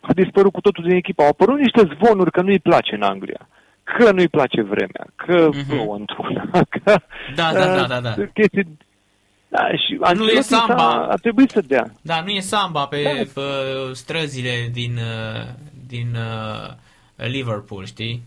a dispărut cu totul din echipă. Au apărut niște zvonuri că nu-i place în Anglia că nu-i place vremea, că uh-huh. plouă într-una, că da, da, da, da, da. chestii da, și nu e samba. A trebuit să dea. Da, nu e samba pe, da. pe străzile din, uh, din uh, Liverpool, știi?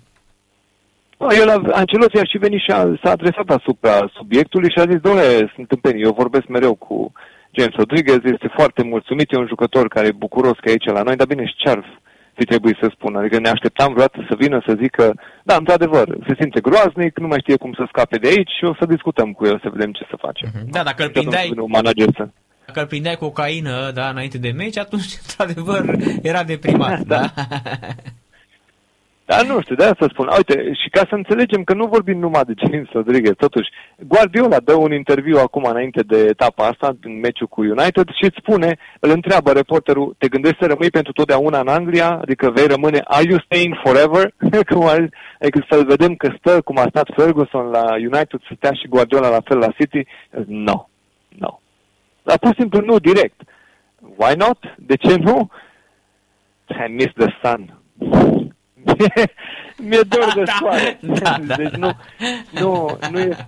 No, el, Ancelotti aș și venit și a, s-a adresat asupra subiectului și a zis, domnule, sunt în eu vorbesc mereu cu James Rodriguez, este foarte mulțumit, e un jucător care e bucuros că e aici la noi, dar bine, și ce ar fi trebuit să spună. Adică ne așteptam vreodată să vină să zică, da, într-adevăr, se simte groaznic, nu mai știe cum să scape de aici și o să discutăm cu el să vedem ce să facem. Uh-huh. Da, dacă îl prindeai... Un manager să... Dacă îl prindeai cocaină, da, înainte de meci, atunci, într-adevăr, era deprimat, da? da? Da, nu știu, de asta spun. Uite, și ca să înțelegem că nu vorbim numai de James Rodriguez, totuși, Guardiola dă un interviu acum înainte de etapa asta, în meciul cu United, și îți spune, îl întreabă reporterul, te gândești să rămâi pentru totdeauna în Anglia? Adică vei rămâne, are you staying forever? cum ar, adică să-l vedem că stă, cum a stat Ferguson la United, să stea și Guardiola la fel la City? Nu, no, nu. No. Dar pur și simplu nu, direct. Why not? De ce nu? I miss the sun. Mi-e dor de da, soare. Da, da, deci nu, nu, nu e,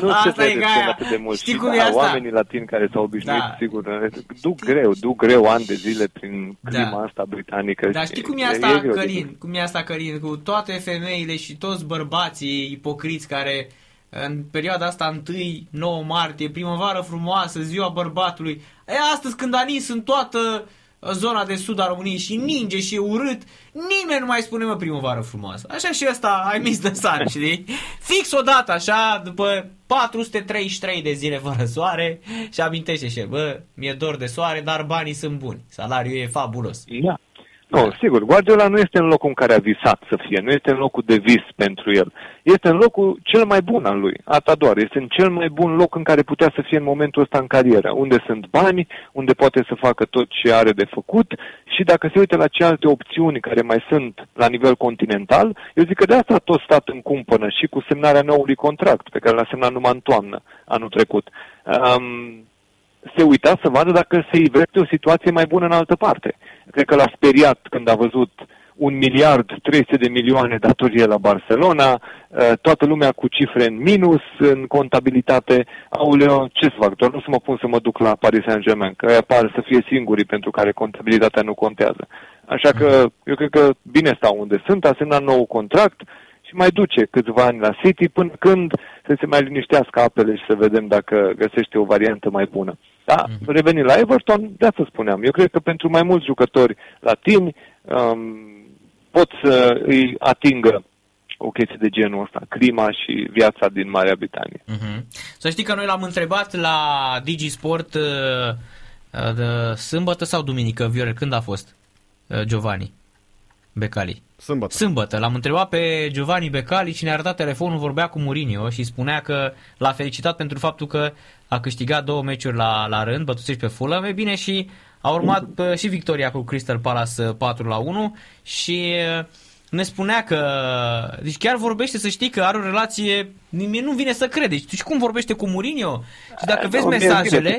nu asta se vede atât de mult. Știi cum e da, asta? Oamenii latini care s-au obișnuit, da. sigur, duc greu, duc greu ani de zile prin da. clima da. asta britanică. Dar știi cum e asta, e, Călin? Cum e asta, Călin? Cu toate femeile și toți bărbații ipocriți care în perioada asta 1-9 martie, primăvară frumoasă, ziua bărbatului. E astăzi când a nins în toată zona de sud a României și ninge și e urât, nimeni nu mai spune mă primăvară frumoasă. Așa și ăsta ai mis de sun, știi? Fix odată, așa, după 433 de zile fără soare și amintește și bă, mi-e dor de soare, dar banii sunt buni. Salariul e fabulos. Da. Nu, sigur, Guardiola nu este în locul în care a visat să fie, nu este în locul de vis pentru el. Este în locul cel mai bun al lui, Atador. Este în cel mai bun loc în care putea să fie în momentul ăsta în carieră, unde sunt bani, unde poate să facă tot ce are de făcut și dacă se uită la ce alte opțiuni care mai sunt la nivel continental, eu zic că de asta a tot stat în cumpănă și cu semnarea noului contract, pe care l-a semnat numai în toamnă anul trecut. Um, se uita să vadă dacă se ivește o situație mai bună în altă parte. Cred că l-a speriat când a văzut un miliard 300 de milioane datorie la Barcelona, uh, toată lumea cu cifre în minus, în contabilitate. Auleo, ce să fac? Doar nu să mă pun să mă duc la Paris Saint-Germain, că aia par să fie singurii pentru care contabilitatea nu contează. Așa că eu cred că bine stau unde sunt, a semnat nou contract și mai duce câțiva ani la City până când să se mai liniștească apele și să vedem dacă găsește o variantă mai bună. Da, mm-hmm. revenind la Everton, de asta spuneam. Eu cred că pentru mai mulți jucători latini um, pot să îi atingă o chestie de genul ăsta, clima și viața din Marea Britanie. Mm-hmm. Să știi că noi l-am întrebat la Digisport uh, uh, de sâmbătă sau duminică, Viorel, când a fost uh, Giovanni Becali? Sâmbătă. Sâmbătă. L-am întrebat pe Giovanni Becali și ne-a arătat telefonul, vorbea cu Mourinho și spunea că l-a felicitat pentru faptul că a câștigat două meciuri la, la rând, bătuți pe Fulham, e bine și a urmat și victoria cu Crystal Palace 4 la 1 și ne spunea că, deci chiar vorbește să știi că are o relație, mie nu vine să crede. Și cum vorbește cu Mourinho? Și dacă vezi mesajele,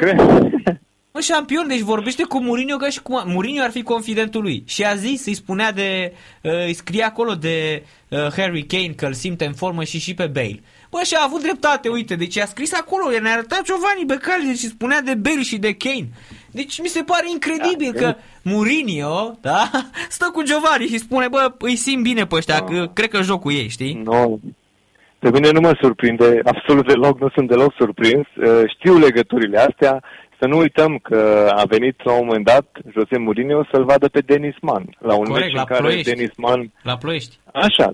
Mă, șampion, deci vorbește cu Mourinho ca și cum Mourinho ar fi confidentul lui. Și a zis, îi spunea de, uh, îi scria acolo de uh, Harry Kane că îl simte în formă și și pe Bale. Bă, și a avut dreptate, uite, deci a scris acolo, ne-a arătat Giovanni Becali, deci spunea de Bale și de Kane. Deci mi se pare incredibil da, că Mourinho, da, stă cu Giovanni și spune, bă, îi simt bine pe ăștia, no. că cred că joc cu ei, știi? Nu, no. Pe mine nu mă surprinde absolut deloc, nu sunt deloc surprins. Uh, știu legăturile astea, să nu uităm că a venit la un moment dat Jose Mourinho să-l vadă pe Denis Mann. La un Corect, meci în care Ploiești. Denis Mann... La Ploiești. Așa,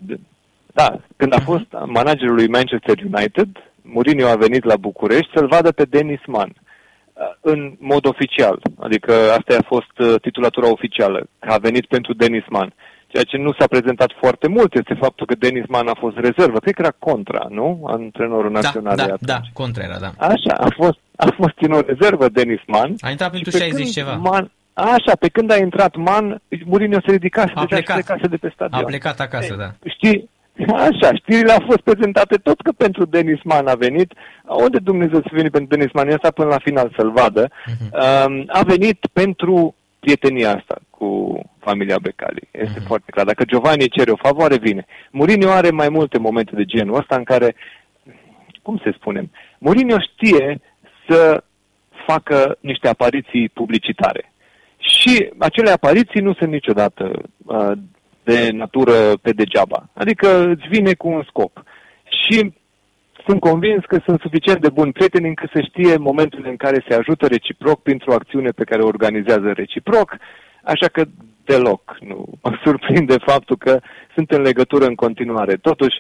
da. Când a mhm. fost managerul lui Manchester United, Mourinho a venit la București să-l vadă pe Denis Mann uh, în mod oficial. Adică asta a fost uh, titulatura oficială, că a venit pentru Denis Mann. Ceea ce nu s-a prezentat foarte mult este faptul că Denis Mann a fost rezervă. Cred că era contra, nu? Antrenorul da, național da, de atunci. Da, contra era, da. Așa, a fost, a fost în o rezervă Denis Mann. A intrat pentru 60 ceva. Man, așa, pe când a intrat Man, Mourinho se ridicase, a plecat. și plecase de pe stadion. A plecat acasă, da. Știi, Așa, știrile au fost prezentate tot că pentru Denis Man a venit. Unde Dumnezeu să venit pentru Denis Man? Asta până la final să-l vadă. Uh-huh. a venit pentru prietenia asta cu familia Becali. Este uh-huh. foarte clar. Dacă Giovanni cere o favoare, vine. Mourinho are mai multe momente de genul ăsta în care, cum să spunem, Mourinho știe să facă niște apariții publicitare. Și acele apariții nu sunt niciodată uh, de natură pe degeaba. Adică îți vine cu un scop. Și sunt convins că sunt suficient de buni prieteni încât să știe momentul în care se ajută reciproc printr-o acțiune pe care o organizează reciproc, așa că deloc nu mă surprinde faptul că sunt în legătură în continuare. Totuși,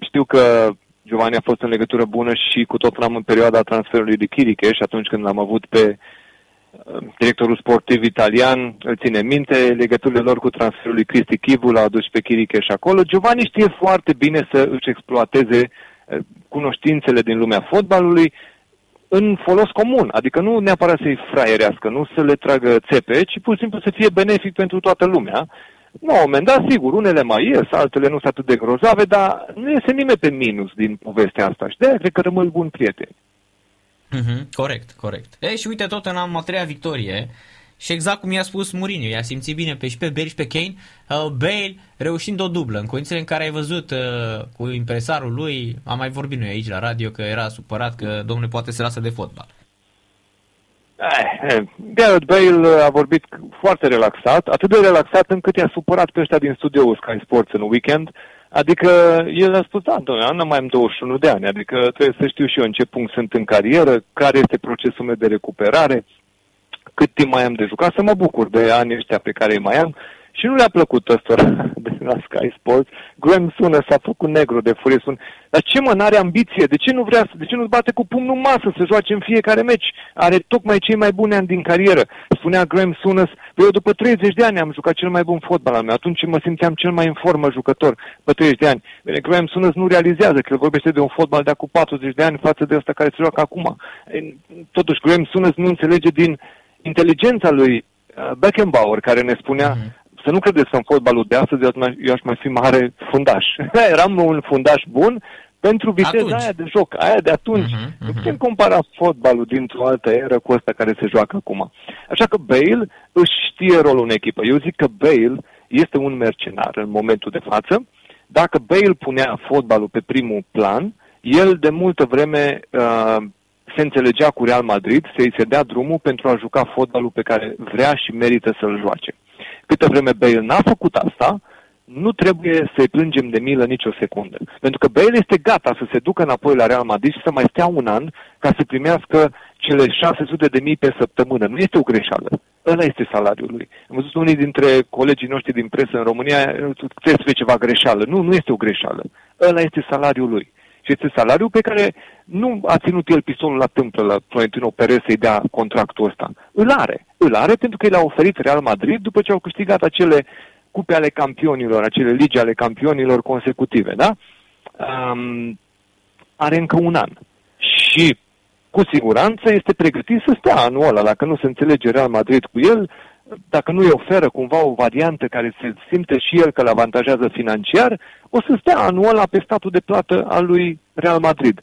știu că Giovanni a fost în legătură bună și cu tot am în perioada transferului de Chiriche și atunci când l-am avut pe directorul sportiv italian îl ține minte, legăturile lor cu transferul lui Cristi Chivu l-a adus pe Chiriche și acolo. Giovanni știe foarte bine să își exploateze cunoștințele din lumea fotbalului în folos comun, adică nu neapărat să-i fraierească, nu să le tragă țepe, ci pur și simplu să fie benefic pentru toată lumea. La un moment dat, sigur, unele mai ies, altele nu sunt atât de grozave, dar nu iese nimeni pe minus din povestea asta și de-aia cred că rămân buni prieteni. Mm-hmm, corect, corect. E, și uite, tot în a treia victorie, și exact cum i-a spus Mourinho, i-a simțit bine pe și pe Bale și pe Kane, uh, Bale reușind o dublă. În condițiile în care ai văzut uh, cu impresarul lui, am mai vorbit noi aici la radio că era supărat că domnule poate se lasă de fotbal. Eh, Gareth Bale a vorbit foarte relaxat, atât de relaxat încât i-a supărat pe ăștia din studioul Sky Sports în weekend, Adică el a spus, da, doamne, nu mai am 21 de ani, adică trebuie să știu și eu în ce punct sunt în carieră, care este procesul meu de recuperare, cât timp mai am de jucat, să mă bucur de anii ăștia pe care îi mai am. Și nu le-a plăcut ăstora de la Sky Sports. Graham sună, s-a făcut negru de furie, spun, dar ce mă, n-are ambiție? De ce nu vrea să, de ce nu bate cu pumnul în masă să joace în fiecare meci? Are tocmai cei mai buni ani din carieră. Spunea Graham Sunas, păi eu după 30 de ani am jucat cel mai bun fotbal al meu, atunci mă simțeam cel mai în formă jucător, pe 30 de ani. Bine, Graham Sunas nu realizează că el vorbește de un fotbal de acum 40 de ani față de ăsta care se joacă acum. Totuși, Graham Sunas nu înțelege din inteligența lui uh, Beckenbauer, care ne spunea, uh-huh. Să nu credeți că în fotbalul de astăzi eu aș mai fi mare fundaș. Eram un fundaș bun pentru viteza atunci. aia de joc, aia de atunci. Uh-huh, uh-huh. Nu putem compara fotbalul dintr-o altă eră cu ăsta care se joacă acum. Așa că Bale își știe rolul în echipă. Eu zic că Bale este un mercenar în momentul de față. Dacă Bale punea fotbalul pe primul plan, el de multă vreme uh, se înțelegea cu Real Madrid să-i se dea drumul pentru a juca fotbalul pe care vrea și merită să-l joace. Câte vreme Bale n-a făcut asta, nu trebuie să-i plângem de milă nicio secundă. Pentru că Bale este gata să se ducă înapoi la Real Madrid și să mai stea un an ca să primească cele 600 de mii pe săptămână. Nu este o greșeală. Ăla este salariul lui. Am văzut unii dintre colegii noștri din presă în România, trebuie să fie ceva greșeală. Nu, nu este o greșeală. Ăla este salariul lui. Și este salariul pe care nu a ținut el pistolul la tâmplă la Florentino Perez să-i dea contractul ăsta. Îl are. Îl are pentru că el a oferit Real Madrid după ce au câștigat acele cupe ale campionilor, acele ligi ale campionilor consecutive, da? Um, are încă un an. Și cu siguranță este pregătit să stea anul ăla. Dacă nu se înțelege Real Madrid cu el, dacă nu îi oferă cumva o variantă care se simte și el că îl avantajează financiar, o să stea anul ăla pe statul de plată al lui Real Madrid.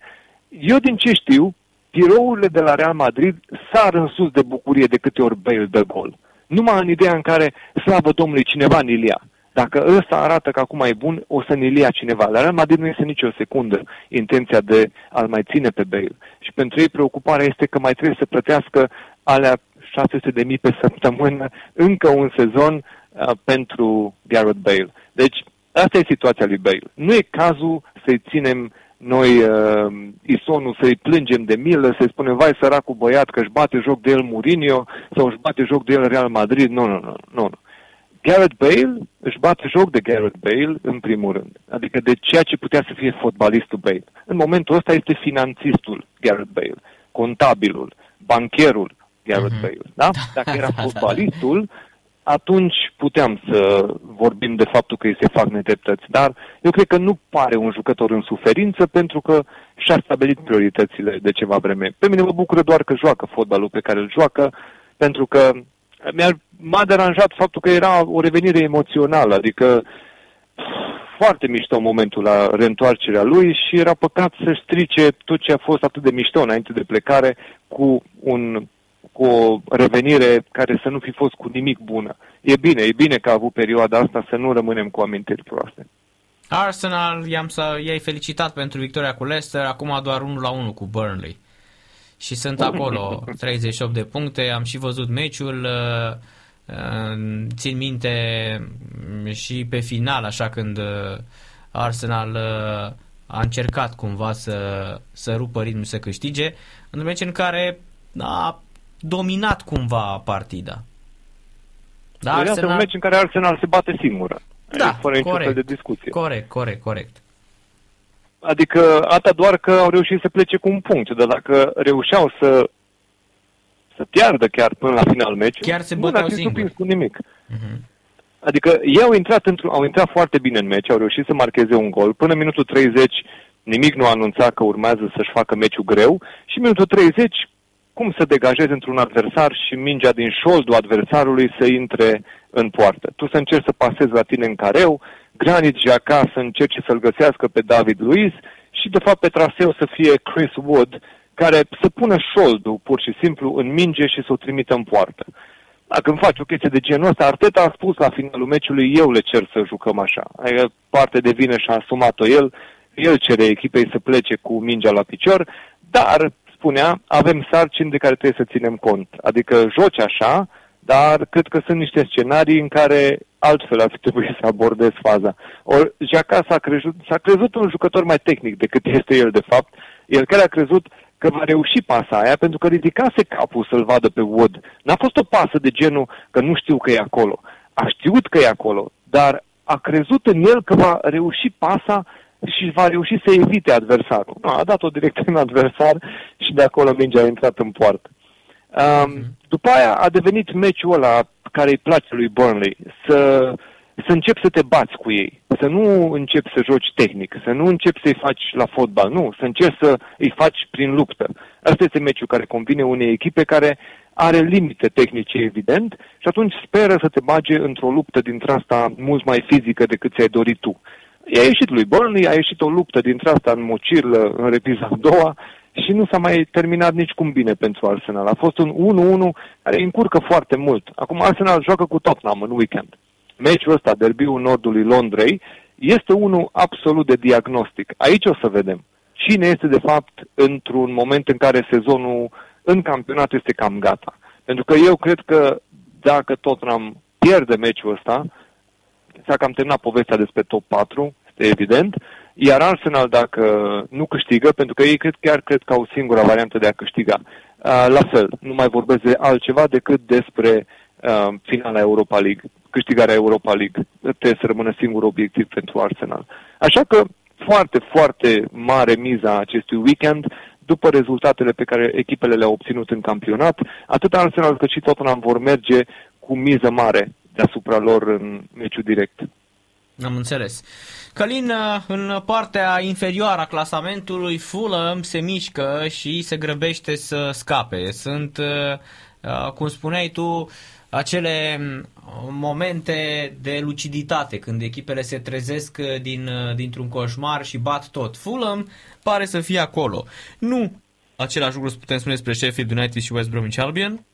Eu din ce știu, tirourile de la Real Madrid sar în sus de bucurie de câte ori Bale de gol. Numai în ideea în care, slavă Domnului, cineva ni ia. Dacă ăsta arată că acum e bun, o să ne ia cineva. La Real Madrid nu este nicio secundă intenția de a-l mai ține pe Bale. Și pentru ei preocuparea este că mai trebuie să plătească alea 600 de mii pe săptămână, încă un sezon uh, pentru Garrett Bale. Deci, asta e situația lui Bale. Nu e cazul să-i ținem noi uh, Isonul să-i plângem de milă, să-i spunem, vai săracul băiat că își bate joc de el Mourinho sau își bate joc de el Real Madrid. Nu, nu, nu, nu. Garrett Bale își bate joc de Garrett Bale în primul rând. Adică de ceea ce putea să fie fotbalistul Bale. În momentul ăsta este finanțistul Garrett Bale, contabilul, bancherul Garrett uh-huh. Bale. Da? Dacă era fotbalistul, atunci puteam să vorbim de faptul că îi se fac nedreptăți. Dar eu cred că nu pare un jucător în suferință pentru că și-a stabilit prioritățile de ceva vreme. Pe mine mă bucură doar că joacă fotbalul pe care îl joacă, pentru că mi-a, m-a deranjat faptul că era o revenire emoțională, adică foarte mișto momentul la reîntoarcerea lui și era păcat să strice tot ce a fost atât de mișto înainte de plecare cu un cu o revenire care să nu fi fost cu nimic bună. E bine, e bine că a avut perioada asta să nu rămânem cu amintiri proaste. Arsenal, i-am să, i-ai felicitat pentru victoria cu Leicester, acum doar 1 la 1 cu Burnley. Și sunt acolo 38 de puncte, am și văzut meciul, uh, uh, țin minte și pe final, așa când uh, Arsenal a încercat cumva să, să rupă ritmul să câștige, în meci în care a dominat cumva partida. Da, Arsenal... Este un meci în care Arsenal se bate singură. Da, fără corect, fel de discuție. Corect, corect, corect. Adică, asta doar că au reușit să plece cu un punct, dar dacă reușeau să să piardă chiar până la final meciul, Chiar se nu băteau l-ar fi singuri. surprins cu nimic. Adică ei au intrat, într au intrat foarte bine în meci, au reușit să marcheze un gol. Până în minutul 30 nimic nu anunța că urmează să-și facă meciul greu și în minutul 30 cum să degajezi într-un adversar și mingea din șoldul adversarului să intre în poartă. Tu să încerci să pasezi la tine în careu, Granit Xhaka să încerce să-l găsească pe David Luiz și de fapt pe traseu să fie Chris Wood care să pună șoldul pur și simplu în minge și să o trimită în poartă. Dacă îmi faci o chestie de genul ăsta, Arteta a spus la finalul meciului, eu le cer să jucăm așa. Adică parte de vină și-a asumat-o el, el cere echipei să plece cu mingea la picior, dar, spunea, avem sarcini de care trebuie să ținem cont. Adică joci așa, dar cred că sunt niște scenarii în care altfel ar fi trebuit să abordez faza. Ori Jaca s-a crezut, s-a crezut un jucător mai tehnic decât este el de fapt. El care a crezut că va reuși pasa aia pentru că ridicase capul să-l vadă pe Wood. N-a fost o pasă de genul că nu știu că e acolo. A știut că e acolo, dar a crezut în el că va reuși pasa și va reuși să evite adversarul. Nu, a dat-o direct în adversar și de acolo mingea a intrat în poartă. Um, după aia a devenit meciul ăla care îi place lui Burnley, să, să începi să te bați cu ei, să nu începi să joci tehnic, să nu începi să-i faci la fotbal, nu, să încerci să îi faci prin luptă. Asta este meciul care convine unei echipe care are limite tehnice, evident, și atunci speră să te bage într-o luptă dintre asta mult mai fizică decât ți-ai dorit tu. I-a ieșit lui Burnley, a ieșit o luptă dintre asta în mocirlă în repriza a doua și nu s-a mai terminat nici cum bine pentru Arsenal. A fost un 1-1 care îi încurcă foarte mult. Acum Arsenal joacă cu Tottenham în weekend. Meciul ăsta, derbiul nordului Londrei, este unul absolut de diagnostic. Aici o să vedem cine este de fapt într-un moment în care sezonul în campionat este cam gata. Pentru că eu cred că dacă Tottenham pierde meciul ăsta, s-a cam terminat povestea despre top 4, este evident, iar Arsenal dacă nu câștigă, pentru că ei cred, chiar cred că au singura variantă de a câștiga, uh, la fel, nu mai vorbesc de altceva decât despre uh, finala Europa League, câștigarea Europa League. Trebuie să rămână singur obiectiv pentru Arsenal. Așa că foarte, foarte mare miza acestui weekend, după rezultatele pe care echipele le-au obținut în campionat, atât Arsenal cât și Tottenham vor merge cu miză mare deasupra lor în meciul direct. Am înțeles. Călin, în partea inferioară a clasamentului, Fulham se mișcă și se grăbește să scape. Sunt, uh, cum spuneai tu, acele momente de luciditate când echipele se trezesc din, dintr-un coșmar și bat tot. Fulham pare să fie acolo. Nu același lucru putem spune despre Sheffield United și West Bromwich Albion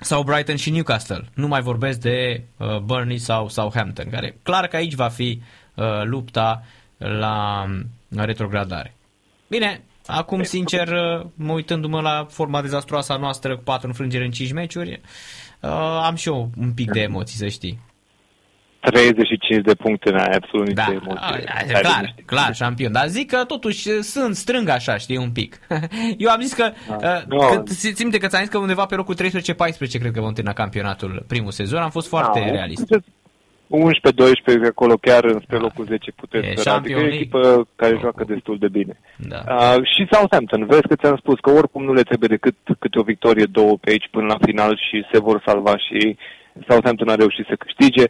sau Brighton și Newcastle. Nu mai vorbesc de uh, Burnley sau Southampton, care clar că aici va fi uh, lupta la uh, retrogradare. Bine, acum sincer, uh, mă uitându-mă la forma dezastruoasă a noastră cu patru înfrângeri în 5 meciuri, uh, am și eu un pic de emoții, să știi. 35 de puncte n-ai absolut Da, nicio emoție. a, clar, clar, șampion. Dar zic că totuși sunt strâng așa, știi, un pic. Eu am zis că, Da. uh, Nu. că simte că ți-am zis că undeva pe locul 13-14 cred că vom termina campionatul primul sezon. Am fost foarte Da, realist. 11-12 acolo chiar înspre locul 10 puteți E spera. Adică e o Champions echipă care League. joacă destul de bine. Da. Uh, și Southampton, vezi că ți-am spus că oricum nu le trebuie decât câte o victorie, două pe aici până la final și se vor salva și ei. Southampton a reușit să câștige.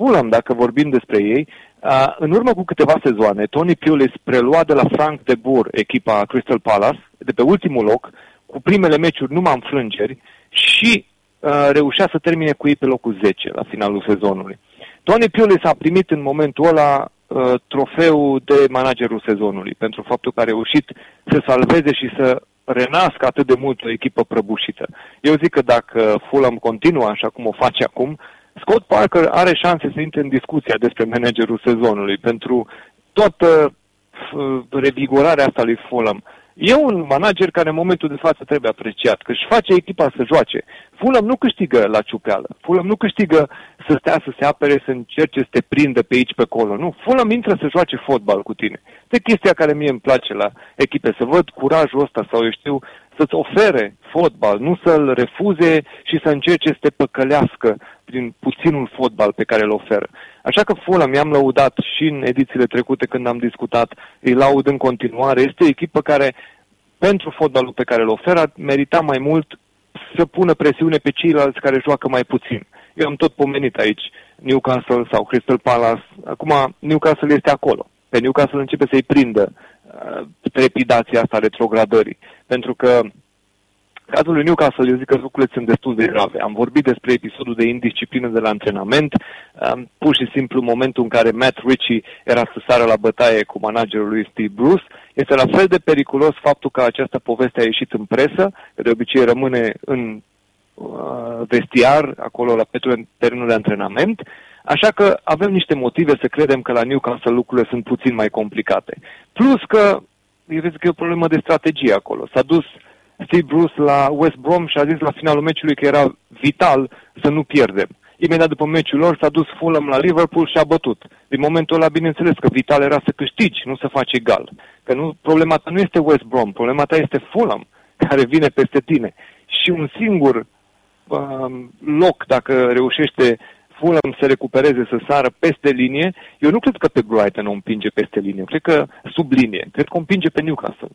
Fulham, dacă vorbim despre ei, uh, în urmă cu câteva sezoane, Tony Pulis prelua de la Frank de Boer echipa Crystal Palace, de pe ultimul loc, cu primele meciuri numai înfrângeri și uh, reușea să termine cu ei pe locul 10 la finalul sezonului. Tony Pulis a primit în momentul ăla uh, trofeul de managerul sezonului pentru faptul că a reușit să salveze și să renască atât de mult o echipă prăbușită. Eu zic că dacă Fulham continuă așa cum o face acum, Scott Parker are șanse să intre în discuția despre managerul sezonului pentru toată uh, revigorarea asta lui Fulham. E un manager care în momentul de față trebuie apreciat, că își face echipa să joace. Fulham nu câștigă la ciupeală. Fulham nu câștigă să stea să se apere, să încerce să te prindă pe aici, pe acolo. Nu. Fulham intră să joace fotbal cu tine. De chestia care mie îmi place la echipe, să văd curajul ăsta sau eu știu, să-ți ofere fotbal, nu să-l refuze și să încerce să te păcălească prin puținul fotbal pe care îl oferă. Așa că Fulham mi-am lăudat și în edițiile trecute când am discutat, îi laud în continuare. Este o echipă care, pentru fotbalul pe care îl oferă, merita mai mult să pună presiune pe ceilalți care joacă mai puțin. Eu am tot pomenit aici Newcastle sau Crystal Palace. Acum Newcastle este acolo. Pe Newcastle începe să-i prindă uh, trepidația asta retrogradării. Pentru că cazul lui Newcastle, eu zic că lucrurile sunt destul de grave. Am vorbit despre episodul de indisciplină de la antrenament, um, pur și simplu momentul în care Matt Ritchie era să sară la bătaie cu managerul lui Steve Bruce. Este la fel de periculos faptul că această poveste a ieșit în presă, că de obicei rămâne în uh, vestiar, acolo la pe terenul de antrenament, Așa că avem niște motive să credem că la Newcastle lucrurile sunt puțin mai complicate. Plus că, eu vezi că e o problemă de strategie acolo. S-a dus Steve Bruce la West Brom și a zis la finalul meciului că era vital să nu pierdem. Imediat după meciul lor s-a dus Fulham la Liverpool și a bătut. Din momentul ăla, bineînțeles că vital era să câștigi, nu să faci egal. Că nu, problema ta nu este West Brom, problema ta este Fulham, care vine peste tine. Și un singur uh, loc, dacă reușește Fulham să recupereze, să sară peste linie, eu nu cred că pe Brighton o împinge peste linie, cred că sub linie, cred că o împinge pe Newcastle.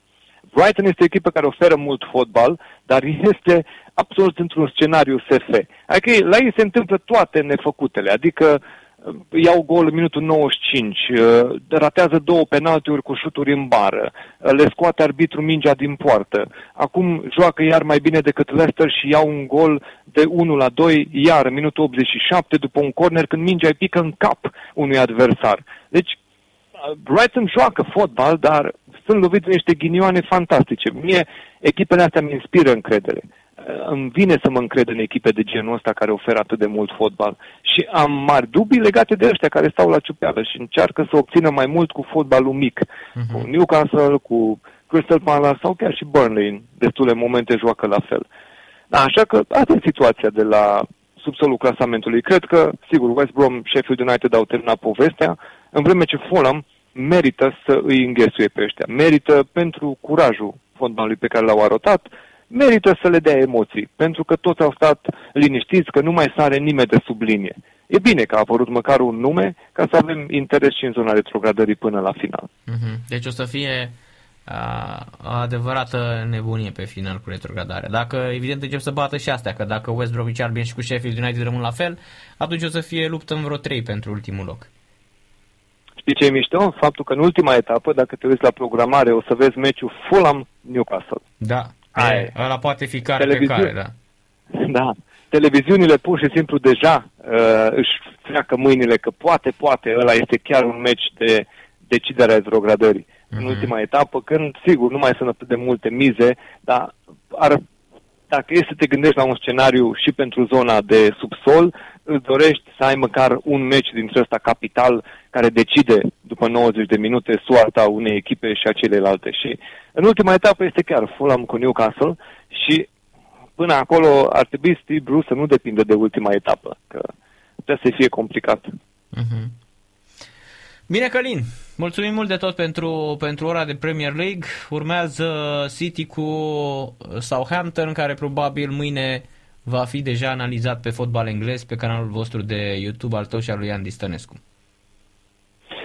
Brighton este o echipă care oferă mult fotbal, dar este absolut într-un scenariu SF. Adică la ei se întâmplă toate nefăcutele, adică uh, iau gol în minutul 95, uh, ratează două penaltiuri cu șuturi în bară, uh, le scoate arbitru mingea din poartă. Acum joacă iar mai bine decât Leicester și iau un gol de 1 la 2, iar în minutul 87 după un corner când mingea îi pică în cap unui adversar. Deci Brighton joacă fotbal, dar sunt loviți niște ghinioane fantastice. Mie echipele astea mi inspiră încredere. Îmi vine să mă încred în echipe de genul ăsta care oferă atât de mult fotbal. Și am mari dubii legate de ăștia care stau la ciupeală și încearcă să obțină mai mult cu fotbalul mic. Uh-huh. Cu Newcastle, cu Crystal Palace sau chiar și Burnley în destule momente joacă la fel. Da, așa că asta e situația de la subsolul clasamentului. Cred că, sigur, West Brom, Sheffield United au terminat povestea, în vreme ce Fulham merită să îi înghesuie pe ăștia. Merită pentru curajul fotbalului pe care l-au arătat, merită să le dea emoții, pentru că toți au stat liniștiți că nu mai sare nimeni de sub linie. E bine că a apărut măcar un nume ca să avem interes și în zona retrogradării până la final. Mm-hmm. Deci o să fie o adevărată nebunie pe final cu retrogradarea. Dacă, evident, încep să bată și astea, că dacă West Bromwich Albion și cu Sheffield United rămân la fel, atunci o să fie luptă în vreo 3 pentru ultimul loc. Știi ce e mișto? Faptul că în ultima etapă, dacă te uiți la programare, o să vezi meciul Fulham-Newcastle. Da, Aia, ăla poate fi care Televiziu... pe care, da. Da, televiziunile pur și simplu deja uh, își freacă mâinile că poate, poate, ăla este chiar un meci de deciderea retrogradării. Mm-hmm. În mhm. ultima etapă, când, sigur, nu mai sunt atât de multe mize, dar ar dacă e să te gândești la un scenariu și pentru zona de subsol, îți dorești să ai măcar un meci dintre ăsta capital care decide după 90 de minute soarta unei echipe și a celelalte. Și în ultima etapă este chiar Fulham cu Newcastle și până acolo ar trebui Steve Bruce să nu depindă de ultima etapă, că putea să fie complicat. Uh-huh. Bine, Călin, mulțumim mult de tot pentru, pentru ora de Premier League. Urmează City cu Southampton, care probabil mâine va fi deja analizat pe fotbal englez pe canalul vostru de YouTube al tău și al lui Andy Stănescu.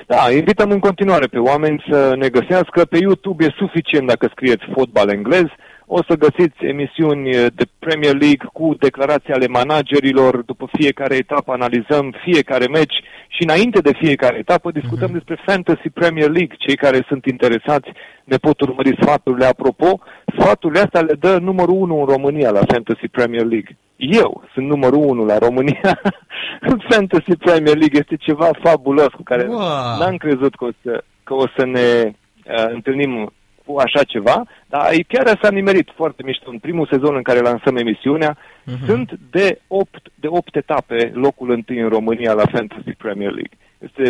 Da, invităm în continuare pe oameni să ne găsească. Pe YouTube e suficient dacă scrieți fotbal englez o să găsiți emisiuni de Premier League cu declarații ale managerilor. După fiecare etapă analizăm fiecare meci și înainte de fiecare etapă discutăm uh-huh. despre Fantasy Premier League. Cei care sunt interesați ne pot urmări sfaturile. Apropo, sfaturile astea le dă numărul 1 în România la Fantasy Premier League. Eu sunt numărul 1 la România în Fantasy Premier League. Este ceva fabulos cu care wow. n-am crezut că o să, că o să ne uh, întâlnim cu așa ceva, dar chiar s-a nimerit foarte mișto. În primul sezon în care lansăm emisiunea, uh-huh. sunt de 8, de 8 etape locul întâi în România la Fantasy Premier League. Este,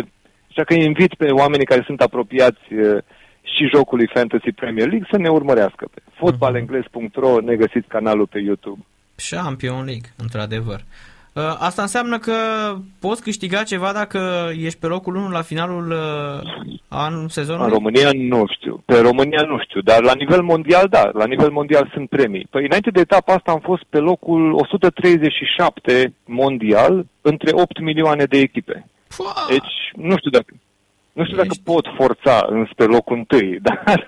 așa că invit pe oamenii care sunt apropiați uh, și jocului Fantasy Premier League să ne urmărească pe fotbalengles.ro, ne găsiți canalul pe YouTube. Champion League, într-adevăr. Uh, asta înseamnă că poți câștiga ceva dacă ești pe locul 1 la finalul uh, anul sezonului? În România nu știu. Pe România nu știu, dar la nivel mondial, da. La nivel mondial sunt premii. Păi înainte de etapa asta am fost pe locul 137 mondial între 8 milioane de echipe. Deci, nu știu dacă... Nu știu dacă pot forța înspre locul întâi, dar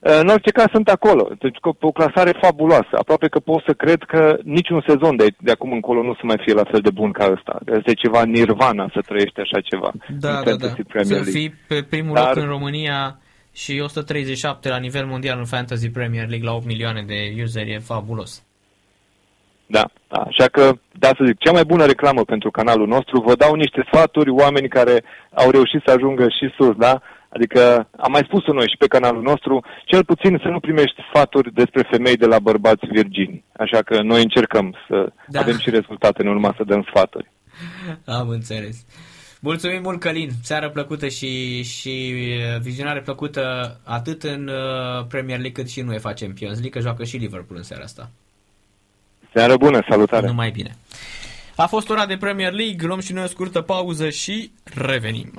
în orice caz sunt acolo. Deci o clasare fabuloasă. Aproape că pot să cred că niciun sezon de, de acum încolo nu să mai fie la fel de bun ca ăsta. Este ceva nirvana să trăiești așa ceva. Da, da, da. Să fii pe primul dar... loc în România și 137 la nivel mondial în Fantasy Premier League la 8 milioane de useri e fabulos. Da, da, așa că, da să zic, cea mai bună reclamă pentru canalul nostru, vă dau niște sfaturi, oameni care au reușit să ajungă și sus, da? Adică am mai spus-o noi și pe canalul nostru, cel puțin să nu primești sfaturi despre femei de la bărbați virgini. Așa că noi încercăm să da. avem și rezultate, nu numai să dăm sfaturi. Am înțeles. Mulțumim mult, Călin. Seară plăcută și, și uh, vizionare plăcută atât în uh, Premier League cât și în UEFA Champions League, că joacă și Liverpool în seara asta. Seară bună, salutare! Numai bine! A fost ora de Premier League, luăm și noi o scurtă pauză și revenim.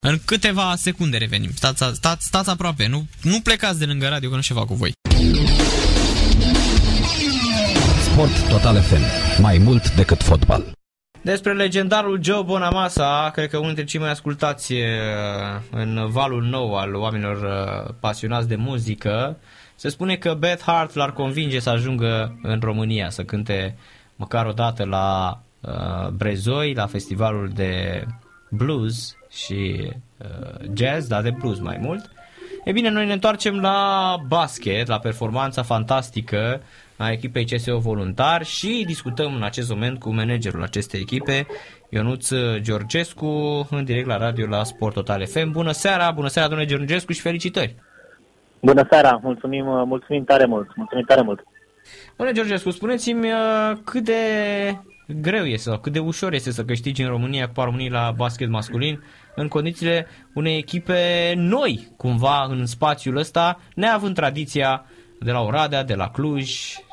În câteva secunde revenim. Stați, stați, stați aproape, nu, nu plecați de lângă radio, că nu ceva cu voi. Sport Total FM. Mai mult decât fotbal. Despre legendarul Joe Bonamassa, cred că unul dintre cei mai ascultați uh, în valul nou al oamenilor uh, pasionați de muzică, se spune că Beth Hart l-ar convinge să ajungă în România, să cânte măcar o dată la uh, Brezoi, la festivalul de blues și uh, jazz, dar de blues mai mult. E bine, noi ne întoarcem la basket, la performanța fantastică a echipei CSO Voluntar și discutăm în acest moment cu managerul acestei echipe, Ionuț Georgescu, în direct la radio la Sport Total FM. Bună seara, bună seara domnule Georgescu și felicitări! Bună seara, mulțumim, mulțumim tare mult, mulțumim tare mult. Domnule Georgescu, spuneți-mi uh, cât de greu este sau cât de ușor este să câștigi în România cu România la basket masculin în condițiile unei echipe noi, cumva, în spațiul ăsta, neavând tradiția de la Oradea, de la Cluj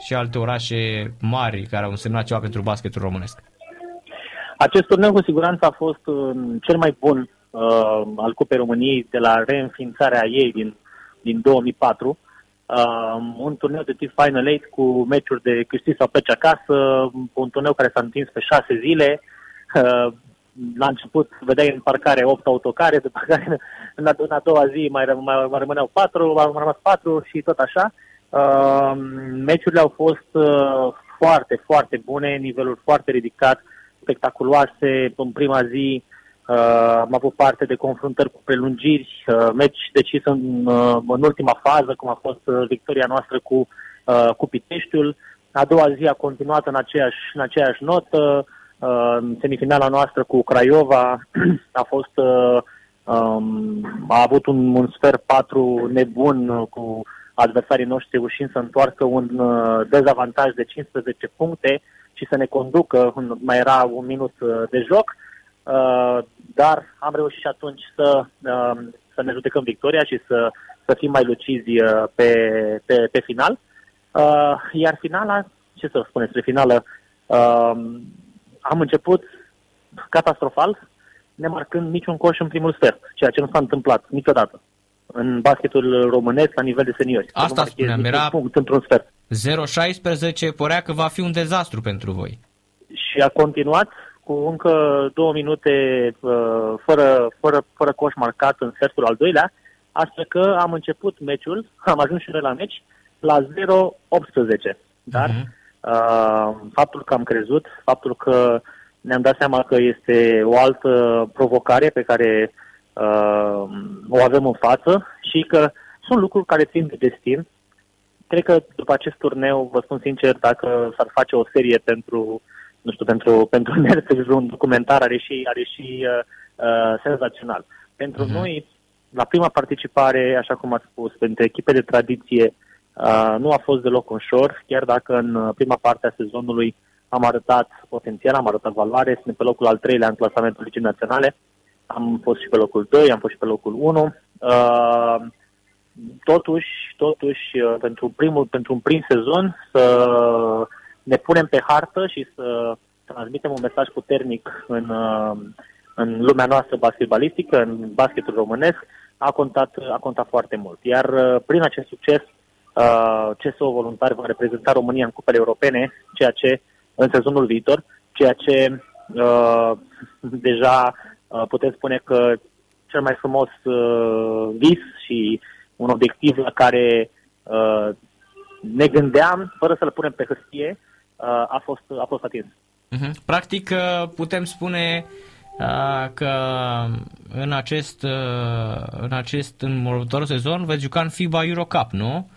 și alte orașe mari care au însemnat ceva pentru basketul românesc. Acest turneu cu siguranță a fost uh, cel mai bun uh, al Cupei României de la reînființarea ei din din 2004, uh, un turneu de tip Final 8 cu meciuri de câștig sau pleci acasă, un turneu care s-a întins pe șase zile. Uh, la început vedeai în parcare 8 autocare, după care în a, în a doua zi mai, mai, mai rămâneau 4, mai rămas 4 și tot așa. Uh, meciurile au fost uh, foarte, foarte bune, niveluri foarte ridicat, spectaculoase. În prima zi Uh, am avut parte de confruntări cu prelungiri, uh, meci decis în, uh, în ultima fază, cum a fost uh, victoria noastră cu, uh, cu Piteștiul. A doua zi a continuat în aceeași, în aceeași notă. Uh, semifinala noastră cu Craiova a fost uh, um, a avut un, un sfer 4 nebun cu adversarii noștri reușind să întoarcă un uh, dezavantaj de 15 puncte și să ne conducă, mai era un minut uh, de joc. Uh, dar am reușit și atunci să, uh, să ne judecăm victoria și să, să fim mai lucizi uh, pe, pe, pe final. Uh, iar finala, ce să spun despre finală, uh, am început catastrofal, nemarcând niciun coș în primul sfert, ceea ce nu s-a întâmplat niciodată în basketul românesc la nivel de seniori. Asta spuneam, era punct într-un sfert. 0-16, părea că va fi un dezastru pentru voi. Și a continuat cu încă două minute uh, fără, fără, fără coș marcat în setul al doilea, astfel că am început meciul, am ajuns și noi la meci, la 0-18. Dar uh-huh. uh, faptul că am crezut, faptul că ne-am dat seama că este o altă provocare pe care uh, o avem în față și că sunt lucruri care țin de destin. Cred că după acest turneu, vă spun sincer, dacă s-ar face o serie pentru nu știu, pentru, pentru Netflix un documentar are și, are și uh, uh, senzațional. Pentru uh-huh. noi, la prima participare, așa cum ați spus, pentru echipe de tradiție, uh, nu a fost deloc ușor, chiar dacă în uh, prima parte a sezonului am arătat potențial, am arătat valoare, suntem pe locul al treilea în clasamentul Ligii Naționale, am fost și pe locul 2, am fost și pe locul 1. Uh, totuși, totuși, uh, pentru, primul, pentru un prim sezon, să ne punem pe hartă și să transmitem un mesaj puternic în, uh, în lumea noastră basketbalistică, în basketul românesc, a contat, a contat foarte mult. Iar uh, prin acest succes, uh, CSO Voluntari va reprezenta România în cupele europene, ceea ce în sezonul viitor, ceea ce deja putem spune că cel mai frumos uh, vis și un obiectiv la care uh, ne gândeam, fără să-l punem pe hârtie, uh, a, fost, a fost atins. Uh-huh. Practic uh, putem spune uh, că în acest, uh, în acest în următorul sezon veți juca în FIBA Eurocup, nu?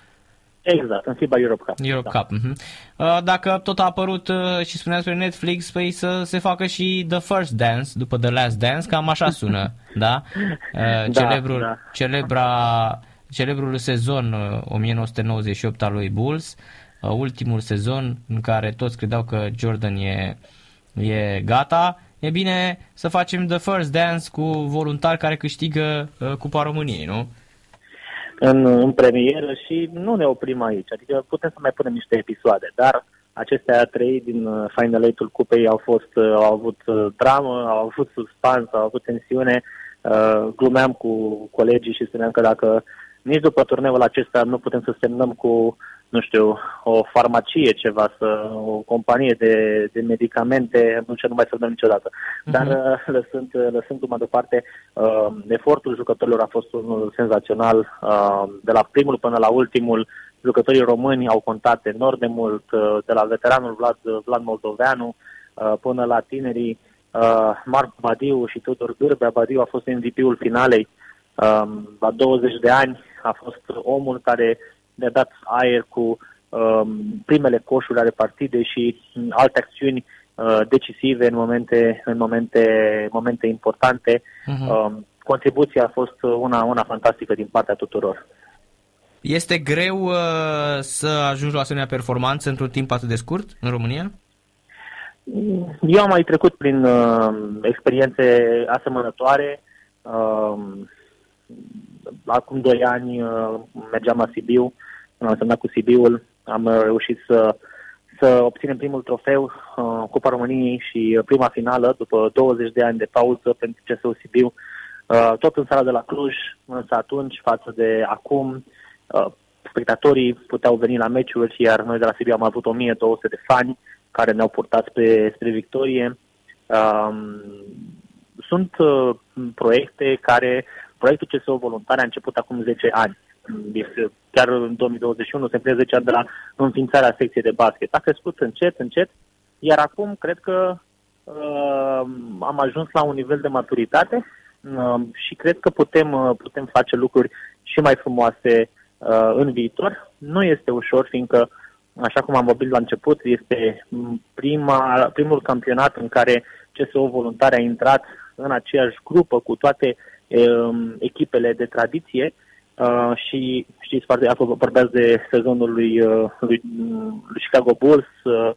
Exact, în FIBA Europe Cup. Europe da. Cup. Uh-huh. Dacă tot a apărut uh, și spuneați pe Netflix, păi să se facă și The First Dance după The Last Dance, cam așa sună, da? Uh, da, celebrul, da. Celebra, celebrul sezon 1998 al lui Bulls, ultimul sezon în care toți credeau că Jordan e, e gata, e bine să facem The First Dance cu voluntari care câștigă Cupa României, nu? în, în premieră și nu ne oprim aici. Adică putem să mai punem niște episoade, dar acestea trei din uh, Final Eight-ul cupei au fost, uh, au avut uh, dramă, au avut suspans, au avut tensiune. Glumeam cu colegii și spuneam că dacă nici după turneul acesta nu putem să semnăm cu nu știu, o farmacie, ceva, să, o companie de, de medicamente, nu ce nu mai să dăm niciodată. Uh-huh. Dar uh, lăsând, lăsând mai departe, uh, efortul jucătorilor a fost unul senzațional. Uh, de la primul până la ultimul, jucătorii români au contat enorm de mult, uh, de la veteranul Vlad, Vlad Moldoveanu uh, până la tinerii uh, Marc Badiu și Tudor Gârbea. Badiu a fost MVP-ul finalei uh, la 20 de ani, a fost omul care ne-a dat aer cu um, primele coșuri ale partidei și alte acțiuni uh, decisive în momente, în momente, momente importante. Uh-huh. Um, contribuția a fost una, una fantastică din partea tuturor. Este greu uh, să ajungi la asemenea performanță într-un timp atât de scurt în România? Eu am mai trecut prin uh, experiențe asemănătoare. Uh, acum doi ani uh, mergeam la Sibiu, am semnat cu Sibiul, am uh, reușit să, să obținem primul trofeu, uh, Cupa României și prima finală după 20 de ani de pauză pentru CSU Sibiu, uh, tot în sala de la Cluj, însă atunci, față de acum, uh, spectatorii puteau veni la meciuri, iar noi de la Sibiu am avut 1200 de fani care ne-au purtat spre, spre victorie. Um, sunt uh, proiecte care Proiectul CSO Voluntare a început acum 10 ani. Este chiar în 2021 se împlinesc 10 ani de la înființarea secției de basket. A crescut încet, încet, iar acum cred că uh, am ajuns la un nivel de maturitate uh, și cred că putem, uh, putem face lucruri și mai frumoase uh, în viitor. Nu este ușor, fiindcă, așa cum am vorbit la început, este prima, primul campionat în care CSO Voluntare a intrat în aceeași grupă cu toate uh, Um, echipele de tradiție uh, și știți foarte, vorbeați de sezonul lui, uh, lui, lui Chicago Bulls, uh,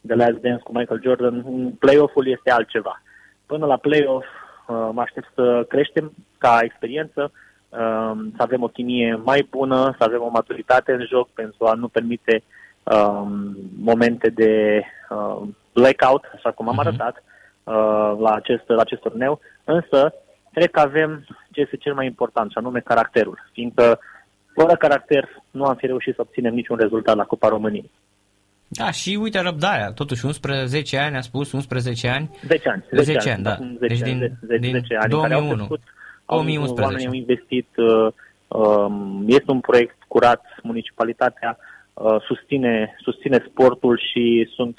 de Last Dance cu Michael Jordan, playoff-ul este altceva. Până la playoff mă aștept să creștem ca experiență, um, să avem o chimie mai bună, să avem o maturitate în joc pentru a nu permite um, momente de blackout, așa cum am uh-huh. arătat la acest, la acest turneu, însă cred că avem ce este cel mai important, și anume caracterul, fiindcă fără caracter nu am fi reușit să obținem niciun rezultat la Cupa României. Da, și uite răbdarea, totuși 11 ani, a spus 11 ani. 10 ani. 10, 10 ani, da. 10 deci din, 10, din 10 ani 2001. Care au crescut, 2011. Oamenii au investit, uh, um, este un proiect curat, municipalitatea uh, susține, susține sportul și sunt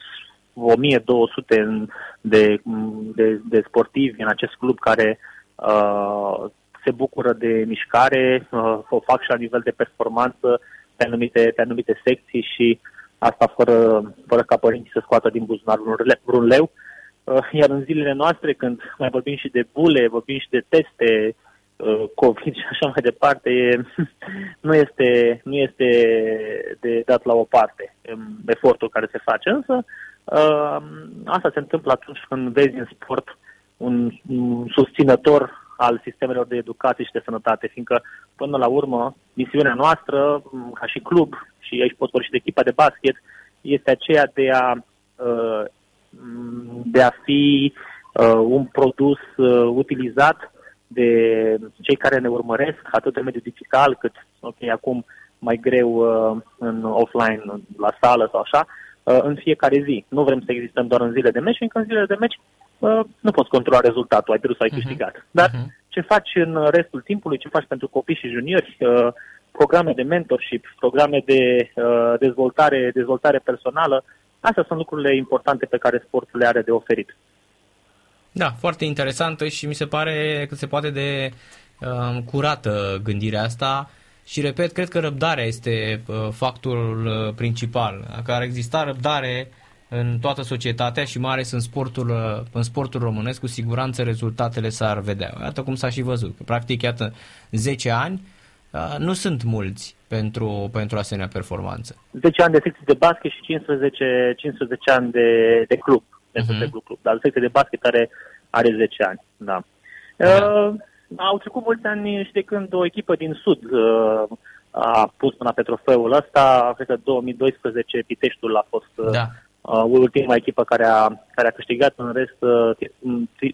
1200 de, de, de sportivi în acest club care uh, se bucură de mișcare, uh, o fac și la nivel de performanță pe anumite, pe anumite secții și asta fără, fără ca părinții să scoată din buzunar vreun leu. Uh, iar în zilele noastre, când mai vorbim și de bule, vorbim și de teste, uh, COVID și așa mai departe, e, nu, este, nu este de dat la o parte um, efortul care se face. Însă uh, asta se întâmplă atunci când vezi în sport un, un susținător al sistemelor de educație și de sănătate, fiindcă, până la urmă, misiunea noastră, ca și club, și aici pot vorbi și de echipa de basket, este aceea de a, uh, de a fi uh, un produs uh, utilizat de cei care ne urmăresc, atât în mediul digital, cât, ok, acum mai greu în offline, la sală sau așa, în fiecare zi. Nu vrem să existăm doar în zile de meci, fiindcă în zilele de meci nu poți controla rezultatul, ai pierdut sau ai uh-huh. câștigat. Dar uh-huh. ce faci în restul timpului, ce faci pentru copii și juniori, uh, programe de mentorship, programe de uh, dezvoltare, dezvoltare personală. Astea sunt lucrurile importante pe care sportul le are de oferit. Da, foarte interesantă și mi se pare că se poate de uh, curată gândirea asta și repet, cred că răbdarea este uh, factorul uh, principal. Dacă ar exista răbdare în toată societatea și mai ales în sportul, uh, în sportul românesc, cu siguranță rezultatele s-ar vedea. Iată cum s-a și văzut. Practic, iată, 10 ani uh, nu sunt mulți pentru, pentru asemenea performanță. 10 ani de secție de basket și 15, 15 ani de, de club pentru uh-huh. club. Dar secție de basket are, are 10 ani. Da. da. Uh, au trecut mulți ani și de când o echipă din Sud uh, a pus până pe trofeul ăsta, cred că 2012 Piteștiul a fost uh, da. Uh, ultima echipă care a, care a câștigat, în rest uh,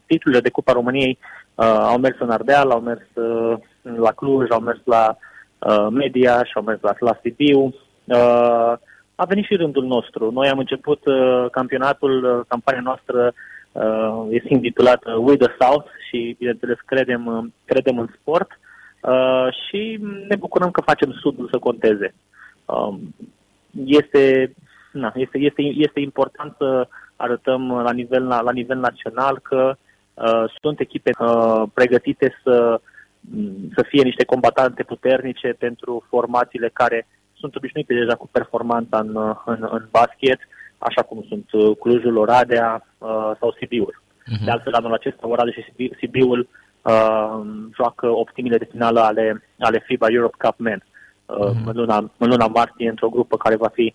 titlurile de Cupa României uh, au mers în Ardeal, au mers uh, la Cluj, au mers la uh, Media și au mers la, la Sibiu. Uh, a venit și rândul nostru. Noi am început uh, campionatul, uh, campania noastră uh, este intitulată We the South și, bineînțeles, credem, uh, credem în sport uh, și ne bucurăm că facem Sudul să conteze. Uh, este, na, este, este, este important să arătăm la nivel, la, la nivel național că uh, sunt echipe uh, pregătite să, să fie niște combatante puternice pentru formațiile care sunt obișnuite deja cu performanța în, în, în basket, așa cum sunt uh, Clujul, Oradea uh, sau Sibiul. Uh-huh. De altfel, anul acesta, Oradea și Sibiul uh, joacă optimile de finală ale, ale FIBA Europe Cup Men uh, uh-huh. în, luna, în luna martie, într-o grupă care va fi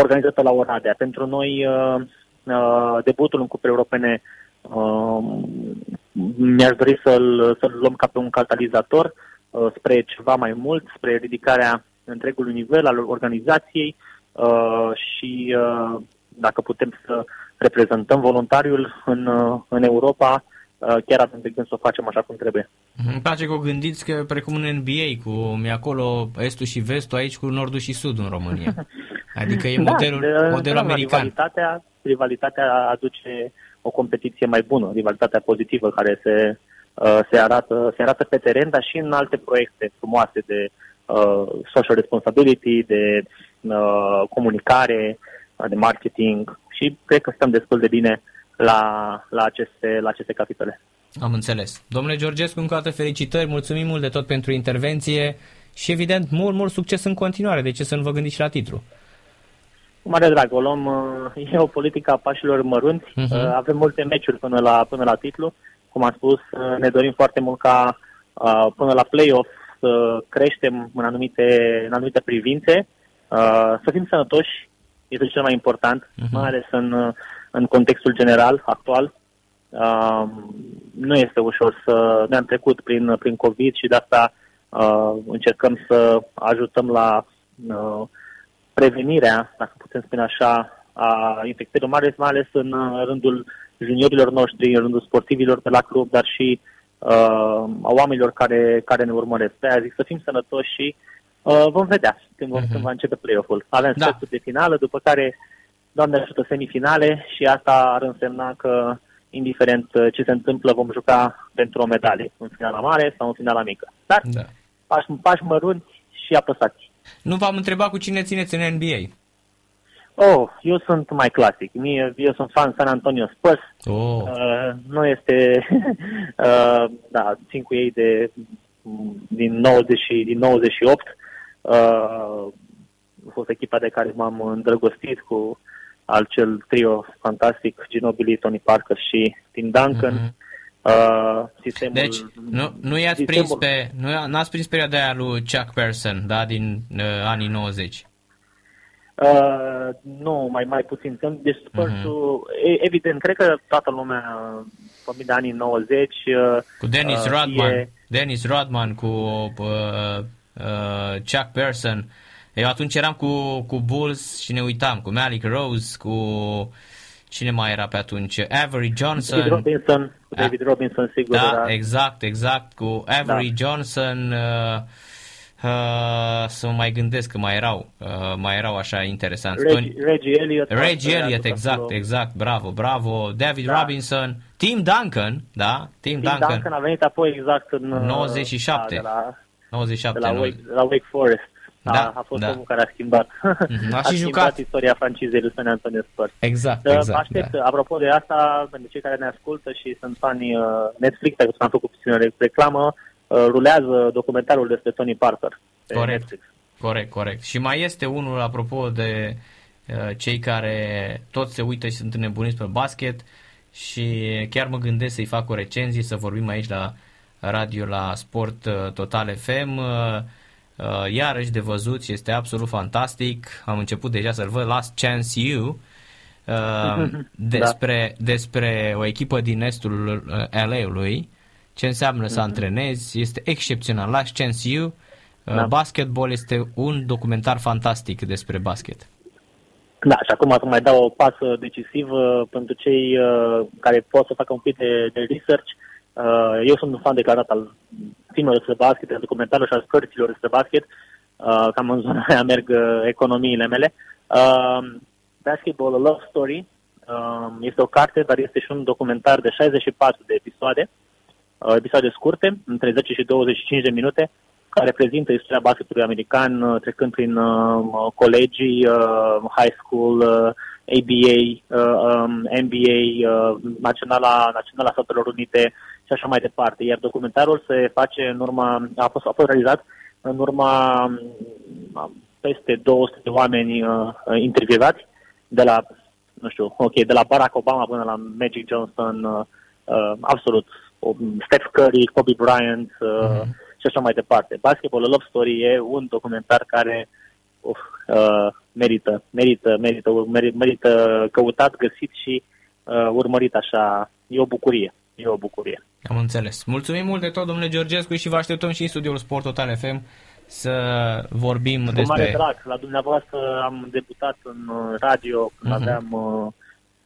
organizată la Oradea. Pentru noi, uh, uh, debutul în Cupe Europene uh, mi-aș dori să-l, să-l luăm ca pe un catalizator uh, spre ceva mai mult, spre ridicarea întregului nivel al organizației uh, și uh, dacă putem să reprezentăm voluntariul în, uh, în Europa, uh, chiar atunci de când să o facem așa cum trebuie. Îmi place că o gândiți că precum în NBA, cu mi acolo estul și vestul, aici cu nordul și sudul în România. Adică e modelul, da, modelul da, american. Rivalitatea, rivalitatea aduce o competiție mai bună, rivalitatea pozitivă care se, uh, se, arată, se arată pe teren, dar și în alte proiecte frumoase de uh, social responsibility, de uh, comunicare, de marketing și cred că stăm destul de bine la, la, aceste, la aceste capitole. Am înțeles. Domnule Georgescu, încă o dată felicitări, mulțumim mult de tot pentru intervenție și evident mult, mult succes în continuare. De ce să nu vă gândiți și la titlu? Cu mare drag, o luăm, uh, e o politică a pașilor mărunți, uh-huh. avem multe meciuri până la, până la titlu. Cum am spus, uh, ne dorim foarte mult ca uh, până la play-off să creștem în anumite, în anumite privințe, să fim sănătoși, este cel mai important, uh-huh. mai ales în, în contextul general actual. Uh, nu este ușor să ne-am trecut prin, prin COVID și de asta uh, încercăm să ajutăm la uh, prevenirea, dacă putem spune așa, a infectărilor, mai ales, mai ales în rândul juniorilor noștri, în rândul sportivilor de la club, dar și uh, a oamenilor care, care ne urmăresc. De aia zic să fim sănătoși și uh, vom vedea când, uh-huh. când va începe play-off-ul. Avem da. de finală, după care, Doamne ajută, semifinale și asta ar însemna că, indiferent uh, ce se întâmplă, vom juca pentru o medalie, în finala mare sau în finala mică. Dar da. pași, pași mărunți și apăsați. Nu v-am întrebat cu cine țineți în NBA. Oh, eu sunt mai clasic. Mie, eu sunt fan San Antonio Spurs. Oh. Uh, nu este... uh, da, țin cu ei de din, 90, din 98. Uh, a fost echipa de care m-am îndrăgostit cu al cel trio fantastic, Ginobili, Tony Parker și Tim Duncan. Mm-hmm. Uh, sistemul, deci, nu, nu i-ați sistemul... prins pe, nu n-ați prins perioada aia lui Chuck Person, da, din uh, anii 90. Uh, nu, mai mai puțin. Deci Spurs-ul, uh-huh. evident, cred că toată lumea, vorbim de anii 90... Uh, cu Dennis uh, Rodman, e... Dennis Rodman, cu uh, uh, Chuck Person. Eu atunci eram cu, cu Bulls și ne uitam, cu Malik Rose, cu... Cine mai era pe atunci? Avery Johnson. David Robinson, cu David Robinson, sigur. Da, era. exact, exact, cu Avery da. Johnson... Uh, Uh, să mă mai gândesc că mai erau, uh, mai erau așa interesanți. Reggie, Reggie Elliott. Reggie Reggie Elliott, exact, exact, bravo, bravo. David da. Robinson, Tim Duncan, da, Tim, Tim Duncan, Duncan a venit apoi exact în... uh, 97. Da, de la, 97. de la, nu? Wake, de la Wake Forest. A, Da, a fost da. omul care a schimbat. Mhm, a a și schimbat jucat. istoria francizei lui San Antonio Spurs. Exact, Exact, exact. aștept, da. apropo de asta, pentru cei care ne ascultă și sunt fani uh, Netflix, pentru că am făcut puțin reclamă, uh, rulează documentarul despre Tony Parker pe Corect. Netflix. Corect, corect. Și mai este unul, apropo de uh, cei care tot se uită și sunt înnebuniți pe basket și chiar mă gândesc să-i fac o recenzie, să vorbim aici la radio la Sport uh, Total FM. Uh, uh, iarăși de văzut și este absolut fantastic. Am început deja să-l văd Last Chance You. Uh, despre, despre o echipă din estul uh, LA-ului, ce înseamnă să antrenezi, este excepțional. Last Chance You, uh, Da. basketball este un documentar fantastic despre basket. Da, și acum să mai dau o pasă decisivă pentru cei uh, care pot să facă un pic de, de research. Uh, eu sunt un fan declarat al filmelor despre basket, al documentarelor și al cărților despre basket. Uh, cam în zona aia merg uh, economiile mele. Uh, Basketball A Love Story uh, este o carte, dar este și un documentar de 64 de episoade, uh, episoade scurte, între 10 și 25 de minute, care prezintă istoria basketului american, uh, trecând prin uh, colegii, uh, high school, uh, ABA, uh, um, NBA, uh, Naționala, Naționala Statelor Unite și așa mai departe. Iar documentarul se face în urma, a fost, a fost realizat în urma um, peste 200 de oameni uh, intervievați, de la, nu știu, ok, de la Barack Obama până la Magic Johnson, uh, uh, absolut, um, Steph Curry, Kobe Bryant, uh, și așa mai departe. Basketball A Love Story e un documentar care uf, uh, merită, merită, merită, merită, merită căutat, găsit și uh, urmărit așa. E o bucurie. E o bucurie. Am înțeles. Mulțumim mult de tot, domnule Georgescu, și vă așteptăm și în studioul Sport Total FM să vorbim Cu mare despre... drag. La dumneavoastră am debutat în uh, radio când Mhm. aveam uh,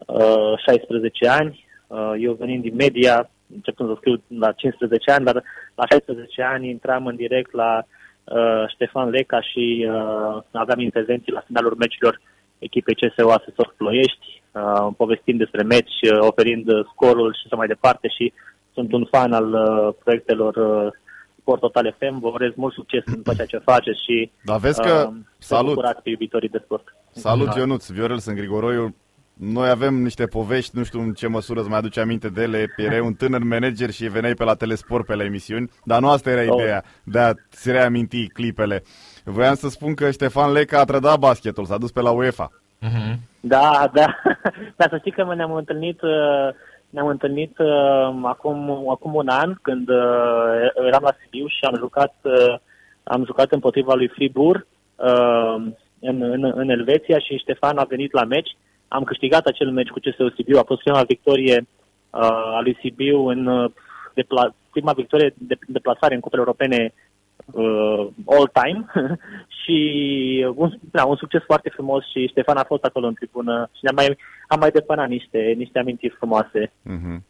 uh, 16 ani. Uh, eu venind din media, începând să scriu la 15 ani, dar la 16 ani intram în direct la uh, Ștefan Leca și uh, aveam intervenții la finalul meciurilor echipei CSO Asesor Ploiești, uh, povestind despre meci, uh, oferind uh, scorul și așa mai departe și sunt un fan al uh, proiectelor uh, Sport Total FM. Vă urez mult succes în tot ceea ce faceți și Dar vezi că- uh, să salut. bucurați pe iubitorii de sport. Salut, Da. Ionuț, Viorel, sunt Grigoroiu. Noi avem niște povești, nu știu în ce măsură îți mai aduce aminte de ele. Erai un tânăr manager și veneai pe la Telesport pe la emisiuni, dar nu asta era Oh. ideea de a-ți reaminti clipele. Voiam să spun că Ștefan Leca a trădat basketul, s-a dus pe la UEFA. Mhm. Da, da. Dar să știi că ne-am întâlnit, uh, ne-am întâlnit uh, acum, acum un an când uh, eram la Sibiu și am jucat, uh, am jucat împotriva lui Fribourg uh, în, în, în Elveția și Ștefan a venit la meci. Am câștigat acel meci cu CSU Sibiu. A fost prima victorie uh, a lui Sibiu în uh, depla- prima victorie de deplasare în cupele europene uh, all time și un, da, un succes foarte frumos și Ștefan a fost acolo în tribună și ne-am mai, am mai depănat niște, niște amintiri frumoase. Mhm.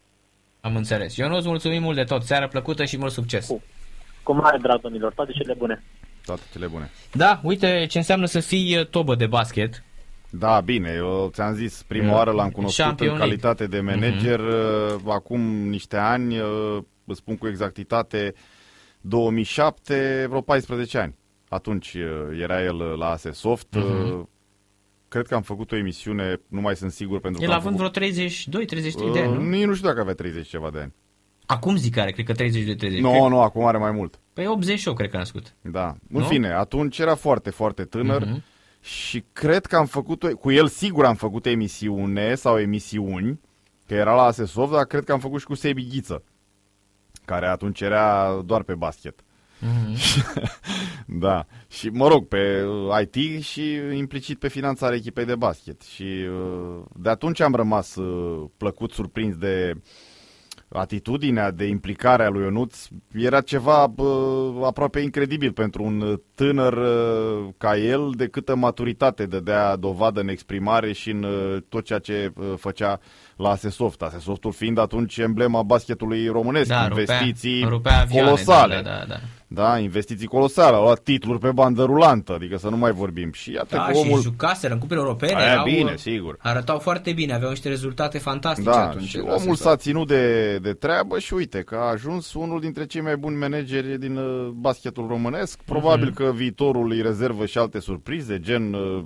Am înțeles. Eu nu-ți mulțumim mult de tot. Seară plăcută și mult succes. Cu- Cu mare drag, domnilor, toate cele bune. Toate cele bune. Da, uite ce înseamnă să fii uh, tobă de basket. Da, bine, eu ți-am zis, prima Mm. oară l-am cunoscut Champion în League. calitate de manager, uh, acum niște ani, uh, îți spun cu exactitate, 2007, vreo 14 ani. Atunci uh, era el uh, la Asesoft. Mhm. Cred că am făcut o emisiune, nu mai sunt sigur pentru El că am având făcut... vreo 32-33 de ani, Uh, nu? nici nu știu dacă avea 30 ceva de ani. Acum zic că are, cred că 30 de 30. Nu, Cred- no, nu, acum are mai mult. Păi 88 cred că a născut. Da. În Nu? fine, atunci era foarte, foarte tânăr Mhm. și cred că am făcut, o- cu el sigur am făcut emisiune sau emisiuni, că era la Asesov, dar cred că am făcut și cu Sebi Ghiță, care atunci era doar pe basket. Mhm. da. Și, mă rog, pe uh, IT și implicit pe finanțarea echipei de basket. Și uh, de atunci am rămas uh, plăcut surprins de atitudinea de implicare a lui Ionuț era ceva bă, aproape incredibil pentru un tânăr uh, ca el, de câtă maturitate dădea dovadă în exprimare și în uh, tot ceea ce uh, făcea la Asesoft. Asesoftul fiind atunci emblema basketului românesc, Da, rupea, investiții rupea avioane, colosale. Da, da, da. Da, investiții colosale, au luat titluri pe bandă rulantă, adică să nu mai vorbim. Și iată Da, că și omul... jucaseră în cupele europene. Aia erau, bine, sigur. Arătau foarte bine, aveau niște rezultate fantastice Da, atunci. și la omul sezon. s-a ținut de, de treabă și uite că a ajuns unul dintre cei mai buni manageri din uh, basketul românesc. Probabil Mhm. că viitorul îi rezervă și alte surprize, gen uh,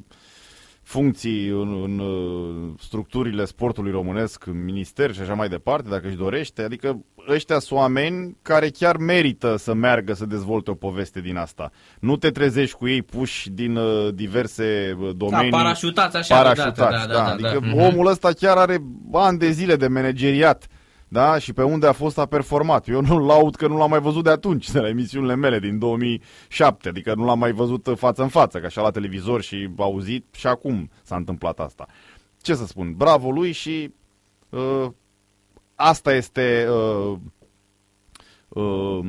funcții în, în uh, structurile sportului românesc, în minister și așa mai departe, dacă își dorește. Adică ăștia sunt oameni care chiar merită să meargă să dezvolte o poveste din asta. Nu te trezești cu ei puși din uh, diverse uh, domenii. Da, parașutați așa parașutați, deodată, da, da, da, Adică da. Mhm. omul ăsta chiar are ani de zile de manageriat. Da? Și pe unde a fost a performat. Eu nu-l laud că nu l-am mai văzut de atunci, de la emisiunile mele din 2007. Adică nu l-am mai văzut față în față, ca așa la televizor și auzit și acum s-a întâmplat asta. Ce să spun, bravo lui și uh, asta este uh, uh,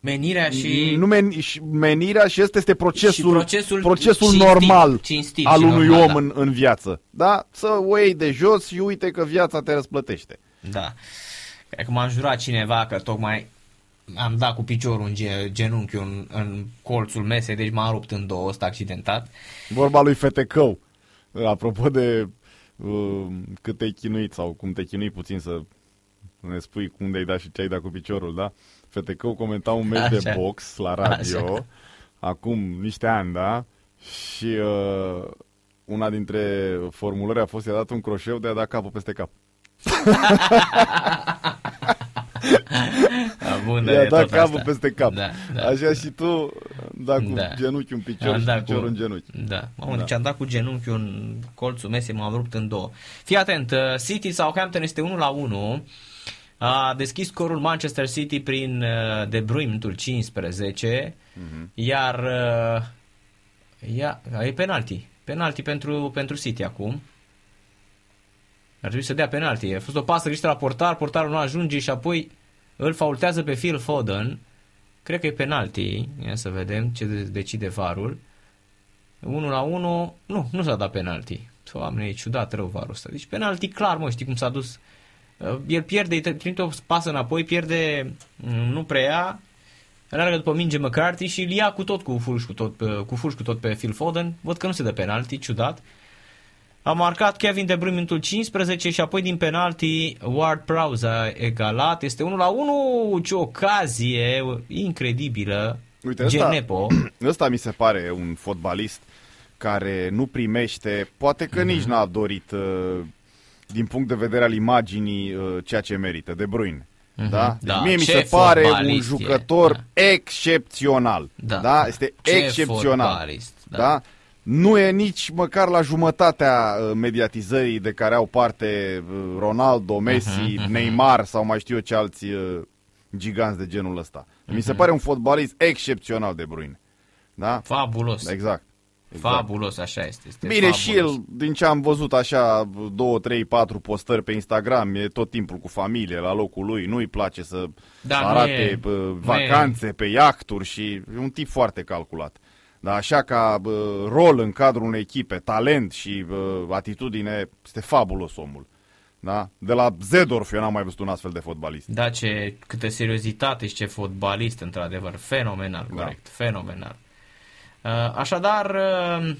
Menirea și... nu men- și menirea și ăsta este procesul, Și procesul procesul cinstit, normal cinstit al și unui normal, om da. în, în viață. Da? Să o iei de jos și uite că viața te răsplătește. Da. Cred că m-a jurat cineva că tocmai am dat cu piciorul în ge- genunchiul în, în colțul mesei, deci m-am rupt în două, ăsta accidentat. Vorba lui Fetecău. Apropo de uh, cât te-ai chinuit sau cum te chinui puțin să ne spui cum de-ai dat și ce ai dat cu piciorul, da? Fetecău comenta un meci de Așa. box la radio Așa. acum niște ani, da? Și uh, una dintre formulări a fost i-a dat un croșeu de a dat capul peste cap. Da, bun, dar I-a e dat tot capul asta. peste cap. Da, da. Așa și tu da cu Da. genunchiul în picior Am și dat piciorul cu- în genunchi. Da. Mamă, Da. deci am dat cu genunchiul în colțul mesei, m-am rupt în două. Fii atent, uh, City Southampton este 1 la 1. A deschis scorul Manchester City prin uh, De Bruyne, minutul 15, Mhm. iar uh, ia, e penalti. Penalti pentru, pentru City acum. Ar trebui să dea penalti. A fost o pasă greșită la portar, portarul nu ajunge și apoi îl faultează pe Phil Foden. Cred că e penalti. Ia să vedem ce de- decide varul. 1 la 1. Nu, nu s-a dat penalti. Doamne, e ciudat rău varul ăsta. Deci penalti clar, mă, știi cum s-a dus. Uh, El pierde, îi trimite o pasă înapoi, pierde, mm, nu preia, Alergă după minge McCarthy și îl ia cu tot cu fulgi cu tot, pe, cu fulgi cu tot pe Phil Foden. Văd că nu se dă penalti, ciudat. A marcat Kevin De Bruyne minutul 15 și apoi din penalti Ward Prowse a egalat. Este 1 la 1, ce ocazie incredibilă. Uite, ăsta, Genepo. ăsta mi se pare un fotbalist care nu primește, poate că nici n-a dorit uh, din punct de vedere al imaginii uh, ceea ce merită, De Bruyne. Da? Deci Da, mie mi ce se pare un fotbalist e, jucător da. excepțional. Da. Da. Este Ce excepțional. fotbalist, da. Da. Nu e nici măcar la jumătatea uh, mediatizării de care au parte uh, Ronaldo, Messi, Mhm, Neymar sau mai știu eu ce alți uh, giganți de genul ăsta. Mi Mhm. se pare un fotbalist excepțional de Bruyne. Da? Fabulos. Exact. exact. Fabulos, așa este. este Bine, fabulos. și el, din ce am văzut așa, două, trei, patru postări pe Instagram, e tot timpul cu familie la locul lui, nu-i place să Da, nu arate e- bă, nu vacanțe pe iahturi și e un tip foarte calculat. Dar așa ca bă, rol în cadrul unei echipe, talent și bă, atitudine, este fabulos omul. Da? De la Zedorf eu n-am mai văzut un astfel de fotbalist. Da, ce, câtă seriozitate și ce fotbalist, într-adevăr. Fenomenal, Da. corect. Fenomenal. Uh, Așadar, uh,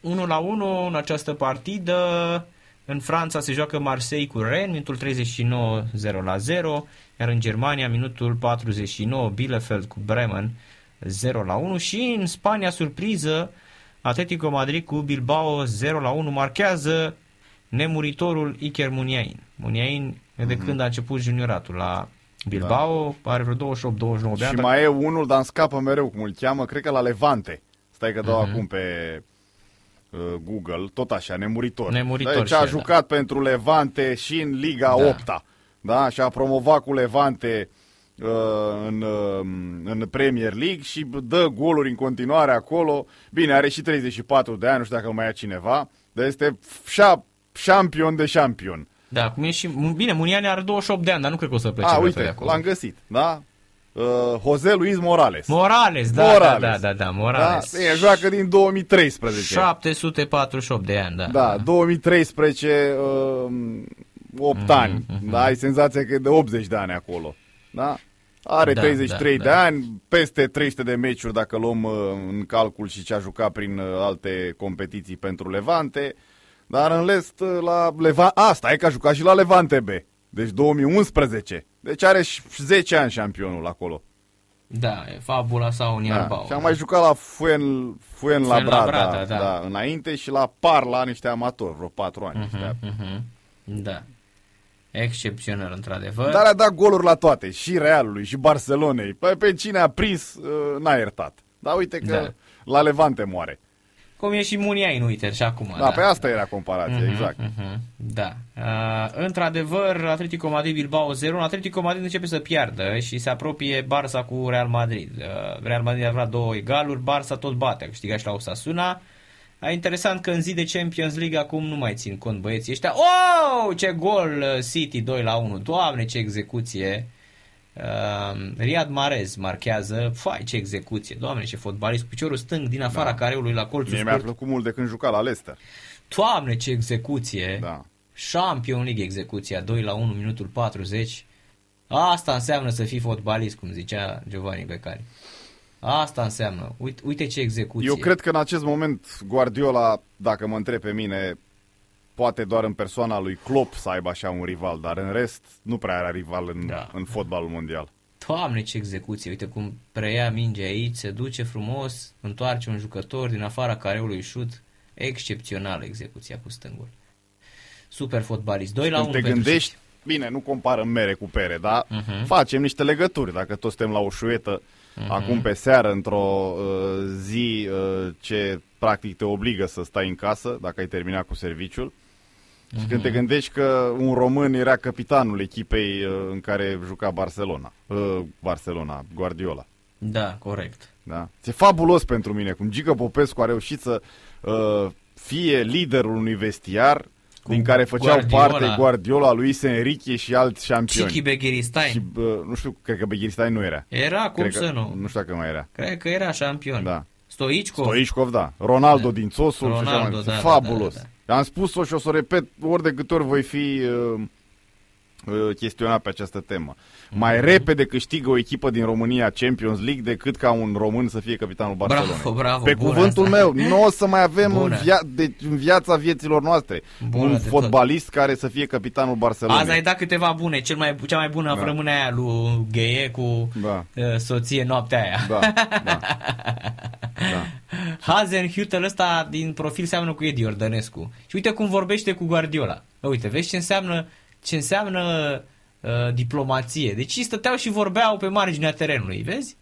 1 la 1 în această partidă. În Franța se joacă Marseille cu Rennes, minutul 39 0 la 0, iar în Germania minutul 49 Bielefeld cu Bremen 0 la 1 și în Spania surpriză Atletico Madrid cu Bilbao 0 la 1 marchează nemuritorul Iker Muniain. Muniain de Mhm. când a început junioratul la Bilbao, are vreo 28-29 de ani. Și mai e unul, dar îmi scapă mereu cum îl cheamă, cred că la Levante. Stai că dau Mhm. acum pe uh, Google, tot așa, nemuritor. Nemuritor Deci și a el, jucat pentru Levante și în Liga Da. 8 da? Și a promovat cu Levante uh, în, uh, în Premier League și dă goluri în continuare acolo. Bine, are și 34 de ani, nu știu dacă îl mai ia cineva, dar este șa- șampion de șampion. Da, cum e și... Bine, Muniani are 28 de ani, dar nu cred că o să plece A, vreodată de uite, acolo. l-am găsit, da? Uh, Jose Luis Morales. Morales, da, Morales. da, da, da, da, Morales. Da? E, joacă din 2013. 748 de ani, da. Da, 2013, uh, 8 Mhm, ani. Da, ai senzația că e de 80 de ani acolo. Da? Are Da, 33 da, de da. ani, peste 300 de meciuri dacă luăm uh, în calcul și ce a jucat prin uh, alte competiții pentru Levante. Dar în rest, uh, la Levante... Asta e că a jucat și la Levante B. Deci 2011. Deci are și 10 ani șampionul acolo. Da, e fabula sau Uniarbau. Da. Și am mai jucat la Fuen, Fuen la Brada, Fuenlabrada, da, da. da, înainte și la Parla niște amatori, vreo 4 ani. ăștia. Mhm. Da. Excepțional, într-adevăr. Dar a dat goluri la toate, și Realului, și Barcelonei. Păi pe cine a prins, uh, n-a iertat. Dar uite că Da. la Levante moare. Cum e și Muniai în Uiter și acum. Da, pe asta era comparația, Mhm, exact. mhm, Da. Uh, într-adevăr, Atletico Madrid Bilbao 0, Atletico Madrid începe să piardă și se apropie Barça cu Real Madrid. Uh, Real Madrid a avut două egaluri, Barça tot bate, a câștigat și la Osasuna. Uh, interesant că în zi de Champions League acum nu mai țin cont băieții ăștia. Oh, ce gol uh, City 2 la 1. Doamne, ce execuție. Uh, Riyad Mahrez marchează, fai ce execuție, doamne ce fotbalist cu piciorul stâng din afara Da. careului la colțul Mie mi-a scurt. plăcut mult de când juca la Leicester. Doamne ce execuție. Da. Champion League execuția 2 la 1 minutul 40. Asta înseamnă să fii fotbalist, cum zicea Giovanni Becari. Asta înseamnă. Uite, uite ce execuție. Eu cred că în acest moment Guardiola, dacă mă întreb pe mine, poate doar în persoana lui Klopp să aibă așa un rival, dar în rest nu prea era rival în, Da. în fotbalul mondial. Doamne ce execuție. Uite cum preia mingea aici, se duce frumos, întoarce un jucător din afara careului șut. Excepțională execuția cu stângul. Super fotbalist. 2 la 1 Când te pentru gândești, City. bine, nu comparăm mere cu pere, dar Mhm. facem niște legături. Dacă toți suntem la o șuetă Mhm. acum pe seară, într-o uh, zi uh, ce practic te obligă să stai în casă, dacă ai terminat cu serviciul, și când Mhm. te gândești că un român era capitanul echipei uh, în care juca Barcelona, uh, Barcelona, Guardiola. Da, corect. Da? E fabulos pentru mine cum Gică Popescu a reușit să uh, fie liderul unui vestiar din care făceau Guardiola. parte Guardiola, Luis Enrique și alți șampioni. Chichi Beghiristain. Și, uh, nu știu, cred că Beghiristain nu era. Era, cum cred să că, nu? Nu știu dacă mai era. Cred că era șampion. Da. Stoichkov. Stoichkov, da. Ronaldo Da. din Țosul și așa mai Ronaldo, departe. da, Fabulos. da, da, Am spus-o și o să o repet ori de câte ori voi fi uh, uh, chestionat pe această temă. Mai Mhm. repede câștigă o echipă din România Champions League decât ca un român să fie capitanul Barcelonei. Bravo, bravo, Pe bună cuvântul asta. meu, nu o să mai avem în, Bună. via- de, în viața vieților noastre Bună un de fotbalist care să fie capitanul Barcelonei. Azi ai dat câteva bune. Cel mai, cea mai bună Da. da. rămâne aia lui Gheie cu Da. uh, soție noaptea aia. Da, da. da. Hazenhutel ăsta din profil seamănă cu Edi Ordănescu. Și uite cum vorbește cu Guardiola. Uite, vezi ce înseamnă, ce înseamnă uh, diplomație. Deci ei stăteau și vorbeau pe marginea terenului, vezi?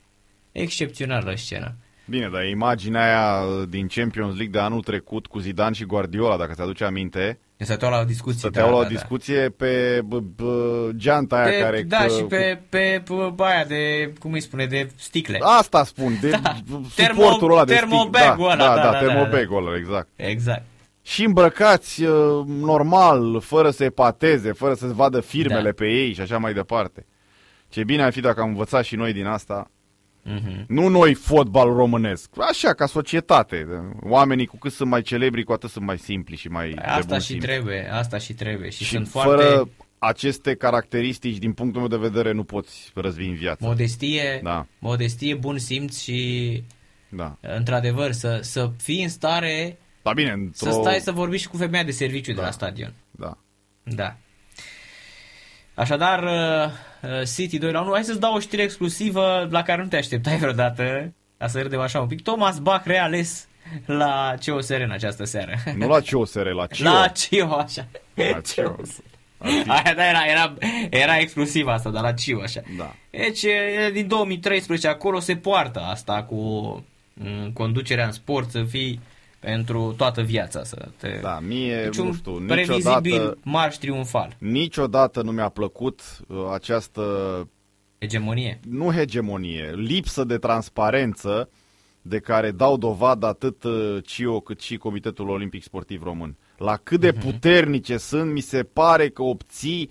Excepțională scenă. Bine, dar imaginea aia uh, din Champions League de anul trecut cu Zidane și Guardiola, dacă ți-aduce aminte, Stăteau la o discuție. stăteau la o discuție pe b- b- geanta aia Pe, care... da, că- și pe, pe, pe aia de, cum îi spune, de sticle. Asta spun, de Da. suportul ăla de Termobag-ul stick. ăla, da, da, da, da, termobag-ul ăla, exact. Exact. Și îmbrăcați uh, normal, fără să epateze, fără să-ți vadă firmele Da. pe ei și așa mai departe. Ce bine ar fi dacă am învățat și noi din asta. Mhm. Nu noi fotbal românesc, așa ca societate. Oamenii cu cât sunt mai celebri, cu atât sunt mai simpli și mai de Păi Asta bun și simț. trebuie, asta și trebuie. Și, Și sunt fără foarte aceste caracteristici, din punctul meu de vedere, nu poți răzvi în viață. modestie, Da. modestie, bun simț și Da. într-adevăr să, să fii în stare Da, bine, într-o... să stai să vorbiți și cu femeia de serviciu de Da. la stadion. Da. Da. Așadar, uh, uh, City 2 la 1. Hai să-ți dau o știre exclusivă la care nu te așteptai vreodată. Ca să râdem așa un pic. Thomas Bach reales la COSR în această seară. Nu la COSR, la CIO. La CIO, așa. La CIO. Aia, da, era, era, era exclusiv asta, dar la CIO, așa. Da. Deci, e din 2013 acolo se poartă asta cu mm, conducerea în sport să fii pentru toată viața. Să te... Da, mie, deci nu un știu, previzibil niciodată, marș triumfal. niciodată nu mi-a plăcut uh, această, Hegemonie. nu hegemonie, lipsă de transparență de care dau dovadă atât uh, CIO cât și Comitetul Olimpic Sportiv Român. La cât de puternice sunt, mi se pare că obții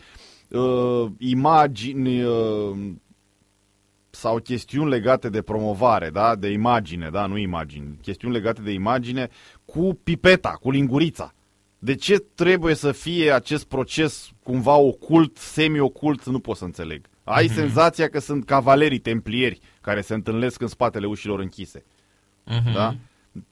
uh, imagini uh, sau chestiuni legate de promovare, da? de imagine, da? nu imagini, chestiuni legate de imagine cu pipeta, cu lingurița. De ce trebuie să fie acest proces cumva ocult, semi-ocult, nu pot să înțeleg. Ai uh-huh. senzația că sunt cavalerii templieri care se întâlnesc în spatele ușilor închise. Uh-huh. Da?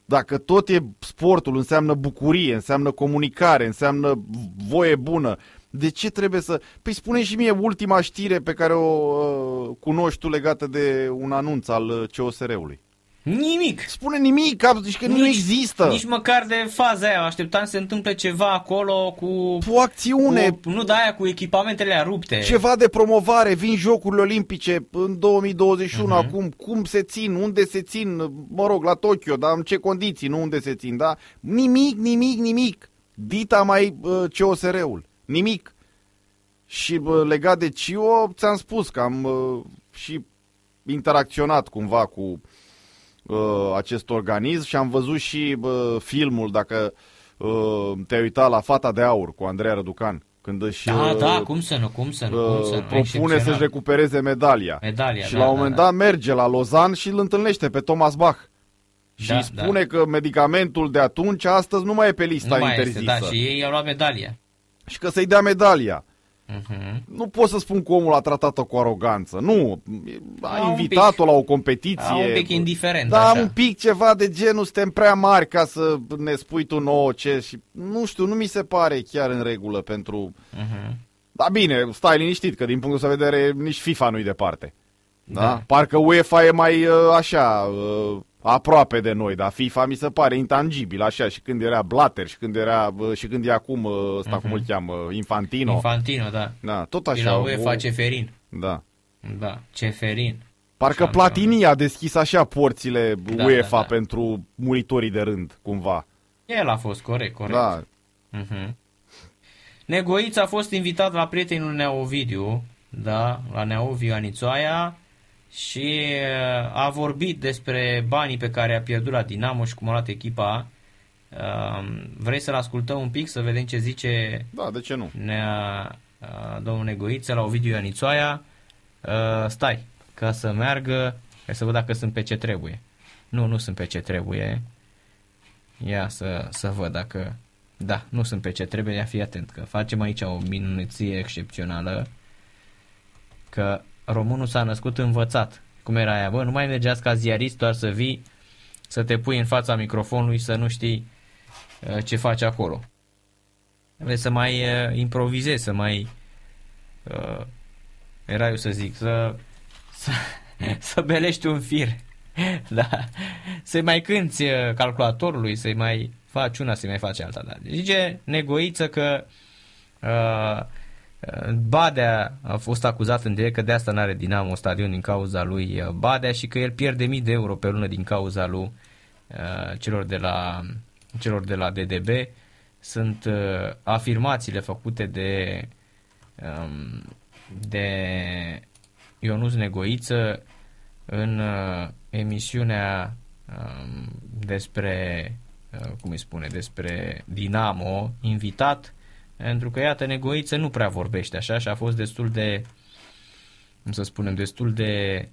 Dacă tot e sportul, înseamnă bucurie, înseamnă comunicare, înseamnă voie bună, de ce trebuie să... Păi spune și mie ultima știre pe care o uh, cunoști tu legată de un anunț al uh, COSR-ului. Nimic. Spune nimic, zici că nici, nu există. Nici măcar de faza aia. Așteptam să se întâmple ceva acolo cu... O acțiune. Cu, nu de aia, cu echipamentele rupte. Ceva de promovare. Vin Jocurile Olimpice în 2021 uh-huh. Mhm. acum. Cum se țin, unde se țin, mă rog, la Tokyo, dar în ce condiții, nu unde se țin, da? Nimic, nimic, nimic. Dita mai uh, COSR-ul. Nimic. Și uh, legat de CIO, ți-am spus că am uh, și interacționat cumva cu uh, acest organism și am văzut și uh, filmul, dacă uh, te-ai uitat la Fata de Aur cu Andreea Răducan. Când își, da, uh, da, cum să nu, cum să nu, cum să nu. Propune să-și recupereze medalia. medalia și da, la un da, moment da. dat merge la Lozan și îl întâlnește pe Thomas Bach. Și da, îi spune da. că medicamentul de atunci, astăzi, nu mai e pe lista nu interzisă. Mai este, da, și ei au luat medalia. Și că să-i dea medalia. Uh-huh. Nu pot să spun că omul a tratat-o cu aroganță. Nu, a, a invitat-o la o competiție. A, un pic indiferent. Da, așa. un pic ceva de genul, suntem prea mari ca să ne spui tu nouă ce și... Nu știu, nu mi se pare chiar în regulă pentru... Uh-huh. Da, bine, stai liniștit, că din punctul de vedere nici FIFA nu-i departe. Da? da? Parcă UEFA e mai uh, așa... Uh, aproape de noi, dar FIFA mi se pare intangibil, așa, și când era Blatter, și când era, și când e acum, ăsta uh-huh. cum îl cheamă, Infantino. Infantino, da. Da, tot așa. E la UEFA o... Ceferin. Da. Da, Ceferin. Parcă Platini a deschis așa porțile Da, UEFA da, da. pentru muritorii de rând, cumva. El a fost, corect, corect. Da. Uh-huh. Negoiț a fost invitat la prietenul Neovidiu, da, la Neoviu Anițoaia, și uh, a vorbit despre banii pe care a pierdut la Dinamo și cum a luat echipa. Uh, Vrei să-l ascultăm un pic, să vedem ce zice Da, de ce nu? nea, uh, domnul Negoiță la Ovidiu Anițoaia? Uh, Stai, ca să meargă, hai să văd dacă sunt pe ce trebuie. Nu, nu sunt pe ce trebuie. Ia să, să văd dacă... Da, nu sunt pe ce trebuie, ia fi atent, că facem aici o minuție excepțională, că românul s-a născut învățat. Cum era aia, bă, nu mai mergeați ca ziarist doar să vii, să te pui în fața microfonului, să nu știi uh, ce faci acolo. Vrei să mai uh, improvizezi, să mai... Uh, era eu să zic, să, să, să belești un fir. da. Să-i mai cânti uh, calculatorului, să-i mai faci una, să-i mai faci alta. Da. Zice Negoiță că uh, Badea a fost acuzat în direct că de asta n-are Dinamo stadion din cauza lui uh, Badea și că el pierde mii de euro pe lună din cauza lui uh, celor de la celor de la DDB. Sunt uh, afirmațiile făcute de um, de Ionuț Negoiță în uh, emisiunea um, despre uh, cum îi spune, despre Dinamo, invitat pentru că, iată, Negoiță nu prea vorbește așa și a fost destul de, cum să spunem, destul de...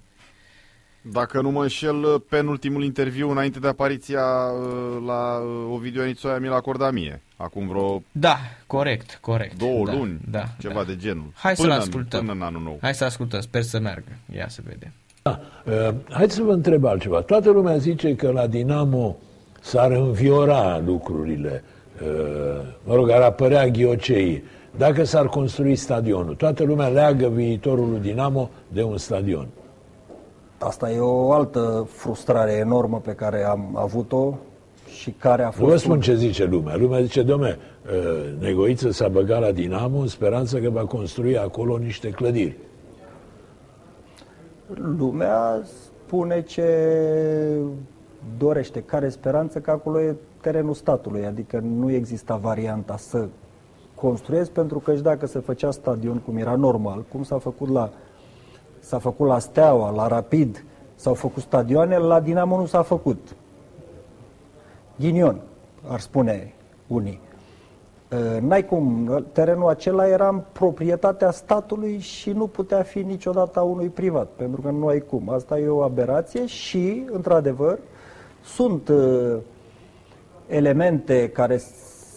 Dacă nu mă înșel, penultimul interviu înainte de apariția uh, la uh, Ovidiu Anițoia mi l-a acordat mie. Acum vreo Da, corect, corect. două da, luni, da, ceva da. de genul. Hai până să-l ascultăm. În, până în anul nou. Hai să ascultăm, sper să meargă. Ia să vedem. Da. Uh, Haideți să vă întreb altceva. Toată lumea zice că la Dinamo s-ar înviora lucrurile. Uh, Mă rog, ar apărea ghiocei. Dacă s-ar construi stadionul, toată lumea leagă viitorul lui Dinamo de un stadion. Asta e o altă frustrare enormă pe care am avut-o și care a Nu fost... vă spun ce zice lumea. Lumea zice, domne, uh, Negoiță s-a băgat la Dinamo în speranță că va construi acolo niște clădiri. Lumea spune ce dorește, care speranță că acolo e terenul statului, adică nu exista varianta să construiesc, pentru că și dacă se făcea stadion cum era normal, cum s-a făcut la s-a făcut la Steaua, la Rapid, s-au făcut stadioane, la Dinamo nu s-a făcut. Ghinion, ar spune unii. Uh, N-ai cum, terenul acela era în proprietatea statului și nu putea fi niciodată a unui privat, pentru că nu ai cum. Asta e o aberație și, într-adevăr, sunt uh, elemente care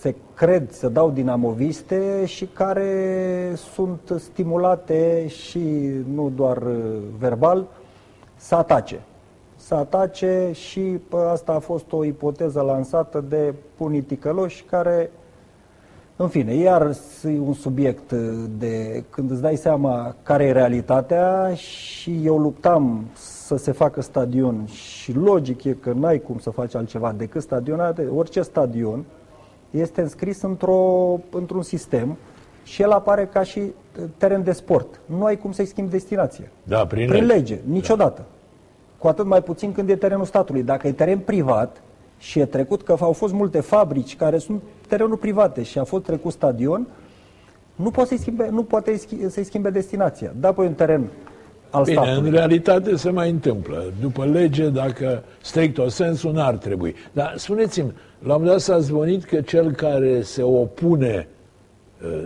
se cred, se dau dinamoviste și care sunt stimulate și nu doar uh, verbal să atace. Să atace și pă, asta a fost o ipoteză lansată de unii ticăloși care în fine, iar e un subiect uh, de când îți dai seama care e realitatea și eu luptam să se facă stadion și logic e că n-ai cum să faci altceva decât stadionate, orice stadion este înscris într-o, într-un sistem și el apare ca și teren de sport. Nu ai cum să-i schimbi destinația. Da, prin, Prin lege. lege, niciodată. Da. Cu atât mai puțin când e terenul statului. Dacă e teren privat și e trecut, că au fost multe fabrici care sunt terenuri private și a fost trecut stadion, nu poate să-i schimbe, nu poate să-i schimbe destinația. Da, păi un teren al Bine, statului. în realitate se mai întâmplă. După lege, dacă strict o sensul, n-ar trebui. Dar spuneți-mi, la un moment dat s-a zvonit că cel care se opune, uh,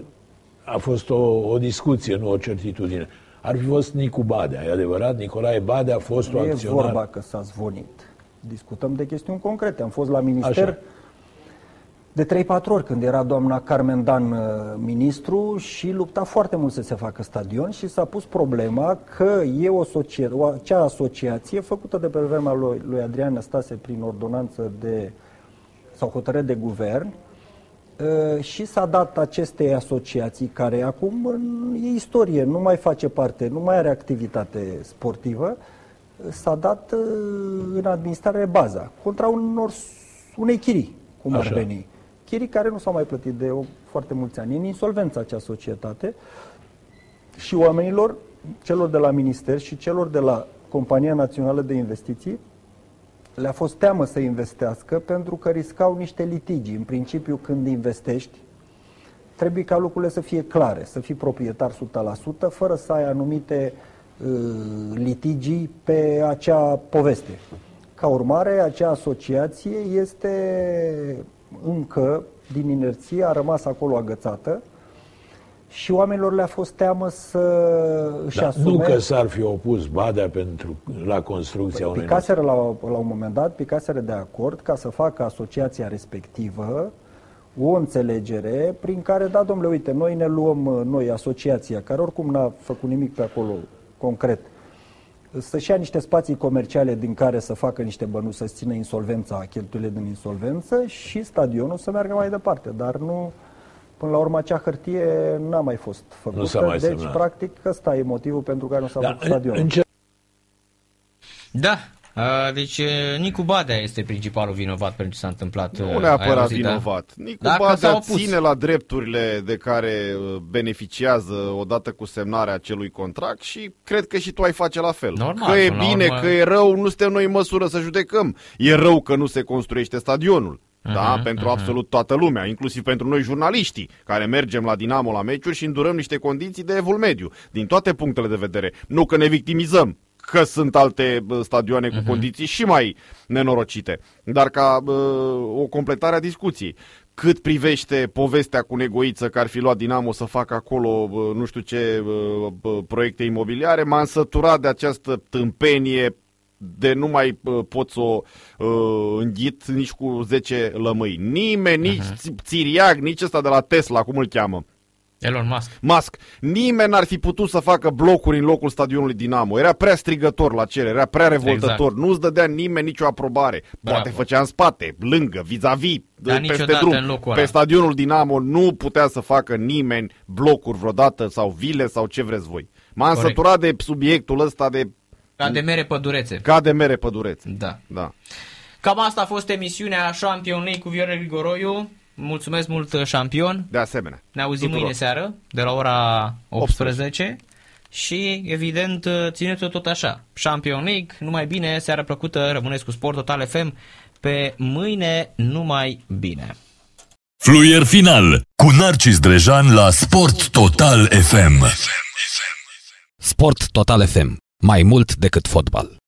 a fost o, o discuție, nu o certitudine, ar fi fost Nicu Badea, e adevărat? Nicolae Badea a fost Nu o e acționar. vorba că s-a zvonit. Discutăm de chestiuni concrete. Am fost la minister Așa. De 3-4 ori când era doamna Carmen Dan uh, ministru și lupta foarte mult să se facă stadion și s-a pus problema că e o, socie- o acea asociație făcută de pe vremea lui, lui Adrian Năstase prin ordonanță de sau hotărâre de guvern uh, și s-a dat acestei asociații care acum în- e istorie, nu mai face parte, nu mai are activitate sportivă, uh, s-a dat uh, în administrare baza contra unor, unei chirii, cum Așa. ar veni. Chirii care nu s-au mai plătit de o, foarte mulți ani. În insolvență acea societate și oamenilor, celor de la minister și celor de la Compania Națională de Investiții, le-a fost teamă să investească pentru că riscau niște litigi. În principiu, când investești, trebuie ca lucrurile să fie clare, să fii proprietar 100%, fără să ai anumite uh, litigii pe acea poveste. Ca urmare, acea asociație este încă, din inerție, a rămas acolo agățată și oamenilor le-a fost teamă să își Da, asume... nu că s-ar fi opus Badea pentru, la construcția unei Picaseră la, la un moment dat, picaseră de acord ca să facă asociația respectivă o înțelegere prin care, da, domnule, uite, noi ne luăm, uh, noi, asociația, care oricum n-a făcut nimic pe acolo concret, să-și ia niște spații comerciale din care să facă niște bănuți, să-ți țină insolvența, cheltuielile din insolvență și stadionul să meargă mai departe, dar nu... Până la urmă, acea hărtie n-a mai fost făcută, s-a mai deci, semnat. practic, ăsta e motivul pentru care nu s-a Da, făcut în, stadionul. în ce Da, uh, deci uh, Nicu Badea este principalul vinovat pentru ce s-a întâmplat. uh, Nu ai neapărat auzit, da? vinovat. Nicu Dacă s-a Badea opus. ține la drepturile de care uh, beneficiază odată cu semnarea acelui contract și cred că și tu ai face la fel. Normal, că e până la bine, urmă- că e rău, nu suntem noi în măsură să judecăm. E rău că nu se construiește stadionul. Da, Mhm, pentru absolut toată lumea, inclusiv pentru noi jurnaliștii, care mergem la Dinamo la meciuri și îndurăm niște condiții de evul mediu, din toate punctele de vedere. Nu că ne victimizăm, că sunt alte bă, stadioane cu condiții și mai nenorocite, dar ca bă, o completare a discuției. Cât privește povestea cu Negoiță că ar fi luat Dinamo să facă acolo bă, nu știu ce bă, bă, proiecte imobiliare, m-am săturat de această tâmpenie de nu mai uh, pot să o uh, înghit nici cu 10 lămâi. Nimeni, nici uh-huh. Țiriac, nici ăsta de la Tesla, cum îl cheamă. Elon Musk. Musk. Nimeni n-ar fi putut să facă blocuri în locul stadionului Dinamo. Era prea strigător la cele, era prea revoltător. Exact. Nu-ți dădea nimeni nicio aprobare. Poate Bravo. făcea în spate, lângă, vis-a-vis, Dar peste niciodată drum. în locul Pe ăla. stadionul Dinamo nu putea să facă nimeni blocuri vreodată sau vile sau ce vreți voi. M-am Corect. săturat de subiectul ăsta de Ca de mere pădurețe. ca de mere pădurețe. Da. Da. Cam asta a fost emisiunea Champion League cu Viorel Grigoroiu. Mulțumesc mult, șampion. De asemenea. Ne auzim Tuturor. mâine seară, de la ora 18. Și, evident, țineți-o tot așa. Champion League, numai bine, seară plăcută, rămâneți cu Sport Total FM. Pe mâine, numai bine. Fluier final cu Narcis Drejan la Sport Total FM. Sport Total FM. Mai mult decât fotbal.